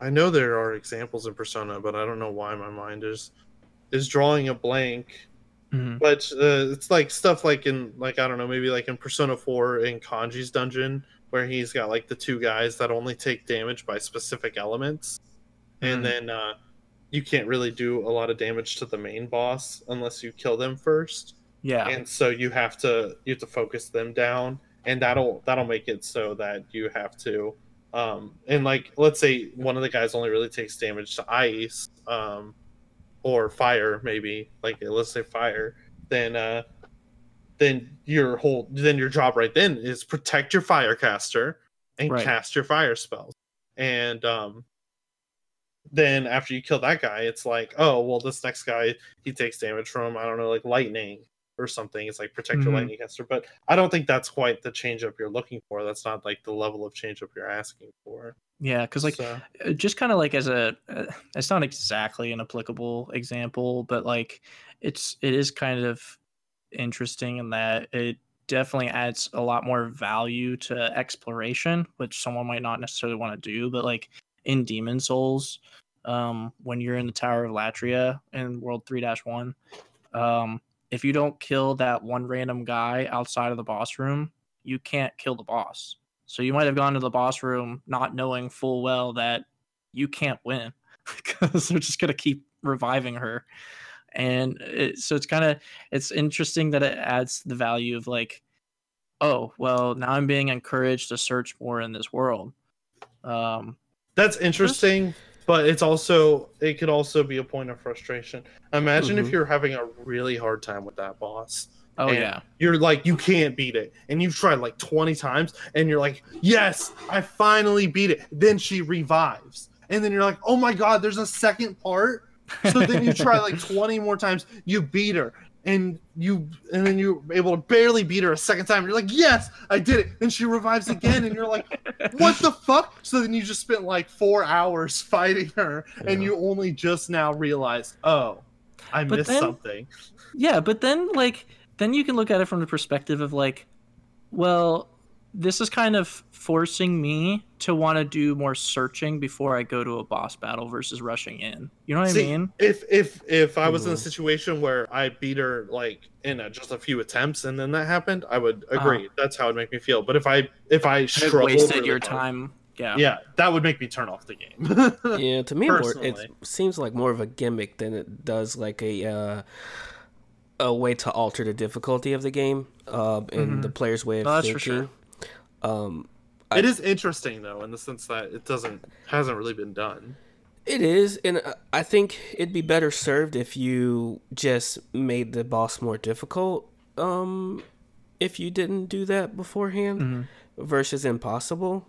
I know there are examples in Persona, but I don't know why my mind is is drawing a blank. Mm-hmm. But uh, it's like stuff like in like I don't know maybe like in Persona Four in Kanji's dungeon where he's got like the two guys that only take damage by specific elements, Mhm. and then uh, you can't really do a lot of damage to the main boss unless you kill them first, Yeah. and so you have to you have to focus them down, and that'll that'll make it so that you have to. Um, and like, let's say one of the guys only really takes damage to ice, um, or fire, maybe. Like, let's say fire, then uh, then your whole then your job right then is protect your fire caster and Right. cast your fire spells and um then after you kill that guy it's like oh well this next guy he takes damage from i don't know like lightning or something it's like protect your Mhm. lightning caster but i don't think that's quite the change up you're looking for that's not like the level of change up you're asking for yeah, because like So- uh, just kind of like as a uh, it's not exactly an applicable example but like it's it is kind of interesting in that it definitely adds a lot more value to exploration which someone might not necessarily want to do but like in demon souls um when you're in the tower of latria in world 3-1 um if you don't kill that one random guy outside of the boss room you can't kill the boss so you might have gone to the boss room not knowing full well that you can't win because they're just to keep reviving her. And it, so it's kind of it's interesting that it adds the value of like oh, well, now I'm being encouraged to search more in this world. Um That's interesting, but it's also it could also be a point of frustration. Imagine if Mhm. you're having a really hard time with that boss. oh yeah. You're like you can't beat it, and you've tried like 20 times, and you're like, yes, I finally beat it. Then she revives, and then you're like, oh my god, there's a second part. So then you try like 20 more times, you beat her, and you and then you're able to barely beat her a second time. You're like, yes, I did it. And she revives again, and you're like, what the fuck? So then you just spent like four hours fighting her, and you only just now realized, oh, I But missed then- something. Yeah, but then like then you can look at it from the perspective of like, well, this is kind of forcing me to want to do more searching before I go to a boss battle versus rushing in. You know what See, I mean? If if if I was in a situation where I beat her like in a, just a few attempts and then that happened, I would agree. That's how it would make me feel. But if I if I struggled wasted really your hard- time. Yeah. yeah, that would make me turn off the game. Yeah, to me, more, it seems like more of a gimmick than it does like a uh, a way to alter the difficulty of the game uh, and the player's way of No, that's for thinking. Um, it is interesting though, in the sense that it doesn't hasn't really been done. It is, and uh, I think it'd be better served if you just made the boss more difficult. Um, if you didn't do that beforehand, versus impossible.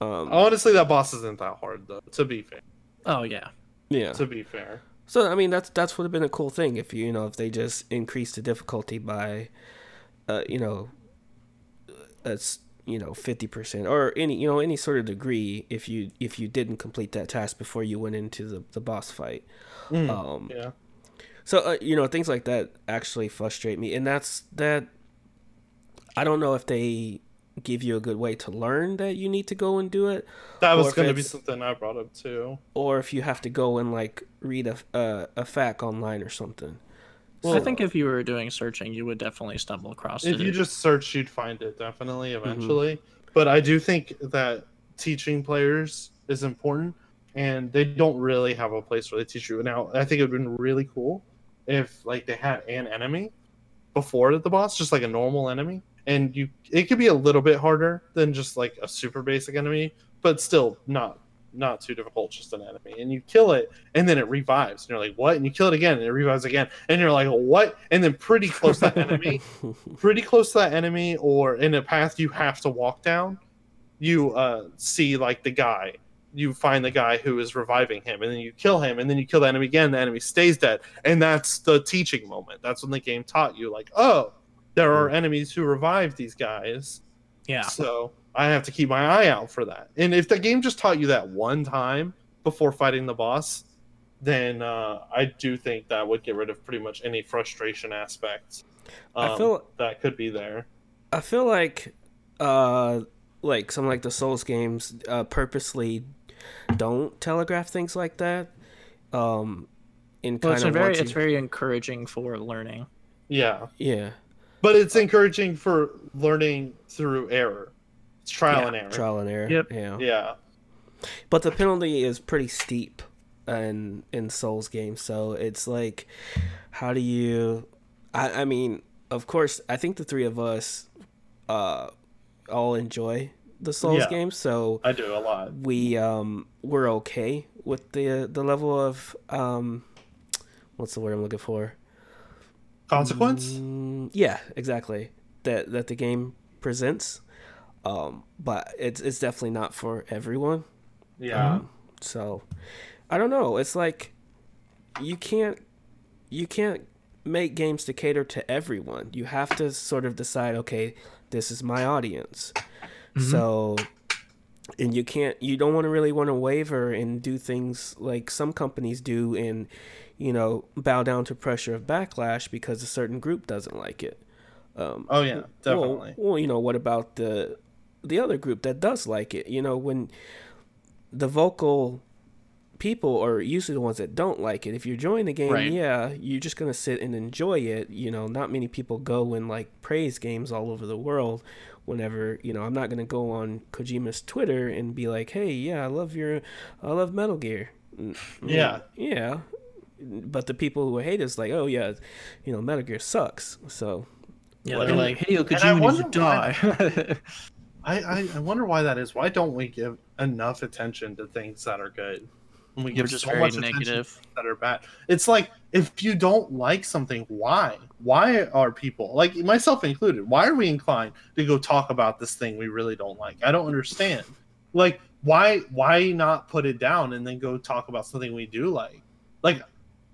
Um, Honestly, that boss isn't that hard though. To be fair, Oh yeah. yeah. to be fair, So I mean, that's that's would have been a cool thing if you you know if they just increased the difficulty by, uh, you know, that's you know fifty percent or any you know any sort of degree if you if you didn't complete that task before you went into the the boss fight. Um, yeah. So uh, you know things like that actually frustrate me, and that's that. I don't know if they give you a good way to learn that you need to go and do it, That was going to be something I brought up too. or if you have to go and like read a a, a fact online or something. I think if you were doing searching, you would definitely stumble across If it. If you just search, you'd find it definitely Mm-hmm. eventually. But I do think that teaching players is important, and they don't really have a place where they teach you. Now, I think it would have been really cool if like they had an enemy before the boss, just like a normal enemy, and you it could be a little bit harder than just like a super basic enemy, but still not not too difficult, just an enemy. And you kill it, and then it revives, and you're like, what? And you kill it again, and it revives again, and you're like, what? And then pretty close to that enemy pretty close to that enemy or in a path you have to walk down you uh, see like the guy you find the guy who is reviving him and then you kill him and then you kill the enemy again the enemy stays dead and that's the teaching moment that's when the game taught you like oh there are enemies who revive these guys yeah. so i have to keep my eye out for that and if the game just taught you that one time before fighting the boss then uh, i do think that would get rid of pretty much any frustration aspects I um, feel- that could be there I feel like, uh, like some like the Souls games, uh, purposely don't telegraph things like that. Um, in Well, kind it's of very want to- it's very encouraging for learning. yeah yeah but it's encouraging for learning through error it's trial Yeah, and error trial and error. Yep. Yeah. yeah But the penalty is pretty steep in in Souls games, so it's like, how do you? I I mean, of course, I think the three of us, uh, all enjoy the Souls Yeah. games, so i do a lot we um we're okay with the the level of um what's the word I'm looking for? consequence Mm, yeah, exactly. That that the game presents. Um, but it's it's definitely not for everyone. yeah Um, so I don't know. It's like you can't you can't make games to cater to everyone. You have to sort of decide, okay, this is my audience. So and you can't you don't want to really want to waver and do things like some companies do and you know bow down to pressure of backlash because a certain group doesn't like it um oh yeah definitely well, well, you know, what about the the other group that does like it? You know, when the vocal people are usually the ones that don't like it. If you're enjoying the game, Right. yeah, you're just gonna sit and enjoy it. You know, not many people go and like praise games all over the world. Whenever you know, I'm not gonna go on Kojima's Twitter and be like, "Hey, yeah, I love your, I love Metal Gear." Yeah. yeah. But the people who hate it's like, "Oh yeah, you know, Metal Gear sucks." So Yeah, Well, they're and- like, "Hey, I Kojima needs wonder to die." I, I i wonder why that is why don't we give enough attention to things that are good when we give just so very much attention negative. that are bad. It's like if you don't like something, why? Why are people like myself included? Why are we inclined to go talk about this thing we really don't like? I don't understand. Like why why not put it down and then go talk about something we do like? Like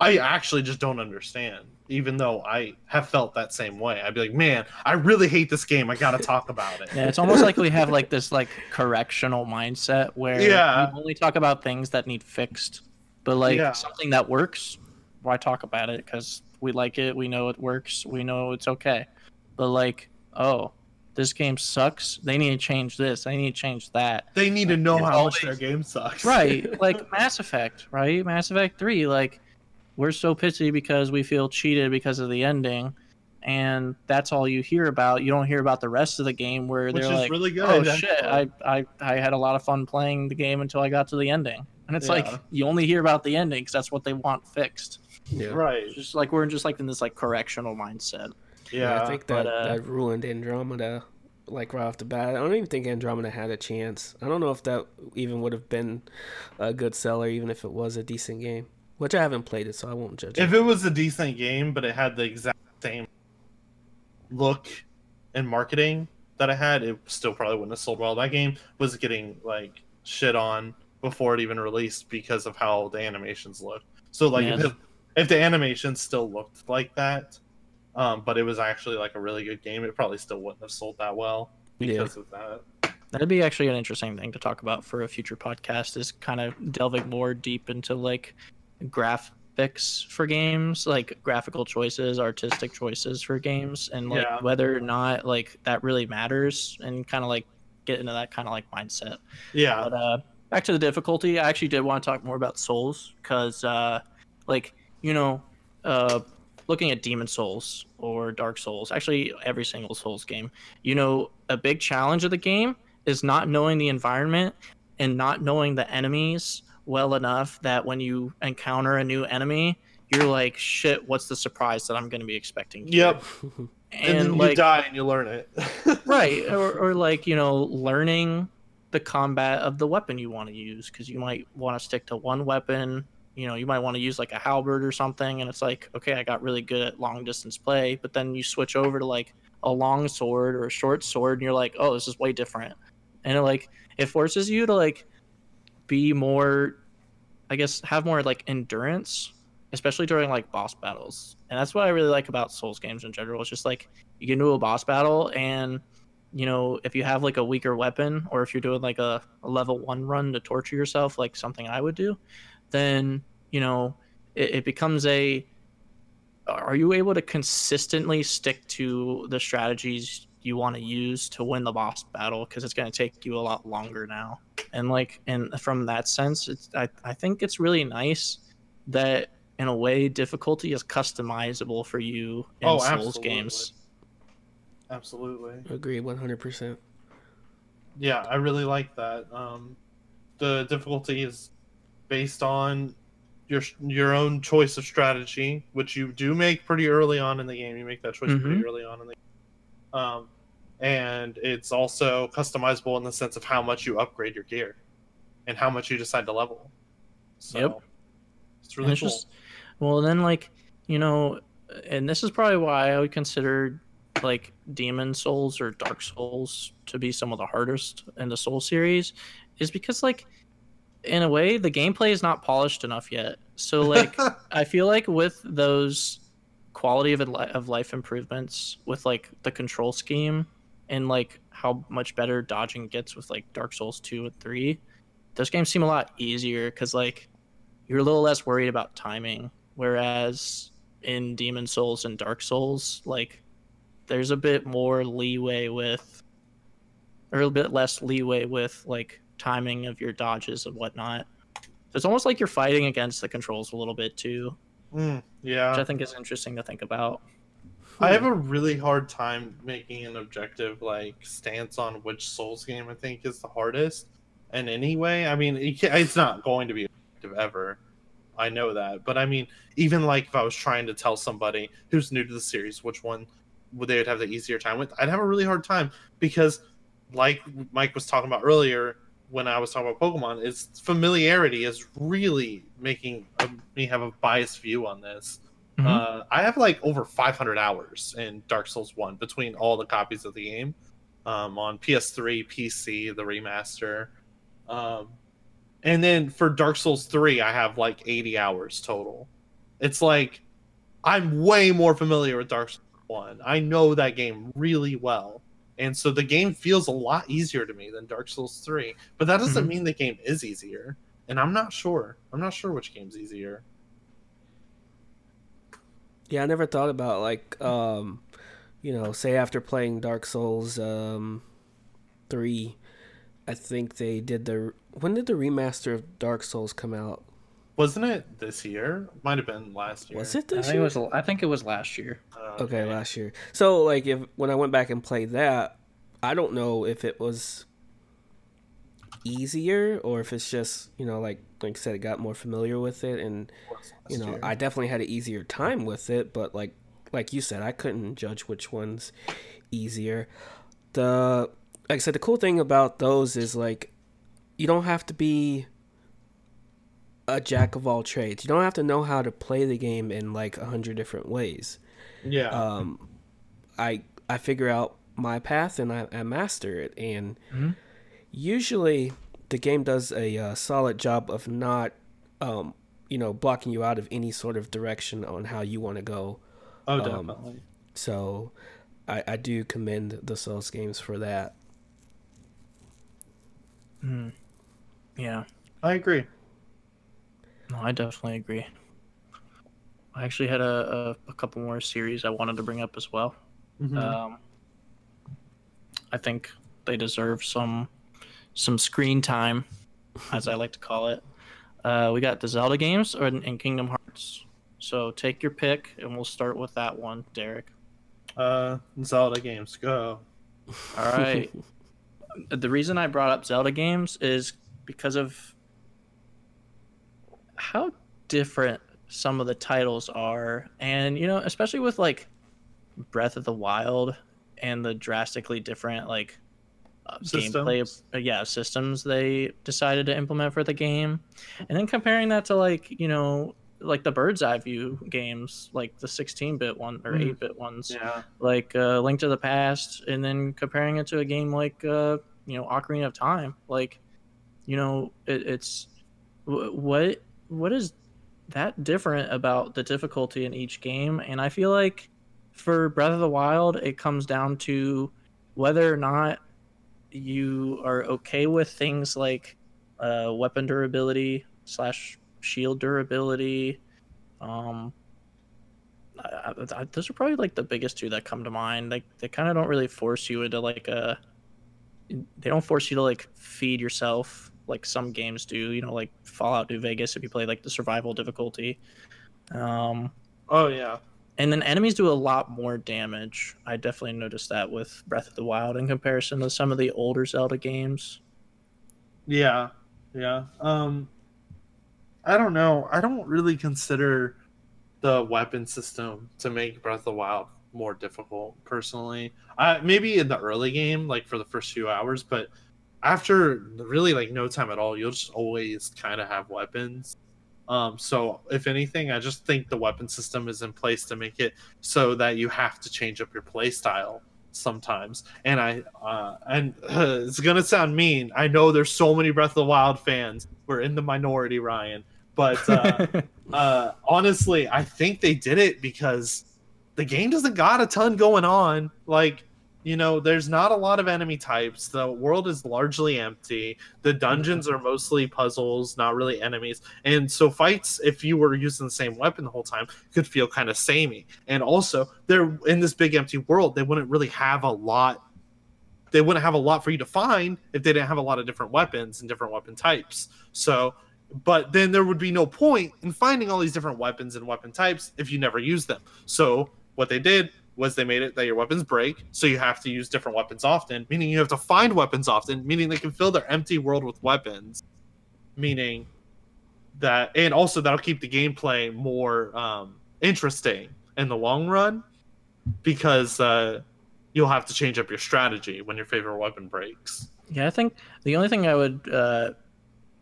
I actually just don't understand. Even though I have felt that same way, I'd be like, man, I really hate this game. I got to talk about it. Yeah, it's almost like we have like this like correctional mindset where Yeah. we only talk about things that need fixed, but like Yeah. something that works, why talk about it? Because we like it, we know it works, we know it's okay. But like, oh, this game sucks. They need to change this. They need to change that. They need to know It's how much their game sucks. Right. Like Mass Effect, right? Mass Effect 3, like we're so pissy because we feel cheated because of the ending. And that's all you hear about. You don't hear about the rest of the game where Which they're is like, really good. oh shit I, I i had a lot of fun playing the game until i got to the ending and it's like you only hear about the ending because that's what they want fixed Yeah. Right. It's just like we're just like in this like correctional mindset Yeah. I think but, that uh, that ruined Andromeda, like right off the bat. I don't even think Andromeda had a chance. I don't know if that even would have been a good seller, even if it was a decent game. Which I haven't played it, so I won't judge it. if it. it was a decent game, but it had the exact same look and marketing that it had, it still probably wouldn't have sold well. That game was getting like shit on before it even released because of how the animations looked. So like Yeah. if, if the animations still looked like that, um, but it was actually like a really good game, it probably still wouldn't have sold that well Yeah. because of that. that'd be actually an interesting thing to talk about for a future podcast is kind of delving more deep into like graphics for games like graphical choices artistic choices for games and like Yeah. whether or not like that really matters and kind of like get into that kind of like mindset Yeah. But uh, back to the difficulty, I actually did want to talk more about Souls because, uh, like, you know, uh, looking at Demon Souls or Dark Souls, actually every single Souls game, you know, a big challenge of the game is not knowing the environment and not knowing the enemies well enough that when you encounter a new enemy, you're like, shit, what's the surprise that I'm going to be expecting? here?" Yep. And, And, then like, you die and you learn it. right or, or like you know learning the combat of the weapon you want to use because you might want to stick to one weapon you know you might want to use like a halberd or something and it's like okay i got really good at long distance play but then you switch over to like a long sword or a short sword and you're like oh this is way different and it like it forces you to like be more i guess have more like endurance especially during like boss battles. And that's what i really like about souls games in general. It's just like you get into a boss battle and you know if you have like a weaker weapon or if you're doing like a, a level one run to torture yourself like something i would do then you know it, it becomes a are you able to consistently stick to the strategies you want to use to win the boss battle because it's going to take you a lot longer now and like and from that sense it's I, I think it's really nice that in a way difficulty is customizable for you in Oh, souls absolutely. games Absolutely. Agree, one hundred percent. Yeah, I really like that. Um, the difficulty is based on your your own choice of strategy, which you do make pretty early on in the game. You make that choice pretty early on in the um, and it's also customizable in the sense of how much you upgrade your gear and how much you decide to level. So Yep. it's really it's cool. just well then like you know and this is probably why i would consider like demon souls or dark souls to be some of the hardest in the soul series is because like in a way the gameplay is not polished enough yet so like i feel like with those quality of, of life improvements with like the control scheme and like how much better dodging gets with like dark souls 2 and 3 those games seem a lot easier because like you're a little less worried about timing. Whereas in demon souls and dark souls like there's a bit more leeway with or a bit less leeway with like timing of your dodges and whatnot. So it's almost like you're fighting against the controls a little bit too Mm, yeah. which i think is interesting to think about I have a really hard time making an objective like stance on which Souls game I think is the hardest. And anyway, I mean, it's not going to be objective ever. I know that, but I mean, even like if I was trying to tell somebody who's new to the series which one would they would have the easier time with, I'd have a really hard time because, like Mike was talking about earlier when I was talking about Pokemon, is familiarity is really making a, me have a biased view on this. Mhm. Uh, I have like over 500 hours in Dark Souls 1 between all the copies of the game um, on PS3, PC, the remaster. Um, and then for Dark Souls 3, I have like 80 hours total. It's like I'm way more familiar with Dark Souls 1. I know that game really well. And so the game feels a lot easier to me than Dark Souls 3. But that doesn't Mhm. mean the game is easier. And I'm not sure. I'm not sure which game's easier. Yeah, I never thought about like um you know, say after playing Dark Souls um, three, I think they did the when did the remaster of Dark Souls come out? Wasn't it this year? Might have been last year. Was it I this think, it year? was, I think it was last year. Uh, okay, last year. So like if when I went back and played that, I don't know if it was easier or if it's just you know like like I said, got more familiar with it and you know i definitely had an easier time with it but like like you said i couldn't judge which one's easier the like i said the cool thing about those is like you don't have to be a jack of all trades you don't have to know how to play the game in like a hundred different ways yeah. um i i figure out my path and i, I master it and Mhm. usually the game does a uh, solid job of not um you know blocking you out of any sort of direction on how you want to go oh, um, definitely. so i i do commend the souls games for that Mm. Yeah, I agree. no, I definitely agree. I actually had a, a, a couple more series I wanted to bring up as well. Mhm. Um, I think they deserve some some screen time, as I like to call it. Uh, we got the Zelda games or and Kingdom Hearts. So take your pick, and we'll start with that one, Derek. uh, Zelda games go. All right. the reason I brought up Zelda games is because of how different some of the titles are, and you know, especially with like Breath of the Wild and the drastically different like uh, gameplay, uh, yeah, systems they decided to implement for the game, and then comparing that to like you know like the bird's eye view games, like the 16-bit one or Mhm. 8-bit ones Yeah. like uh, Link to the Past, and then comparing it to a game like uh, you know Ocarina of Time. Like, you know, it, it's what what is that different about the difficulty in each game? And I feel like for Breath of the Wild, it comes down to whether or not you are okay with things like uh, weapon durability slash shield durability. Um, I, I, those are probably like the biggest two that come to mind. Like they kind of don't really force you into like a. They don't force you to like feed yourself like some games do. You know, like Fallout New Vegas if you play like the survival difficulty. Um, Oh yeah. And then enemies do a lot more damage. I definitely noticed that with Breath of the Wild in comparison to some of the older Zelda games. Yeah. Yeah. Um I don't know. I don't really consider the weapon system to make Breath of the Wild more difficult personally. I maybe in the early game, like for the first few hours, but after really like no time at all, you'll just always kind of have weapons. Um, so if anything, I just think the weapon system is in place to make it so that you have to change up your play style sometimes. And I uh, and uh, it's gonna sound mean. I know there's so many Breath of the Wild fans. We're in the minority, Ryan. But uh, uh, honestly, I think they did it because the game doesn't got a ton going on. Like, you know, there's not a lot of enemy types. The world is largely empty. The dungeons are mostly puzzles, not really enemies. And so fights, if you were using the same weapon the whole time, could feel kind of samey. And also, they're in this big empty world. They wouldn't really have a lot. They wouldn't have a lot for you to find if they didn't have a lot of different weapons and different weapon types. So but then there would be no point in finding all these different weapons and weapon types if you never use them. So what they did was they made it that your weapons break, so you have to use different weapons often, meaning you have to find weapons often, meaning they can fill their empty world with weapons, meaning that, and also that'll keep the gameplay more um, interesting in the long run because uh, you'll have to change up your strategy when your favorite weapon breaks. Yeah, I think the only thing I would uh,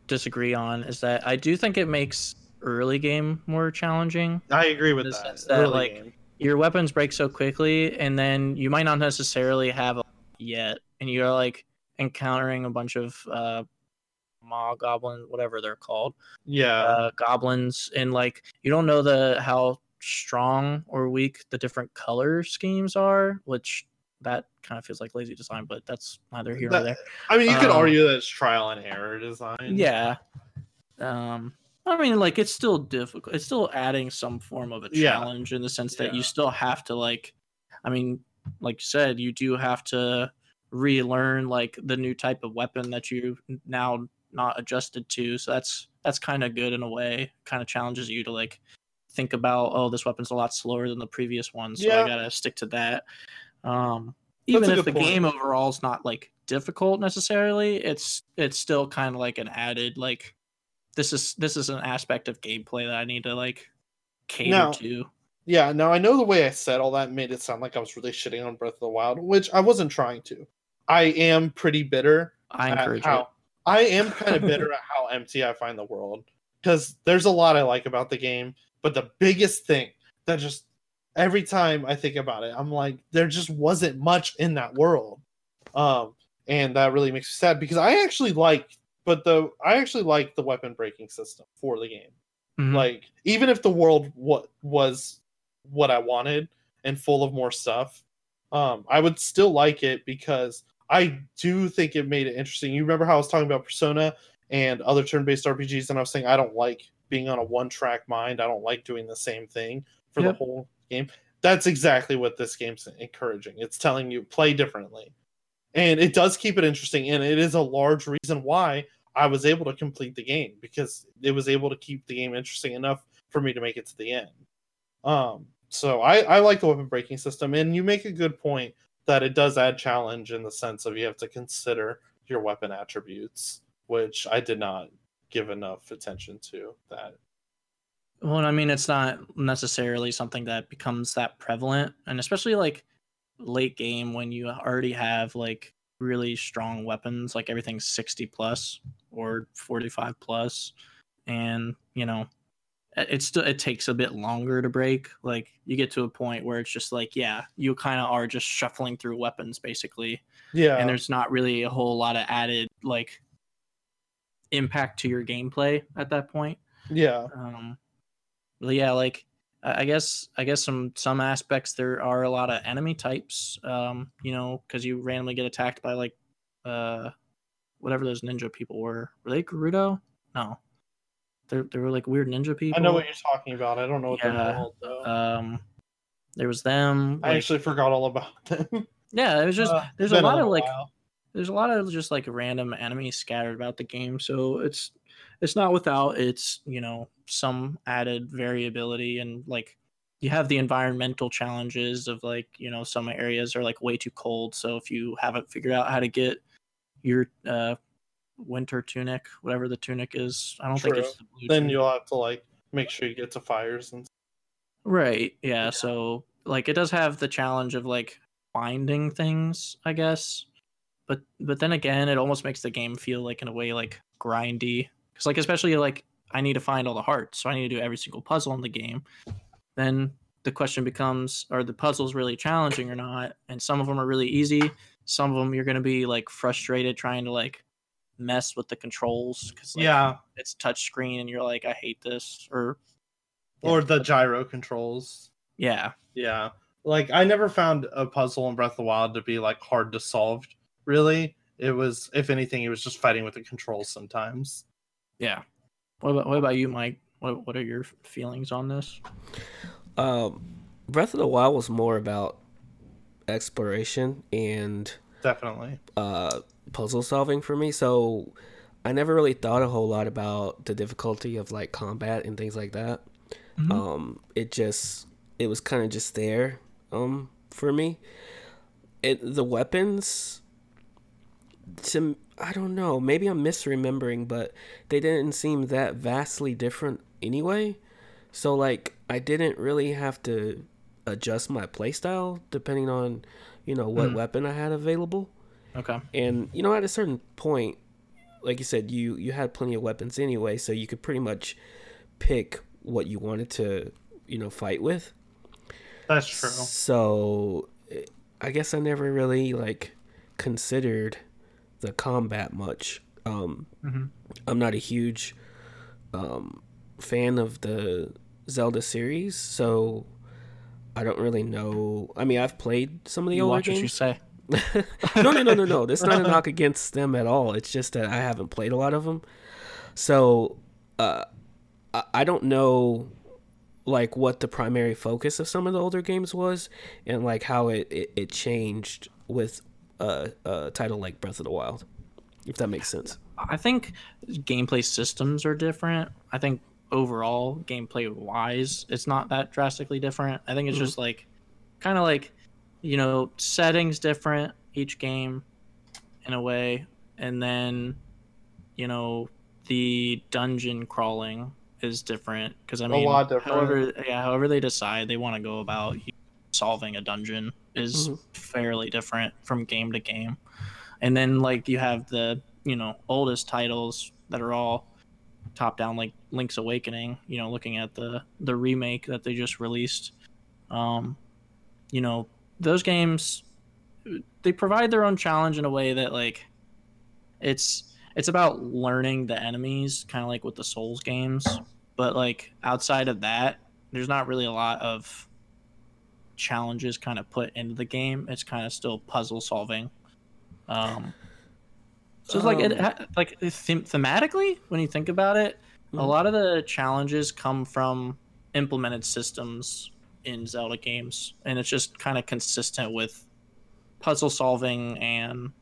disagree on is that I do think it makes early game more challenging. I agree with that. that, like, game. Your weapons break so quickly, and then you might not necessarily have a yet, and you're like encountering a bunch of uh, maw goblin, whatever they're called, yeah. uh, goblins, and like you don't know the how strong or weak the different color schemes are, which that kind of feels like lazy design, but that's neither here nor there. I mean, you could Um, argue that it's trial and error design. Yeah. Um I mean like it's still difficult. It's still adding some form of a Yeah. challenge in the sense that you still have to like I mean like you said, you do have to relearn like the new type of weapon that you now not adjusted to. So that's that's kind of good in a way. Kind of challenges you to like think about, oh, this weapon's a lot slower than the previous one, so Yeah. I gotta stick to that. Um, even if the point. game overall is not like difficult necessarily, it's it's still kind of like an added like this is this is an aspect of gameplay that I need to like cater Now- to. Yeah, now I know the way I said all that made it sound like I was really shitting on Breath of the Wild, which I wasn't trying to. I am pretty bitter I encourage how it. I am kind of bitter at how empty I find the world because there's a lot I like about the game, but the biggest thing that just every time I think about it, I'm like, there just wasn't much in that world, um, and that really makes me sad because I actually like, but the I actually like the weapon breaking system for the game. Mhm. Like even if the world what was what I wanted and full of more stuff, um, I would still like it because I do think it made it interesting. You remember how I was talking about Persona and other turn-based RPGs, and I was saying I don't like being on a one-track mind. I don't like doing the same thing for Yep. the whole game. That's exactly what this game's encouraging. It's telling you play differently, and it does keep it interesting. And it is a large reason why I was able to complete the game because it was able to keep the game interesting enough for me to make it to the end. Um, so I, I like the weapon breaking system, and you make a good point that it does add challenge in the sense of you have to consider your weapon attributes, which I did not give enough attention to. That Well, I mean, it's not necessarily something that becomes that prevalent, and especially like late game when you already have like really strong weapons, like everything's 60 plus or 45 plus, and you know, it- still it takes a bit longer to break. Like you get to a point where it's just like, yeah, you kind of are just shuffling through weapons basically, yeah, and there's not really a whole lot of added like impact to your gameplay at that point. Yeah, um but yeah like i guess i guess some some aspects there are a lot of enemy types um you know because you randomly get attacked by like uh whatever those ninja people were were they gerudo no they're, they were like weird ninja people I know what you're talking about. I don't know what Yeah, they're called though. um there was them I like- actually forgot all about them. yeah it was just Uh, there's a lot of little like there's a lot of just like random enemies scattered about the game so it's it's not without its you know some added variability and like you have the environmental challenges of like you know some areas are like way too cold so if you haven't figured out how to get your uh winter tunic whatever the tunic is i don't think it's the blue then tunic. you'll have to like make sure you get to fires and Right. Yeah, Yeah. So like it does have the challenge of like finding things, I guess. But but then again, it almost makes the game feel like in a way like grindy. Cuz like especially like I need to find all the hearts, so I need to do every single puzzle in the game. Then the question becomes are the puzzles really challenging or not? And some of them are really easy. Some of them you're going to be like frustrated trying to like mess with the controls cuz like, yeah, it's touch screen and you're like I hate this or Yeah. or the gyro controls. yeah. Yeah. Like I never found a puzzle in Breath of the Wild to be like hard to solve, really. It was if anything, it was just fighting with the controls sometimes. Yeah. What about what about you, Mike? What what are your feelings on this? Um, Breath of the Wild was more about exploration and Definitely. uh, puzzle solving for me. So I never really thought a whole lot about the difficulty of like combat and things like that. Mhm. Um, it just it was kind of just there um for me. It the weapons to I don't know, maybe I'm misremembering, but they didn't seem that vastly different anyway. So like I didn't really have to adjust my playstyle depending on, you know, what Mm. weapon I had available. Okay. And you know, at a certain point, like you said, you you had plenty of weapons anyway, so you could pretty much pick what you wanted to, you know, fight with. That's true. So I guess I never really like considered the combat much. Um, Mhm. I'm not a huge um, fan of the Zelda series, so I don't really know. I mean, I've played some of the You older watch what you games. say. no, no, no, no, no. That's not a knock against them at all. It's just that I haven't played a lot of them. So, uh, I, I don't know like what the primary focus of some of the older games was and like how it it, it changed with a, a title like Breath of the Wild. If that makes sense. I think gameplay systems are different. I think overall gameplay wise, it's not that drastically different. I think it's Mhm. just like kind of like you know settings different each game in a way, and then you know the dungeon crawling is different because I A mean, lot different. however, yeah, however they decide they want to go about solving a dungeon is Mhm. fairly different from game to game. And then like you have the you know oldest titles that are all top down like Link's Awakening. You know, looking at the the remake that they just released. Um, you know, those games they provide their own challenge in a way that like it's it's about learning the enemies, kind of like with the Souls games. But like outside of that, there's not really a lot of challenges kind of put into the game. It's kind of still puzzle solving. Um, so it's like it Um, like them- thematically when you think about it, a Mhm. lot of the challenges come from implemented systems in Zelda games, and it's just kind of consistent with puzzle solving and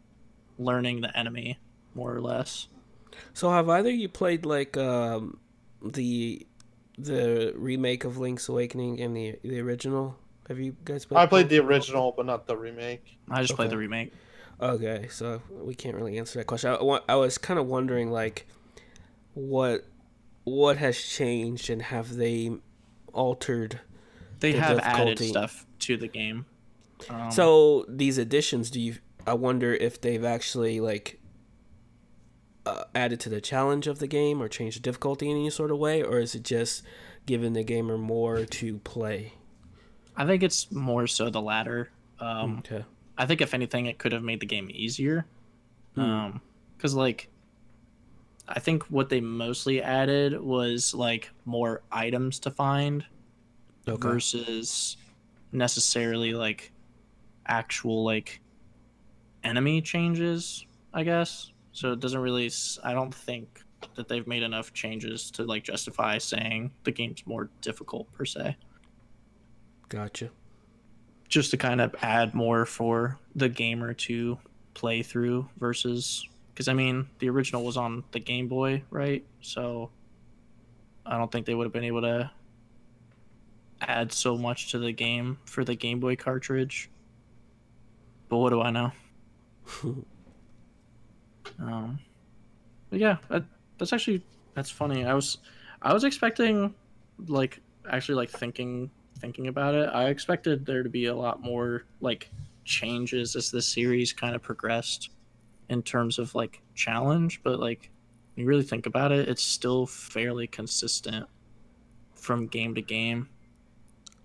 learning the enemy more or less. So have either you played like um the the remake of Link's Awakening and the the original? Have you guys played I played the original, but not the remake. I just played the remake. Okay, so we can't really answer that question. I, I was kind of wondering like what what has changed and have they altered They The have added stuff to the game. Um, So these additions, do you? I wonder if they've actually like uh, added to the challenge of the game or changed the difficulty in any sort of way, or is it just giving the gamer more to play? I think it's more so the latter. Um, Okay. I think if anything, it could have made the game easier. Hmm. Um, because like, I think what they mostly added was like more items to find Okay. versus necessarily like actual like enemy changes. I guess so. It doesn't really. I don't think that they've made enough changes to like justify saying the game's more difficult per se. Gotcha. just to kind of add more for the gamer to play through versus because I mean the original was on the Game Boy, right? So I don't think they would have been able to add so much to the game for the Game Boy cartridge. But what do I know? Um, but yeah, that, that's actually that's funny. I was I was expecting like actually like thinking thinking about it. I expected there to be a lot more like changes as the series kind of progressed in terms of like challenge, but like you really think about it, it's still fairly consistent from game to game.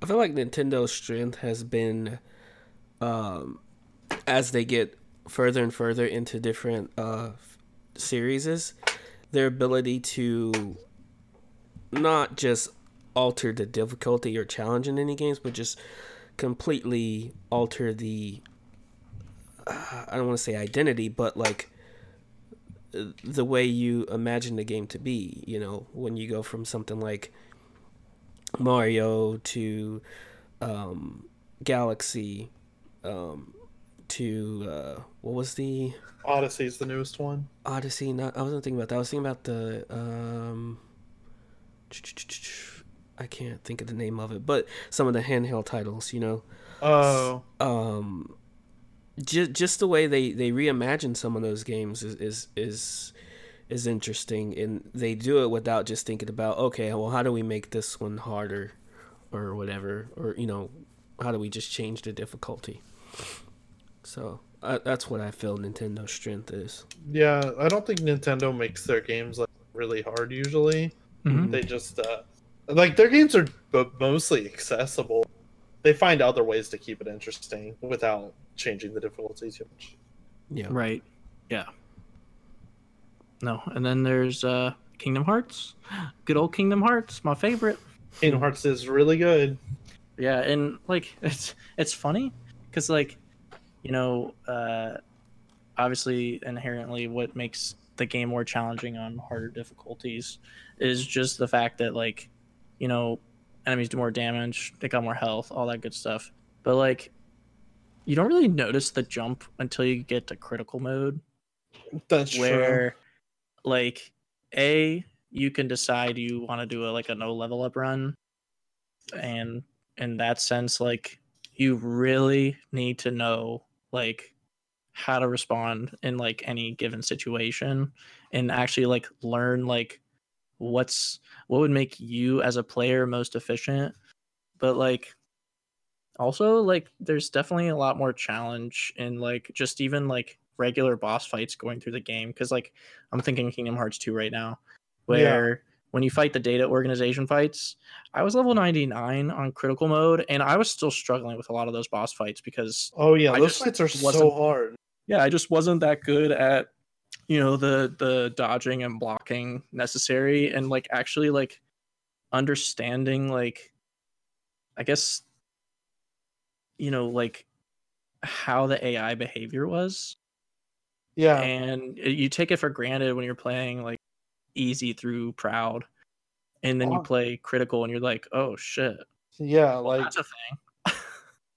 I feel like Nintendo's strength has been, um, as they get further and further into different uh, series, their ability to not just alter the difficulty or challenge in any games, but just completely alter the. Uh, I don't want to say identity, but like the way you imagine the game to be. You know, when you go from something like Mario to um, Galaxy um, to uh, what was the Odyssey is the newest one. Odyssey? Not I wasn't thinking about that. I was thinking about the um, I can't think of the name of it, but some of the handheld titles. You know, Oh, um, just just the way they they reimagine some of those games is is is is interesting, and they do it without just thinking about okay, well, how do we make this one harder, or whatever, or you know, how do we just change the difficulty? So uh, that's what I feel Nintendo's strength is. yeah. I don't think Nintendo makes their games like really hard. Usually, Mhm. they just uh, like their games are b- mostly accessible. They find other ways to keep it interesting without changing the difficulty too much. Yeah, Right. Yeah. No, and then there's uh Kingdom Hearts. Good old Kingdom Hearts, my favorite. Kingdom Hearts is really good. Yeah, and like it's it's funny cuz like you know, uh obviously inherently what makes the game more challenging on harder difficulties is just the fact that like you know enemies do more damage, they got more health, all that good stuff. But like you don't really notice the jump until you get to critical mode That's true. where like a you can decide you want to do a like a no level up run and in that sense like you really need to know like how to respond in like any given situation and actually like learn like what's what would make you as a player most efficient but like also like there's definitely a lot more challenge in like just even like regular boss fights going through the game because like i'm thinking kingdom hearts 2 right now where when you fight the data organization fights i was level 99 on critical mode and i was still struggling with a lot of those boss fights because oh yeah, I those fights are so hard. yeah i just wasn't that good at you know the the dodging and blocking necessary and like actually like understanding like i guess you know like how the ai behavior was Yeah, and you take it for granted when you're playing like easy through proud and then you Oh. play critical and you're like oh shit yeah, well, like that's a thing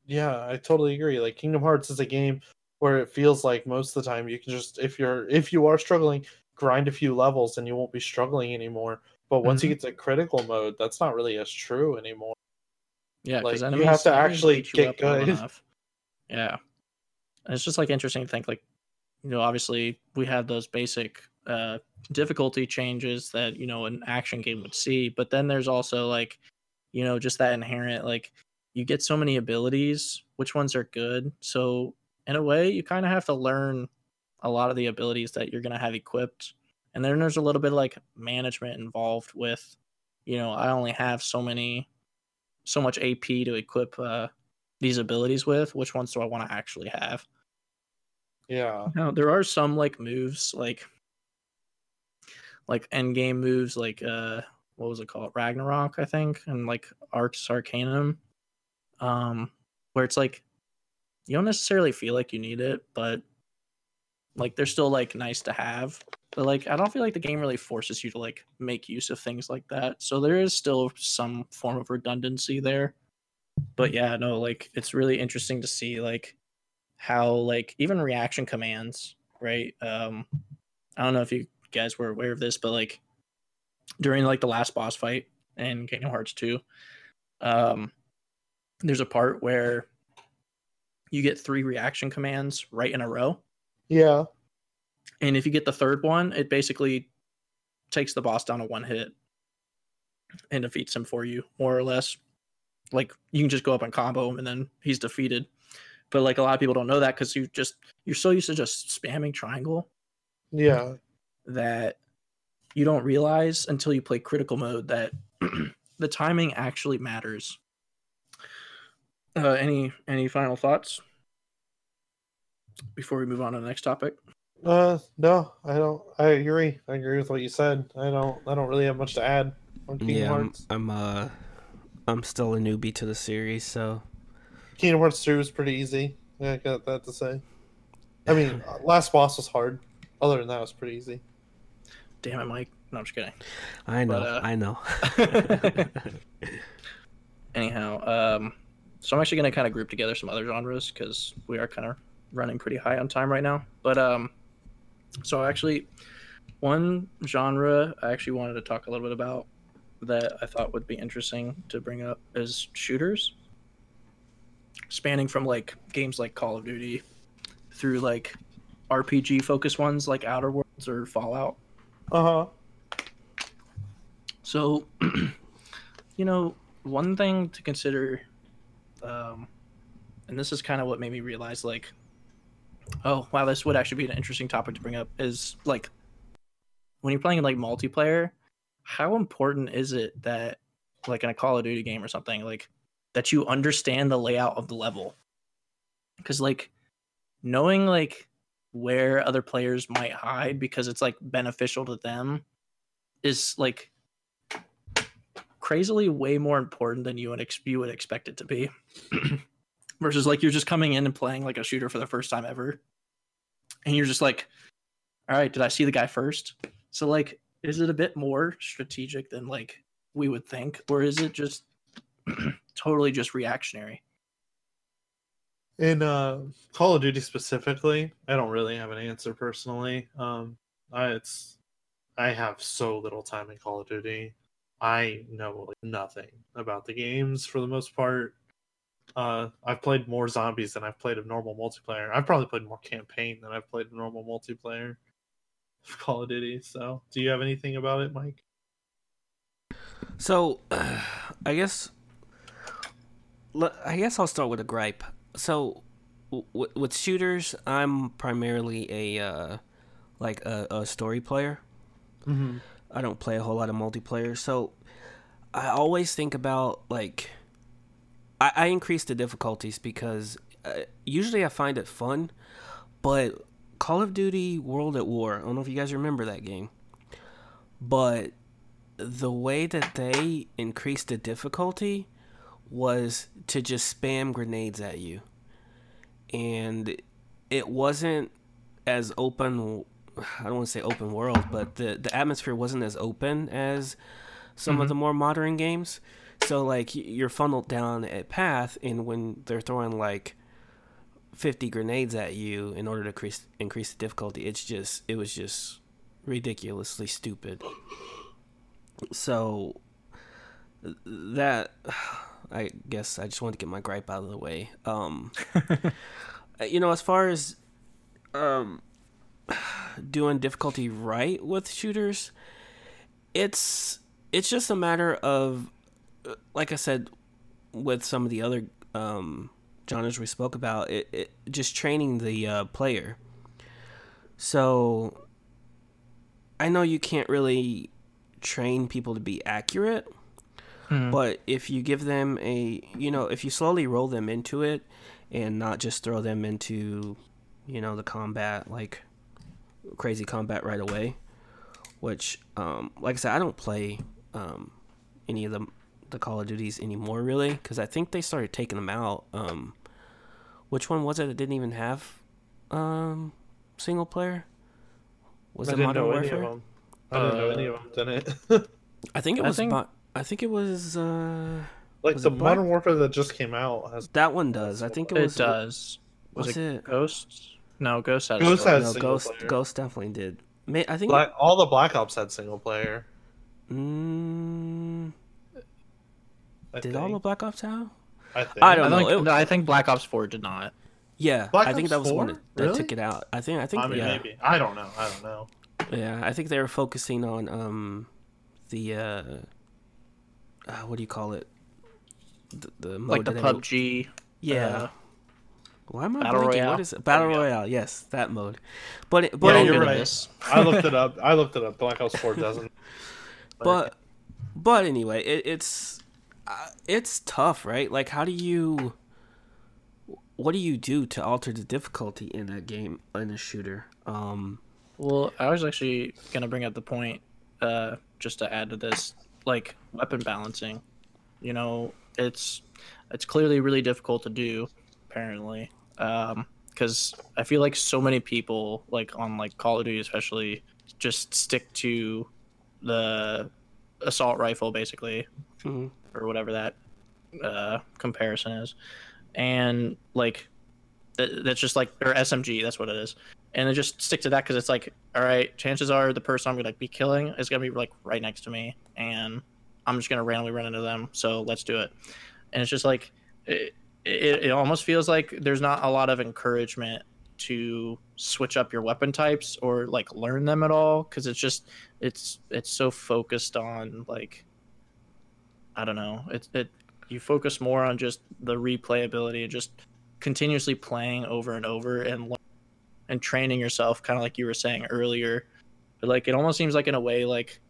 Yeah, I totally agree. Like Kingdom Hearts is a game where it feels like most of the time you can just if you're if you are struggling, grind a few levels and you won't be struggling anymore. But once you Mhm. get to critical mode, that's not really as true anymore. Yeah, Like, you have to actually get good. enough. Yeah, and it's just like interesting to think like, you know, obviously we have those basic uh difficulty changes that you know an action game would see, but then there's also like, you know, just that inherent like you get so many abilities, which ones are good. So in a way, you kind of have to learn a lot of the abilities that you're gonna have equipped, and then there's a little bit of, like management involved with, you know, I only have so many so much AP to equip uh, these abilities with. Which ones do I want to actually have? Yeah. Now there are some like moves like like end game moves like uh what was it called Ragnarok I think and like Ars Arcanum, um where it's like you don't necessarily feel like you need it, but like they're still like nice to have. But like I don't feel like the game really forces you to like make use of things like that. So there is still some form of redundancy there. But yeah, no, like it's really interesting to see like how like even reaction commands, right? Um I don't know if you guys were aware of this, but like during like the last boss fight in Kingdom Hearts 2, um there's a part where you get three reaction commands right in a row. Yeah. And if you get the third one, it basically takes the boss down to one hit and defeats him for you, more or less. Like you can just go up and combo him and then he's defeated. But like a lot of people don't know that because you just you're so used to just spamming triangle Yeah. that you don't realize until you play critical mode that the timing actually matters. Uh, any any final thoughts before we move on to the next topic? Uh no, I don't I agree. I agree with what you said. I don't I don't really have much to add on Kingdom yeah, I'm, I'm uh, I'm still a newbie to the series, so Kingdom Hearts 2 was pretty easy. Yeah, I got that to say. I mean, uh, last boss was hard. Other than that, it was pretty easy. Damn it, Mike. No, I'm just kidding. I know, But, uh, I know. Anyhow, um, so I'm actually going to kind of group together some other genres because we are kind of running pretty high on time right now. But um, so actually, one genre I actually wanted to talk a little bit about that I thought would be interesting to bring up is shooters, spanning from like games like Call of Duty through like RPG focused ones like Outer Worlds or Fallout. Uh huh. So, you know, one thing to consider, um, and this is kind of what made me realize, like, oh wow, this would actually be an interesting topic to bring up. Is like, when you're playing like multiplayer, how important is it that, like in a Call of Duty game or something, like that you understand the layout of the level? Because like, knowing like where other players might hide because it's like beneficial to them is like crazily way more important than you would, ex- you would expect it to be. Versus like you're just coming in and playing like a shooter for the first time ever. And you're just like, all right, did I see the guy first? So like, is it a bit more strategic than like we would think? Or is it just totally just reactionary. In uh, Call of Duty specifically, I don't really have an answer personally. Um, I, it's I have so little time in Call of Duty. I know like, nothing about the games for the most part. Uh, I've played more zombies than I've played of normal multiplayer. I've probably played more campaign than I've played a normal multiplayer of Call of Duty. So, do you have anything about it, Mike? So, I guess I guess I'll start with a gripe. So, w- with shooters, I'm primarily a uh, like a, a story player. Mm-hmm. I don't play a whole lot of multiplayer, so I always think about like I, I increase the difficulties because uh, usually I find it fun, but Call of Duty World at War. I don't know if you guys remember that game, but the way that they increased the difficulty was to just spam grenades at you. And it wasn't as open I don't want to say open world, but the the atmosphere wasn't as open as some mm-hmm. of the more modern games. So like you're funneled down a path and when they're throwing like 50 grenades at you in order to increase increase the difficulty, it's just it was just ridiculously stupid. So that I guess I just wanted to get my gripe out of the way. Um, you know, as far as um, doing difficulty right with shooters, it's it's just a matter of, like I said, with some of the other um, genres we spoke about, it, it just training the uh, player. So I know you can't really train people to be accurate Mm-hmm. But if you give them a, you know, if you slowly roll them into it and not just throw them into, you know, the combat, like crazy combat right away, which, um, like I said, I don't play um, any of the, the Call of Duties anymore, really, because I think they started taking them out. Um, which one was it that didn't even have um, single player? Was I it Modern Warfare? I didn't uh, know any of them, didn't it? I think it was. I think, I think it was uh like was the Modern Warfare that just came out has that one does. I think it was. It does. Was, was it, it Ghosts? No, Ghost has. Ghost has no, Ghost. Player. Ghost definitely did. May, I think Black, all the Black Ops had single player. Mm, did think. all the Black Ops have? I think. I don't I know. Think, it, no, I think Black Ops Four did not. Yeah, Black I think Ops that was 4? one that, that really? took it out. I think. I think. I mean, yeah. maybe. I don't know. I don't know. Yeah, I think they were focusing on um the uh uh, what do you call it? The, the like the PUBG. Yeah. Uh, Why am I Battle Royale? What is it? Battle oh, Royale. Yes, that mode. But but yeah, you're right. I looked it up. I looked it up. Black Ops Four doesn't. but but anyway, it, it's uh, it's tough, right? Like, how do you? What do you do to alter the difficulty in a game in a shooter? Um, well, I was actually gonna bring up the point, uh, just to add to this like weapon balancing. You know, it's it's clearly really difficult to do, apparently, because um, I feel like so many people, like on like Call of Duty especially, just stick to the assault rifle basically, mm-hmm. or whatever that uh, comparison is, and like that's just like or SMG. That's what it is and then just stick to that because it's like, all right, chances are the person I'm gonna like, be killing is gonna be like right next to me, and I'm just gonna randomly run into them. So let's do it. And it's just like, it, it, it almost feels like there's not a lot of encouragement to switch up your weapon types or like learn them at all because it's just it's it's so focused on like I don't know it it you focus more on just the replayability and just continuously playing over and over and and training yourself, kind of like you were saying earlier. But like it almost seems like in a way like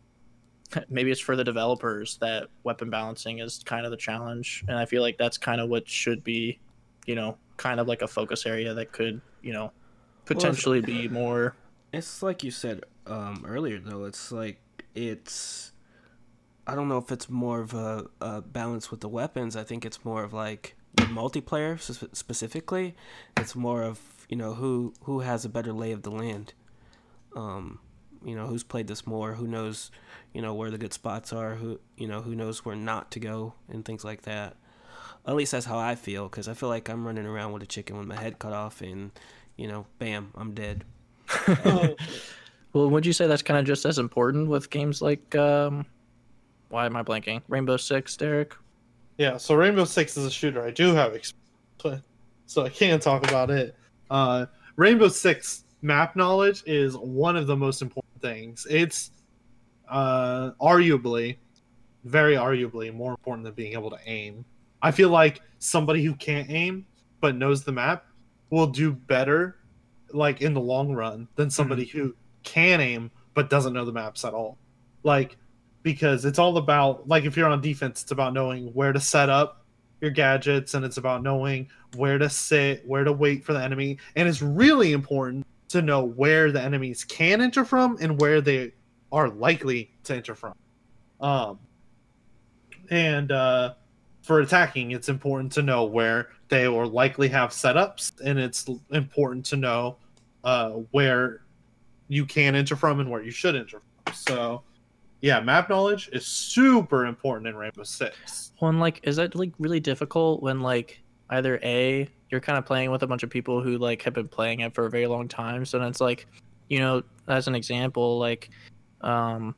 maybe it's for the developers that weapon balancing is kind of the challenge, and I feel like that's kind of what should be, you know, kind of like a focus area that could, you know, potentially well, be more. It's like you said um, earlier, though. It's like it's. I don't know if it's more of a, a balance with the weapons. I think it's more of like the multiplayer specifically. It's more of you know who who has a better lay of the land um you know who's played this more, who knows, you know where the good spots are, who you know who knows where not to go and things like that. At least that's how I feel because I feel like I'm running around with a chicken with my head cut off and you know, bam, I'm dead. well, would you say that's kind of just as important with games like um, why am I blanking? Rainbow Six, Derek. Yeah, so Rainbow Six is a shooter I do have experience so I can't talk about it. Uh, Rainbow Six map knowledge is one of the most important things. It's uh, arguably, very arguably, more important than being able to aim. I feel like somebody who can't aim but knows the map will do better, like in the long run, than somebody mm-hmm. who can aim but doesn't know the maps at all. Like, because it's all about like if you're on defense, it's about knowing where to set up your gadgets, and it's about knowing where to sit, where to wait for the enemy, and it's really important to know where the enemies can enter from and where they are likely to enter from. Um, and uh, for attacking, it's important to know where they will likely have setups, and it's important to know uh, where you can enter from and where you should enter from. So, yeah, map knowledge is super important in Rainbow Six. One like, is that like really difficult when like either a you're kind of playing with a bunch of people who like have been playing it for a very long time. So then it's like, you know, as an example, like um,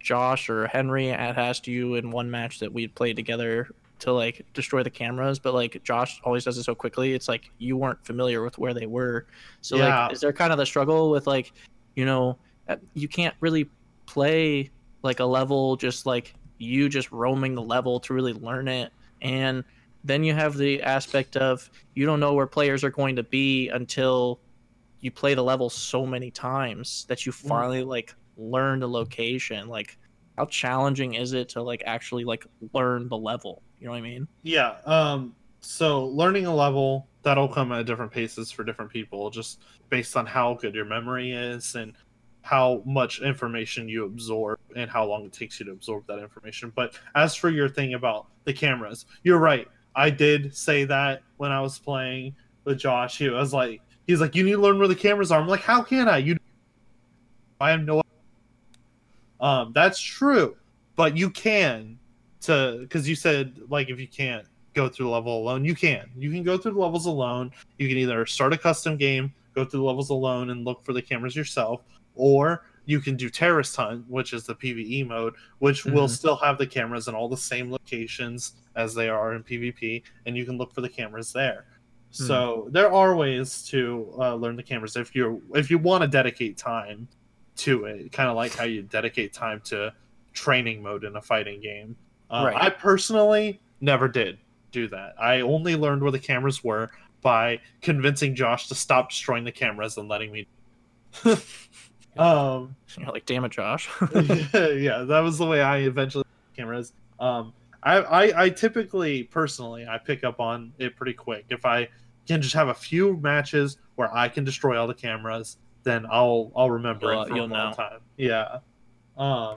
Josh or Henry had asked you in one match that we'd played together to like destroy the cameras, but like Josh always does it so quickly. It's like you weren't familiar with where they were. So yeah. like, is there kind of the struggle with like, you know, uh, you can't really play like a level just like you just roaming the level to really learn it and then you have the aspect of you don't know where players are going to be until you play the level so many times that you mm. finally like learn the location. Like, how challenging is it to like actually like learn the level? You know what I mean? Yeah. Um. So learning a level that'll come at different paces for different people, just based on how good your memory is and how much information you absorb and how long it takes you to absorb that information. But as for your thing about the cameras, you're right I did say that when I was playing with Josh. He was like, he's like, you need to learn where the cameras are. I'm like, how can I? You, I have no. Um, that's true, but you can to because you said like if you can't go through the level alone, you can. You can go through the levels alone. You can either start a custom game, go through the levels alone, and look for the cameras yourself, or you can do terrorist hunt, which is the PVE mode, which mm-hmm. will still have the cameras in all the same locations as they are in PvP, and you can look for the cameras there. Mm. So there are ways to uh, learn the cameras if you if you want to dedicate time to it, kind of like how you dedicate time to training mode in a fighting game. Uh, right. I personally never did do that. I only learned where the cameras were by convincing Josh to stop destroying the cameras and letting me. Um, You're like, damn it, Josh. yeah, that was the way I eventually cameras. Um, I, I, I typically personally I pick up on it pretty quick. If I can just have a few matches where I can destroy all the cameras, then I'll I'll remember you'll, it for a long know. time. Yeah. Um,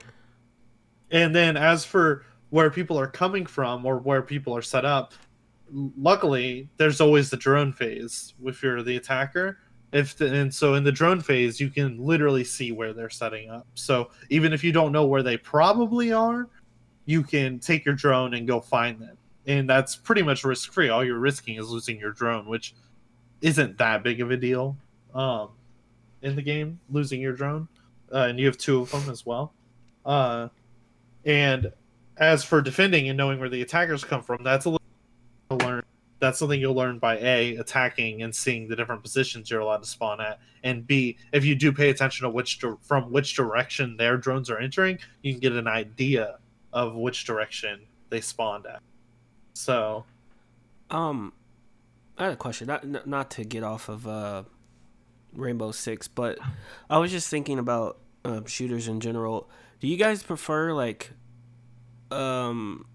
and then as for where people are coming from or where people are set up, luckily there's always the drone phase if you're the attacker if the, and so in the drone phase you can literally see where they're setting up. So even if you don't know where they probably are you can take your drone and go find them. And that's pretty much risk free all you're risking is losing your drone which isn't that big of a deal um, in the game losing your drone. Uh, and you have two of them as well. Uh, and as for defending and knowing where the attackers come from that's a little to learn that's something you'll learn by a attacking and seeing the different positions you're allowed to spawn at and b if you do pay attention to which from which direction their drones are entering you can get an idea of which direction they spawned at. So um i had a question not not to get off of uh rainbow six but i was just thinking about uh, shooters in general. Do you guys prefer like um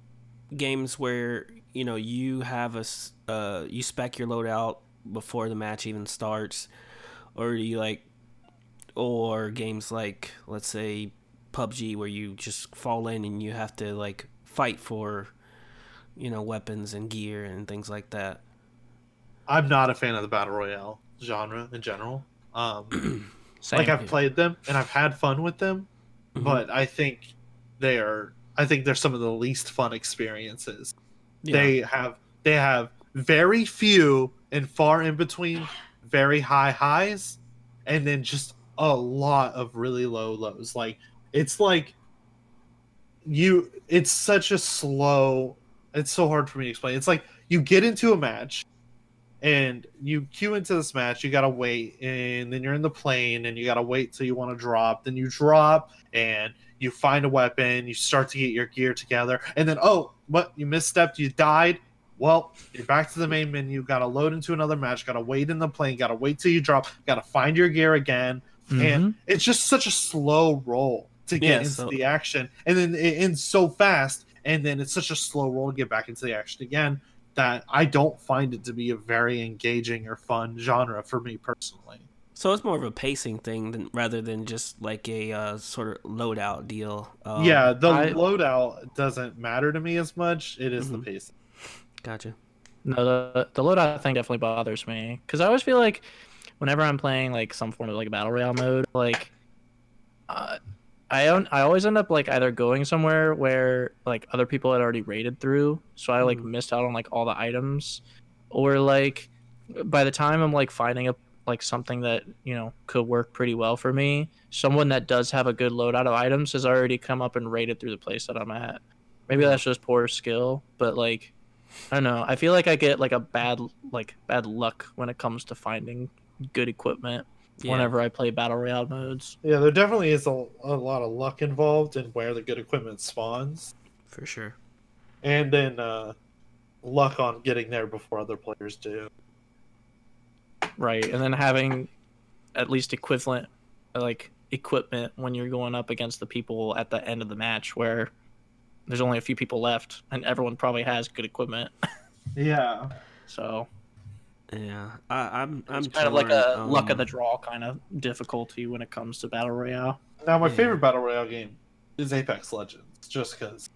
games where you know you have a uh, you spec your loadout before the match even starts, or do you like, or games like let's say PUBG where you just fall in and you have to like fight for, you know, weapons and gear and things like that. I'm not a fan of the battle royale genre in general. Um, like I've played them and I've had fun with them, Mhm. but I think they are. I think they're some of the least fun experiences. Yeah. They have they have very few and far in between very high highs, and then just a lot of really low lows. Like it's like you. It's such a slow. It's so hard for me to explain. It's like you get into a match and you queue into this match you gotta wait and then you're in the plane and you gotta wait till you want to drop then you drop and you find a weapon you start to get your gear together and then oh what you misstepped you died? Well you're back to the main menu gotta load into another match gotta wait in the plane gotta wait till you drop gotta find your gear again. And mm-hmm. it's just such a slow roll to get Yeah, into so- the action and then it ends so fast and then it's such a slow roll to get back into the action again that i don't find it to be a very engaging or fun genre for me personally So it's more of a pacing thing than rather than just like a uh, sort of loadout deal. Um, yeah the I- loadout doesn't matter to me as much it is Mhm. the pacing Gotcha. No, the the loadout thing definitely bothers me because I always feel like whenever I'm playing like some form of like battle royale mode, like uh, I own, I always end up like either going somewhere where like other people had already raided through, so I like Mhm. missed out on like all the items, or like by the time I'm like finding a like something that you know could work pretty well for me, someone that does have a good loadout of items has already come up and raided through the place that I'm at. Maybe that's just poor skill, but like I don't know. I feel like I get like a bad like bad luck when it comes to finding good equipment Yeah. whenever I play battle royale modes. yeah there definitely is a, a lot of luck involved in where the good equipment spawns for sure. and then uh luck on getting there before other players do Right. And then having at least equivalent like equipment when you're going up against the people at the end of the match where there's only a few people left and everyone probably has good equipment. yeah So Yeah, I, I'm. I'm it's kind of like a torn, luck of um, the draw kind of difficulty when it comes to battle royale. Now, my Yeah. favorite battle royale game is Apex Legends, just because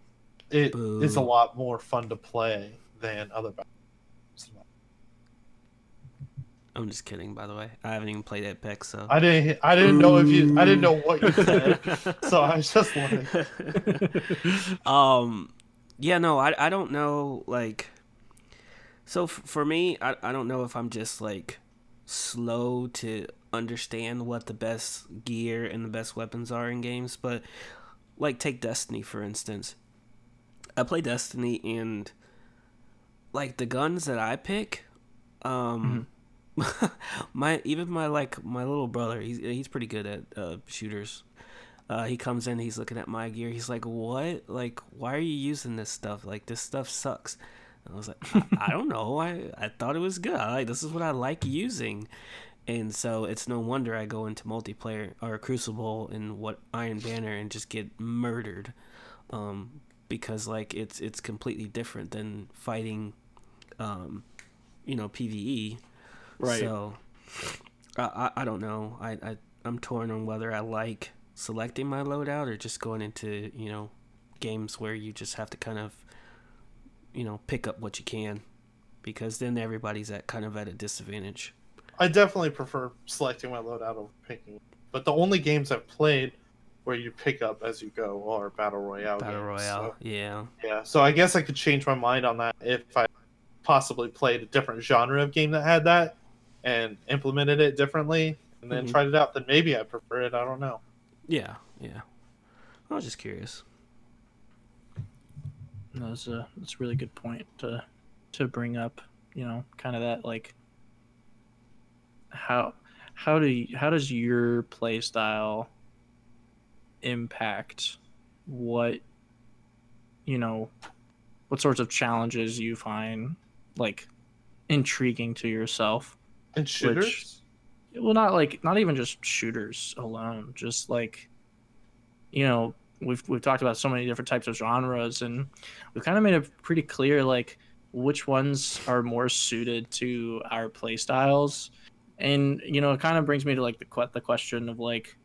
it is a lot more fun to play than other battle. I'm just kidding, by the way. I haven't even played Apex, so. I didn't. I didn't know if you. I didn't know what you said, so I was just wondering. um, yeah, no, I I don't know. Like, so f- for me, I I don't know if I'm just like slow to understand what the best gear and the best weapons are in games, but like take Destiny for instance. I play Destiny and like the guns that I pick, um. my even my like my little brother he's he's pretty good at uh, shooters uh, he comes in, he's looking at my gear. He's like, "What? Like, why are you using this stuff? Like, this stuff sucks." And I was like, I, "I don't know. I I thought it was good. I, like, this is what I like using." And so it's no wonder I go into multiplayer or Crucible and what Iron Banner and just get murdered, um, because like it's it's completely different than fighting, um, you know, PVE. Right. So I, I I don't know. I, I I'm torn on whether I like selecting my loadout or just going into you know games where you just have to kind of you know pick up what you can because then everybody's at kind of at a disadvantage. I definitely prefer selecting my loadout over picking. But the only games I've played where you pick up as you go are battle royale. Battle games, Royale, so- yeah. Yeah, so I guess I could change my mind on that if I possibly played a different genre of game that had that and implemented it differently and then Mhm. tried it out. Then maybe I prefer it. I don't know. Yeah, yeah. I was just curious. No, that's a that's a really good point to to bring up. You know, kind of that like how how do you, how does your play style impact what you know what sorts of challenges you find like intriguing to yourself And shooters, well not like not even just shooters alone just like you know we've we've talked about so many different types of genres and we've kind of made it pretty clear like which ones are more suited to our play styles and you know it kind of brings me to like the the question of like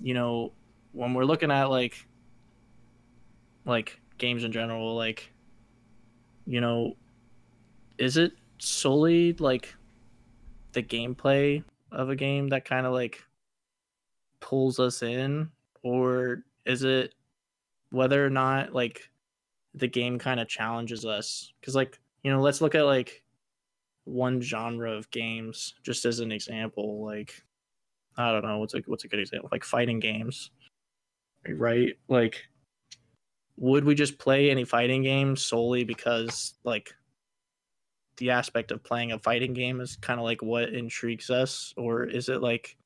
you know when we're looking at like like games in general like you know is it solely like the gameplay of a game that kind of like pulls us in? Or is it whether or not like the game kind of challenges us? Because like you know let's look at like one genre of games just as an example like i don't know what's a what's a good example? Like fighting games right? Like would we just play any fighting games solely because like the aspect of playing a fighting game is kind of like what intrigues us or is it like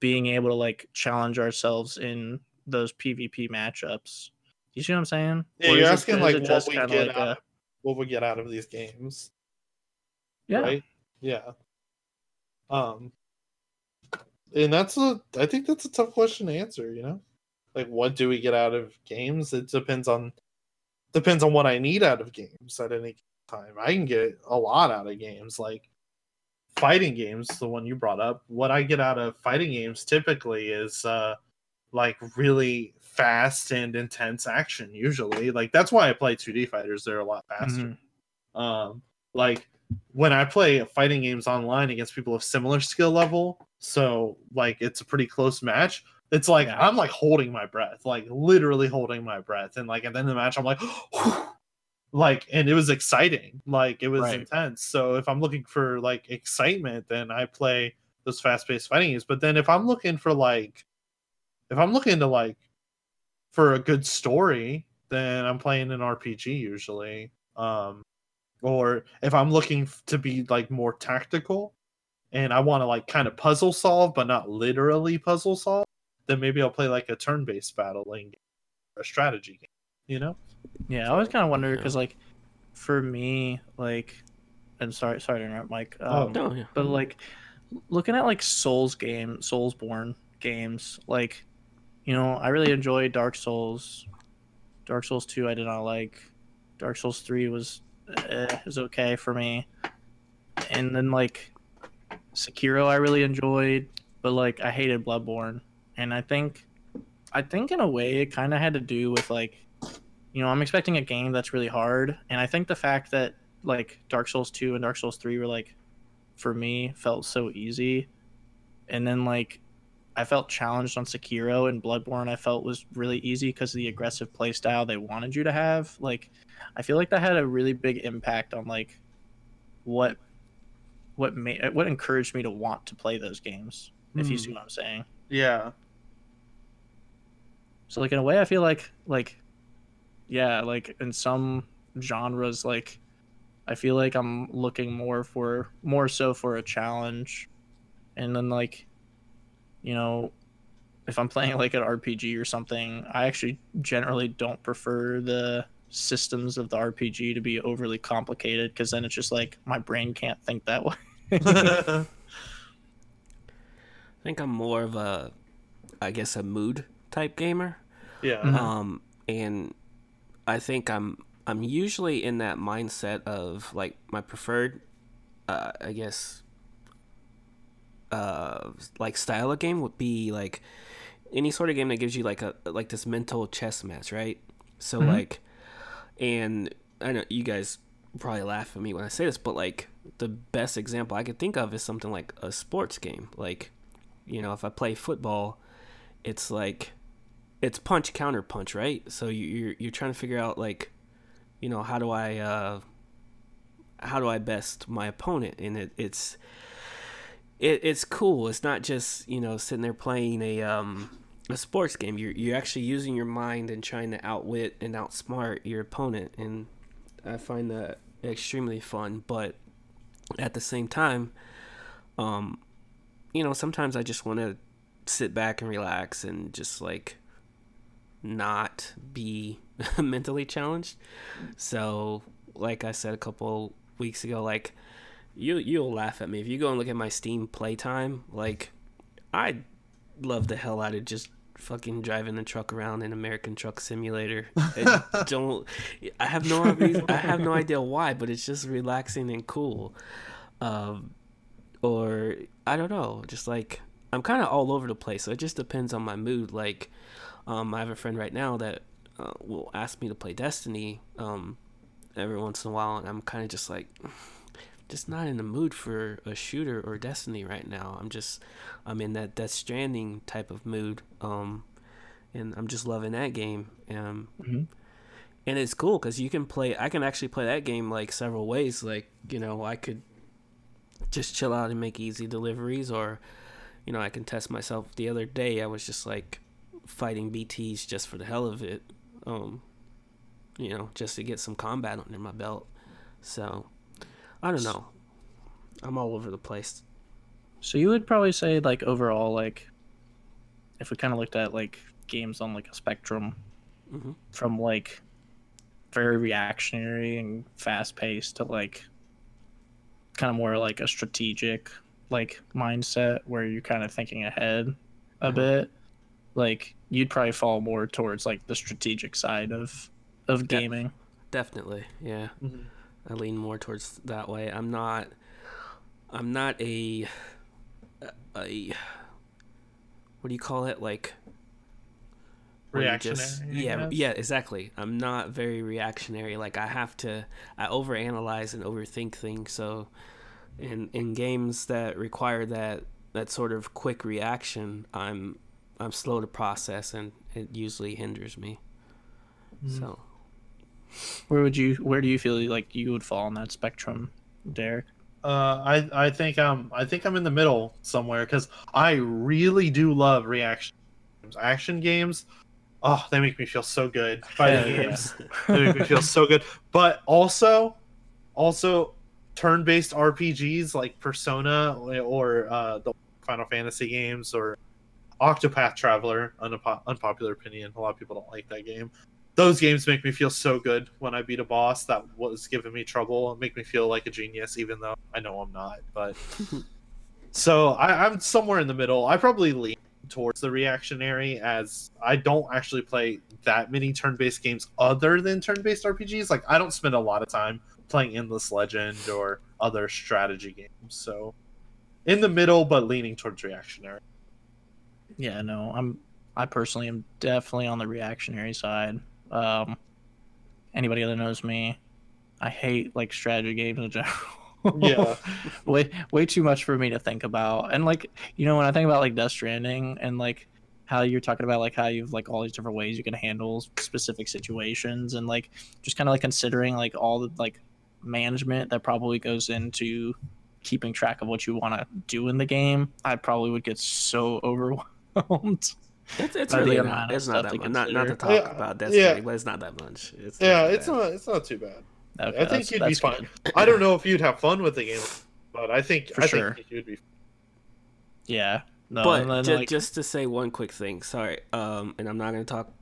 being able to like challenge ourselves in those pvp matchups you see what i'm saying Yeah, Or you're is it- asking like what we get like out a- of, what we get out of these games. yeah Right? Yeah. Um and that's a I think that's a tough question to answer, you know? Like what do we get out of games? It depends on depends on what I need out of games at any time. I can get a lot out of games like fighting games, the one you brought up. What I get out of fighting games typically is uh like really fast and intense action usually. Like that's why I play 2D fighters. They're a lot faster. Mhm. Um like when I play fighting games online against people of similar skill level, so like it's a pretty close match. It's like Yeah. I'm like holding my breath, like literally holding my breath, and like at the end of the match, I'm like, like, and it was exciting, like it was Right. intense. So if I'm looking for like excitement, then I play those fast-paced fighting games. But then if I'm looking for like, if I'm looking to like for a good story, then I'm playing an RPG usually. Um, or if I'm looking to be like more tactical and I want to like kind of puzzle solve, but not literally puzzle solve, then maybe I'll play like a turn based battling game or a strategy game, you know? Yeah, I was kind of wonder Yeah. because, like, for me, like, and sorry, sorry to interrupt, Mike. Oh, Um, No, yeah. but like, looking at like Souls game, Soulsborne games, like, you know, I really enjoyed Dark Souls. Dark Souls two, I did not like. Dark Souls three was eh, was okay for me, and then like Sekiro, I really enjoyed, but like I hated Bloodborne, and I think, I think in a way it kind of had to do with like you know, I'm expecting a game that's really hard, and I think the fact that like Dark Souls 2 and Dark Souls 3 were like for me felt so easy. And then like I felt challenged on Sekiro and Bloodborne I felt was really easy because of the aggressive playstyle they wanted you to have. Like I feel like that had a really big impact on like what what made what encouraged me to want to play those games. If you Hmm. see what I'm saying. Yeah. So like in a way I feel like like yeah, like in some genres like I feel like I'm looking more for more so for a challenge. And then like you know if I'm playing like an RPG or something, I actually generally don't prefer the systems of the RPG to be overly complicated because then it's just like my brain can't think that way. I think I'm more of a, I guess, a mood type gamer. yeah. Mhm. Um, and I think I'm I'm usually in that mindset of like my preferred, uh, I guess, uh, like style of game would be like any sort of game that gives you like a like this mental chess match, right? So Mhm. like, and I know you guys probably laugh at me when I say this, but like the best example I could think of is something like a sports game. Like, you know, if I play football, it's like it's punch counter punch, right? So you, you're you're trying to figure out like, you know, how do I uh, how do I best my opponent, and it, it's it, it's cool. It's not just you know sitting there playing a um a sports game. You're you're actually using your mind and trying to outwit and outsmart your opponent, and I find that extremely fun. But at the same time, um, you know, sometimes I just want to sit back and relax and just like not be mentally challenged. So, like I said a couple weeks ago, like you you'll laugh at me if you go and look at my Steam playtime. Like I love the hell out of just fucking driving the truck around in American Truck Simulator. I don't I have no reason, I have no idea why, but it's just relaxing and cool. Um, or I don't know, just like I'm kind of all over the place. So it just depends on my mood. Like, um, I have a friend right now that uh, will ask me to play Destiny um, every once in a while, and I'm kind of just like, just not in the mood for a shooter or Destiny right now. I'm just I'm in that Death Stranding type of mood. Um, and I'm just loving that game. Um, Mhm. and it's cool because you can play. I can actually play that game like several ways. Like you know, I could just chill out and make easy deliveries, or you know, I can test myself. The other day, I was just like fighting BTS just for the hell of it. Um, you know, just to get some combat under my belt. So, I don't know. I'm all over the place. So you would probably say like overall like if we kind of looked at like games on like a spectrum Mhm. from like very reactionary and fast paced to like kind of more like a strategic like mindset where you're kind of thinking ahead a Mhm. bit like you'd probably fall more towards like the strategic side of of gaming Definitely, yeah. Mhm. I lean more towards that way. I'm not. I'm not a. A. What do you call it? Like. you just- Reactionary, yeah, yeah, exactly. I'm not very reactionary. Like I have to. I overanalyze and overthink things. So, in in games that require that that sort of quick reaction, I'm I'm slow to process, and it usually hinders me. So. where would you where do you feel like you would fall on that spectrum Derek Uh, I I think um I think I'm in the middle somewhere because I really do love reaction games. action games. Oh, they make me feel so good. Fighting Yeah. games, they make me feel so good. But also, also turn-based RPGs like Persona or uh, the Final Fantasy games or Octopath Traveler. Unpo- unpopular opinion. A lot of people don't like that game. Those games make me feel so good when I beat a boss that was giving me trouble and make me feel like a genius, even though I know I'm not. But so I, I'm somewhere in the middle. I probably lean towards the reactionary as I don't actually play that many turn-based games other than turn-based RPGs. Like I don't spend a lot of time playing Endless Legend or other strategy games. So in the middle, but leaning towards reactionary. Yeah, no, I'm. I personally am definitely on the reactionary side. Um, anybody that knows me, I hate like strategy games in general. Yeah. way way too much for me to think about. And like you know, when I think about like Death Stranding and like how you're talking about like how you've like all these different ways you can handle specific situations and like just kind of like considering like all the like management that probably goes into keeping track of what you want to do in the game, I probably would get so overwhelmed. It's, it's By really amount not. It's not that much. Not, not to talk Yeah, about Death yeah. Stranding, but it's not that much. It's Yeah, that it's bad. not it's not too bad. Okay, I think you'd be fine. good. I don't know if you'd have fun with the game, but I think For I sure. think you'd be. Yeah. No, but then, ju- like, just to say one quick thing, sorry, um, and I'm not going to talk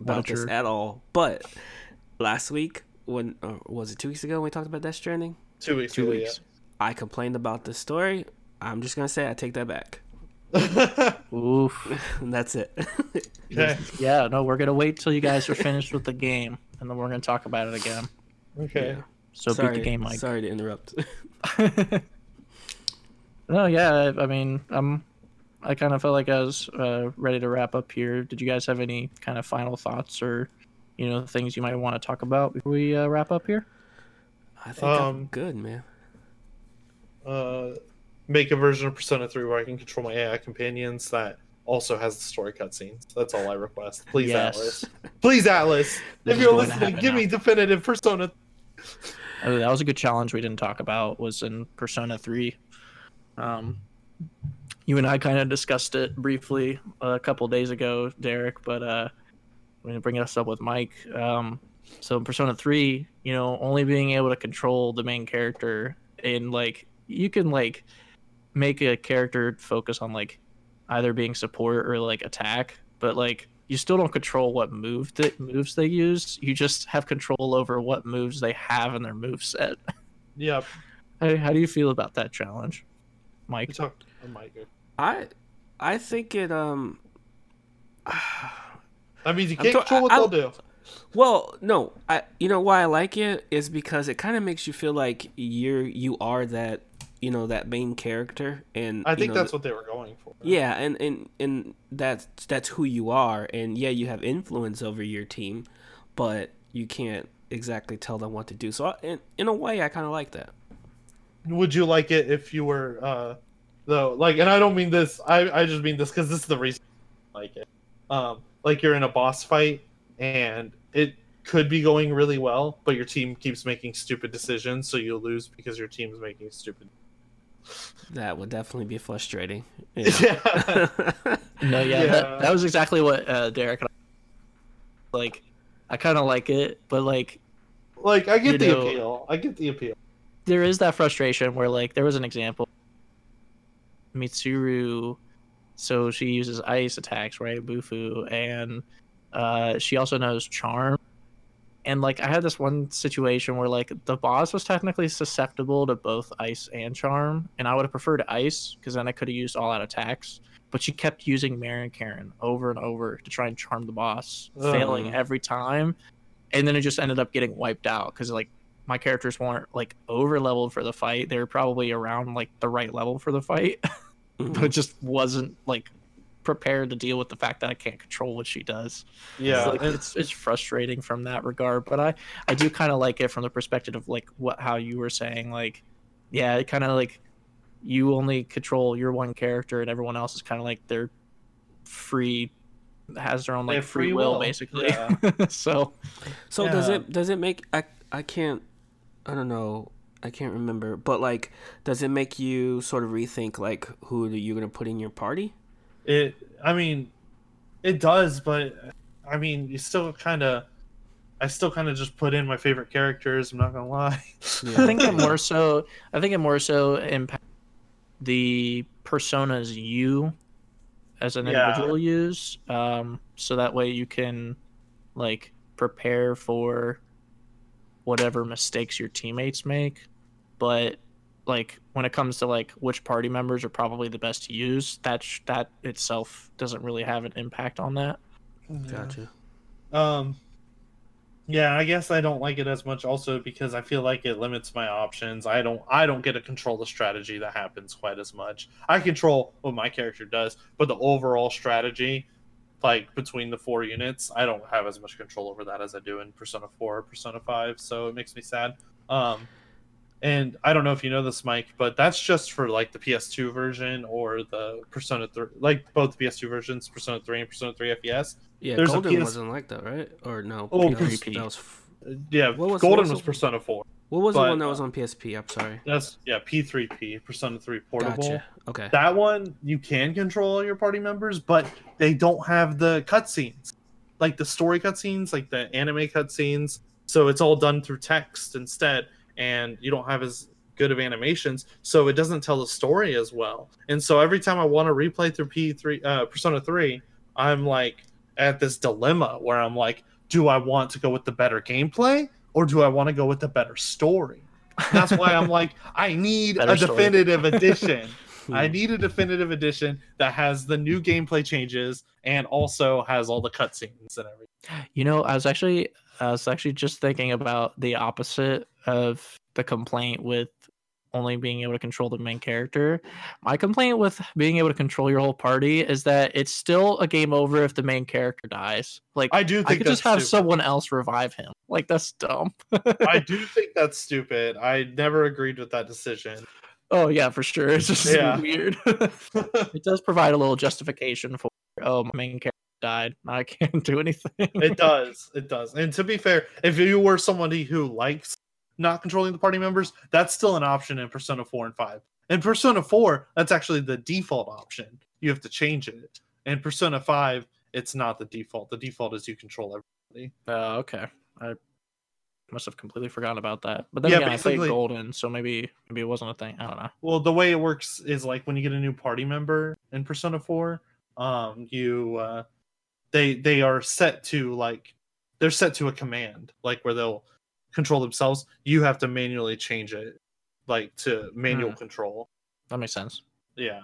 about this at all. But last week, when or was it two weeks ago when we talked about Death Stranding, Two weeks. two ago, weeks. I complained about the story. I'm just gonna say I take that back. Yeah. Oof. And that's it. okay. Yeah, no, we're gonna wait till you guys are finished with the game, and then we're gonna talk about it again. Okay. Yeah. So sorry, beat the game, Mike. Sorry to interrupt. no, yeah, I, I mean, I'm. I kind of felt like I was uh, ready to wrap up here. Did you guys have any kind of final thoughts or, you know, things you might want to talk about before we uh, wrap up here? I think I'm Um, good, man. Uh, make a version of Persona 3 where I can control my AI companions that also has the story cutscenes. That's all I request. Please, Yes. Atlus. Please, Atlus. If you're listening, give now. me definitive Persona. Oh, that was a good challenge we didn't talk about. Was in Persona Three. Um, you and I kind of discussed it briefly a couple days ago, Derek. But uh, we're gonna bring us up with Mike. Um, so in Persona Three, you know, only being able to control the main character and like you can like make a character focus on like either being support or like attack, but like you still don't control what move that moves they use. You just have control over what moves they have in their move set. Yep. How, how do you feel about that challenge, Mike? talked. Oh my. I I think it um That means you can't to- control what I- they'll do. Well, no, I you know why I like it is because it kind of makes you feel like you're you are that you know that main character, and I you think know, that's what they were going for. yeah, and and and that's that's who you are, and yeah, you have influence over your team, but you can't exactly tell them what to do. So I, in in a way, I kind of like that. would you like it if you were uh though like and I don't mean this I I just mean this because this is the reason I like it. Um like you're in a boss fight and it could be going really well, but your team keeps making stupid decisions, so you lose because your team is making stupid. That would definitely be frustrating. Yeah. No, yeah, Yeah. That, that was exactly what uh, Derek. and I- Like, I kind of like it, but like, like I get the know- appeal. I get the appeal. there is that frustration where like there was an example. Mitsuru, so she uses ice attacks, right? Bufu, and uh, she also knows charm. And like I had this one situation where like the boss was technically susceptible to both ice and charm, and I would have preferred ice because then I could have used all out attacks. But she kept using Marin Karin over and over to try and charm the boss, failing every time. And then it just ended up getting wiped out because like my characters weren't like over leveled for the fight. They were probably around like the right level for the fight, but it mm-hmm. just wasn't like prepared to deal with the fact that I can't control what she does. Yeah, So, like, it's it's frustrating from that regard. But I I do kind of like it from the perspective of like what how you were saying like, yeah, it kind of like you only control your one character and everyone else is kind of like they're free has their own like free, free will, will, basically yeah. so So does it does it make I I can't I don't know I can't remember but like does it make you sort of rethink like who are you're gonna put in your party? It. I mean, it does, but I mean, you still kind of. I still kind of just put in my favorite characters. I'm not gonna lie. I think it more so. I think it more so impact the personas you, as an Yeah. individual, use. Um, so that way you can, like, prepare for whatever mistakes your teammates make. But like when it comes to like which party members are probably the best to use, that sh- that itself doesn't really have an impact on that. Gotcha. Um. Yeah, I guess I don't like it as much also because I feel like it limits my options. I don't I don't get to control the strategy that happens quite as much. I control what my character does, but the overall strategy like between the four units, I don't have as much control over that as I do in Persona 4 or Persona 5, so it makes me sad. Um and I don't know if you know this, Mike, but that's just for like the PS2 version or the Persona 3, like both PS2 versions, Persona 3 and Persona 3 FES. Yeah, There's Golden PS wasn't like that, right? Or no? Oh, that was, PSP. that was Yeah, was- Golden was Persona 4. what was the one that was on PSP? I'm sorry. That's yeah, P3P, Persona 3 Portable. Gotcha. Okay. That one you can control your party members, but they don't have the cutscenes, like the story cutscenes, like the anime cutscenes. So it's all done through text instead, and you don't have as good of animations, so it doesn't tell the story as well. And so every time I want to replay through P3 uh, Persona 3, I'm like at this dilemma where I'm like, do I want to go with the better gameplay or do I want to go with the better story? That's why I'm like, I need Better a story. definitive edition. I need a definitive edition that has the new gameplay changes and also has all the cutscenes and everything. You know, I was actually I was actually just thinking about the opposite of the complaint with only being able to control the main character. My complaint with being able to control your whole party is that it's still a game over if the main character dies. Like I, I do think could just that's have stupid. someone else revive him. Like that's dumb. I do think that's stupid. I never agreed with that decision. oh yeah, for sure. It's just Yeah. weird. it does provide a little justification for oh my main character died. I can't do anything. it does. It does. And to be fair, if you were somebody who likes not controlling the party members, that's still an option in Persona 4 and 5. In Persona 4, that's actually the default option. You have to change it. In Persona 5, it's not the default. The default is you control everybody. Oh, okay. I must have completely forgotten about that. But then Yeah, again, I played basically- Golden, so maybe maybe it wasn't a thing. I don't know. Well, the way it works is like when you get a new party member in Persona 4, um, you uh, they they are set to like they're set to a command, like where they'll control themselves. You have to manually change it, like to manual Hmm. control. That makes sense. Yeah,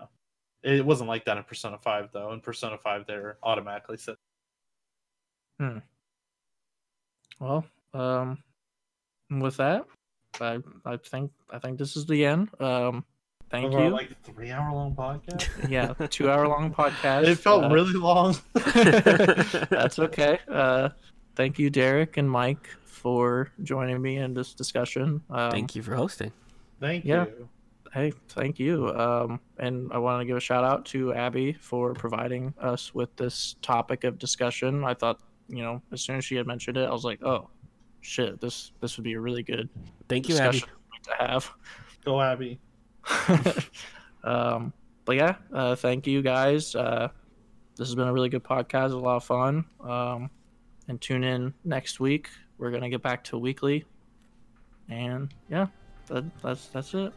it wasn't like that in Persona 5 though. In Persona 5, they're automatically set. Hmm. Well, um, with that, I I think I think this is the end. Um, thank Of our, you. Like three hour long podcast. yeah, two hour long podcast. it felt Uh, really long. That's okay. Uh, thank you, Derek and Mike, for joining me in this discussion. Um, Thank you for hosting. Thank Yeah. you. hey, thank you. Um, and I want to give a shout out to Abby for providing us with this topic of discussion. I thought, you know, as soon as she had mentioned it, I was like, oh, shit, this this would be a really good Thank you, Abby. to have. Go Abby. um, but yeah, uh, thank you guys. Uh, this has been a really good podcast, a lot of fun. Um, and tune in next week. We're gonna get back to weekly, and yeah, that, that's that's it.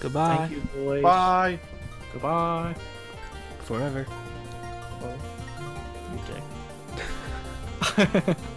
Goodbye. Thank you, boys. Bye. Goodbye. Forever. Well, you dick.